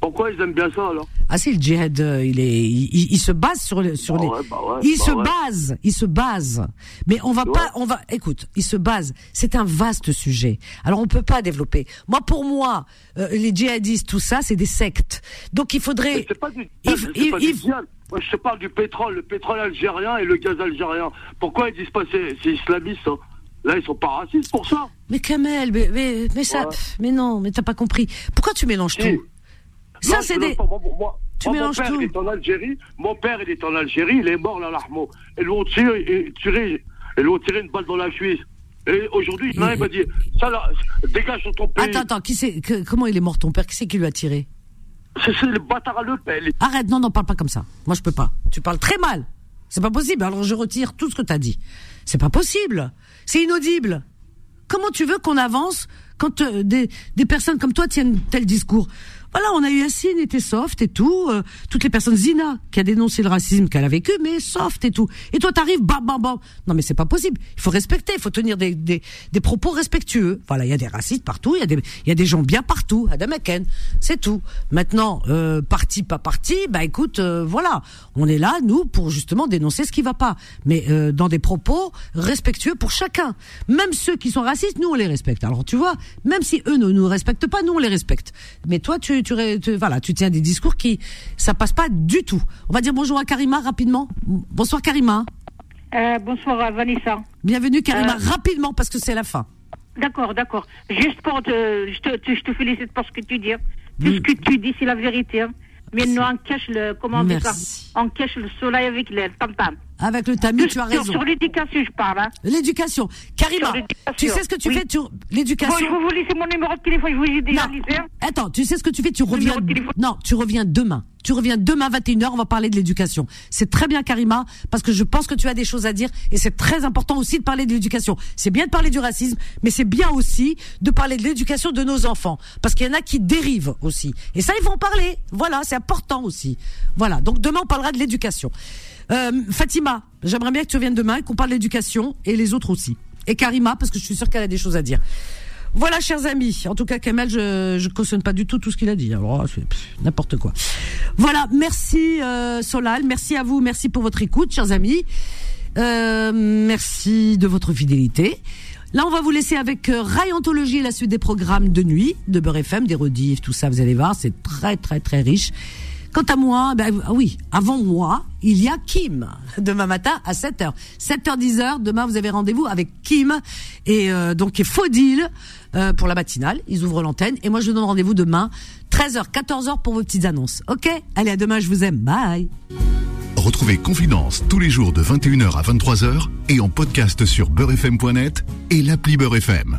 Pourquoi ils aiment bien ça, alors? Ah si, le djihad, euh, il est, il, se base sur Bah les, ouais, bah ouais, il bah se ouais. base, il se base. Mais on va pas, on va, écoute, il se base. C'est un vaste sujet. Alors on peut pas développer. Moi, pour moi, euh, les djihadistes, tout ça, c'est des sectes. Donc il faudrait. C'est pas du, il- il- pas du je te parle du pétrole, le pétrole algérien et le gaz algérien. Pourquoi ils disent pas c'est, c'est islamiste hein? Là, ils sont pas racistes pour ça. Mais Kamel, mais, mais, mais ça, Ouais. mais non, mais t'as pas compris. Pourquoi tu mélanges Si. tout? Ça, c'est des. Moi, moi, Tu moi, mélanges mon père, tout. il est en Algérie. Mon père, il est en Algérie. Il est mort là, l'Armo. Ils lui ont tiré, et- tiré, ils lui ont tiré une balle dans la cuisse. Et aujourd'hui, il m'a dit, ça là, dégage sur ton pays. Attends, attends, qui que- comment il est mort ton père? Qui c'est qui lui a tiré? C'est, le bâtard à Le Pen. Arrête, non, non, parle pas comme ça. Moi, je peux pas. Tu parles très mal. C'est pas possible. Alors, je retire tout ce que t'as dit. C'est pas possible. C'est inaudible. Comment tu veux qu'on avance quand euh, des, des personnes comme toi tiennent tel discours? Voilà, on a eu Yacine, était soft et tout. euh, toutes les personnes, Zina, qui a dénoncé le racisme qu'elle a vécu, mais soft et tout. Et toi, t'arrives, bam, bam, bam. Non, mais c'est pas possible. Il faut respecter, il faut tenir des, des, des propos respectueux. Voilà, il y a des racistes partout, il y a des, y a des gens bien partout. Adam Aken, c'est tout. Maintenant, euh, parti, pas parti, bah écoute, euh, voilà, on est là, nous, pour justement dénoncer ce qui va pas. Mais euh, dans des propos respectueux pour chacun. Même ceux qui sont racistes, nous, on les respecte. Alors, tu vois, même si eux ne nous respectent pas, nous, on les respecte. Mais toi, tu, tu, voilà, tu tiens des discours qui, ça passe pas du tout. On va dire bonjour à Karima rapidement. Bonsoir Karima. Euh, bonsoir à Vanessa. Bienvenue Karima, Euh, rapidement parce que c'est la fin. D'accord, d'accord. Juste pour te, je te, je te félicite pour ce que tu dis. hein. Tout ce que tu dis, c'est la vérité. hein. Mais nous, on cache le, comment on dit ça. On cache le soleil avec le tam-tam. Avec le tamis, tu as Sur- raison. Sur l'éducation, je parle. Hein. L'éducation. Karima, Sur tu sais ce que tu Oui. fais tu, Bon, L'éducation. je vais vous laisser mon numéro de téléphone, je vous ai déjà hein. Attends, tu sais ce que tu fais Tu reviens. Non, tu reviens demain. Tu reviens demain 21h, on va parler de l'éducation. C'est très bien Karima parce que je pense que tu as des choses à dire et c'est très important aussi de parler de l'éducation. C'est bien de parler du racisme, mais c'est bien aussi de parler de l'éducation de nos enfants parce qu'il y en a qui dérivent aussi. Et ça il faut en parler. Voilà, c'est important aussi. Voilà, donc demain on parlera de l'éducation. Euh, Fatima, j'aimerais bien que tu reviennes demain et qu'on parle de l'éducation et les autres aussi. Et Karima parce que je suis sûre qu'elle a des choses à dire. Voilà, chers amis. En tout cas, Kamel, je je cautionne pas du tout tout ce qu'il a dit. Alors, c'est pff, n'importe quoi. Voilà, merci euh, Solal, merci à vous, merci pour votre écoute, chers amis. Euh, merci de votre fidélité. Là, on va vous laisser avec euh, et la suite des programmes de nuit de Beurre FM, des rediffs, tout ça, vous allez voir, c'est très très très riche. Quant à moi, ben ah oui, avant moi, il y a Kim demain matin à 7h. 7h 10h, demain vous avez rendez-vous avec Kim et euh, donc et Faudil euh, pour la matinale, ils ouvrent l'antenne et moi je vous donne rendez-vous demain 13h 14h pour vos petites annonces. OK? Allez à demain, je vous aime. Bye. Retrouvez Confidence tous les jours de 21h à 23h et en podcast sur beurrefm.net et l'appli Beurre FM.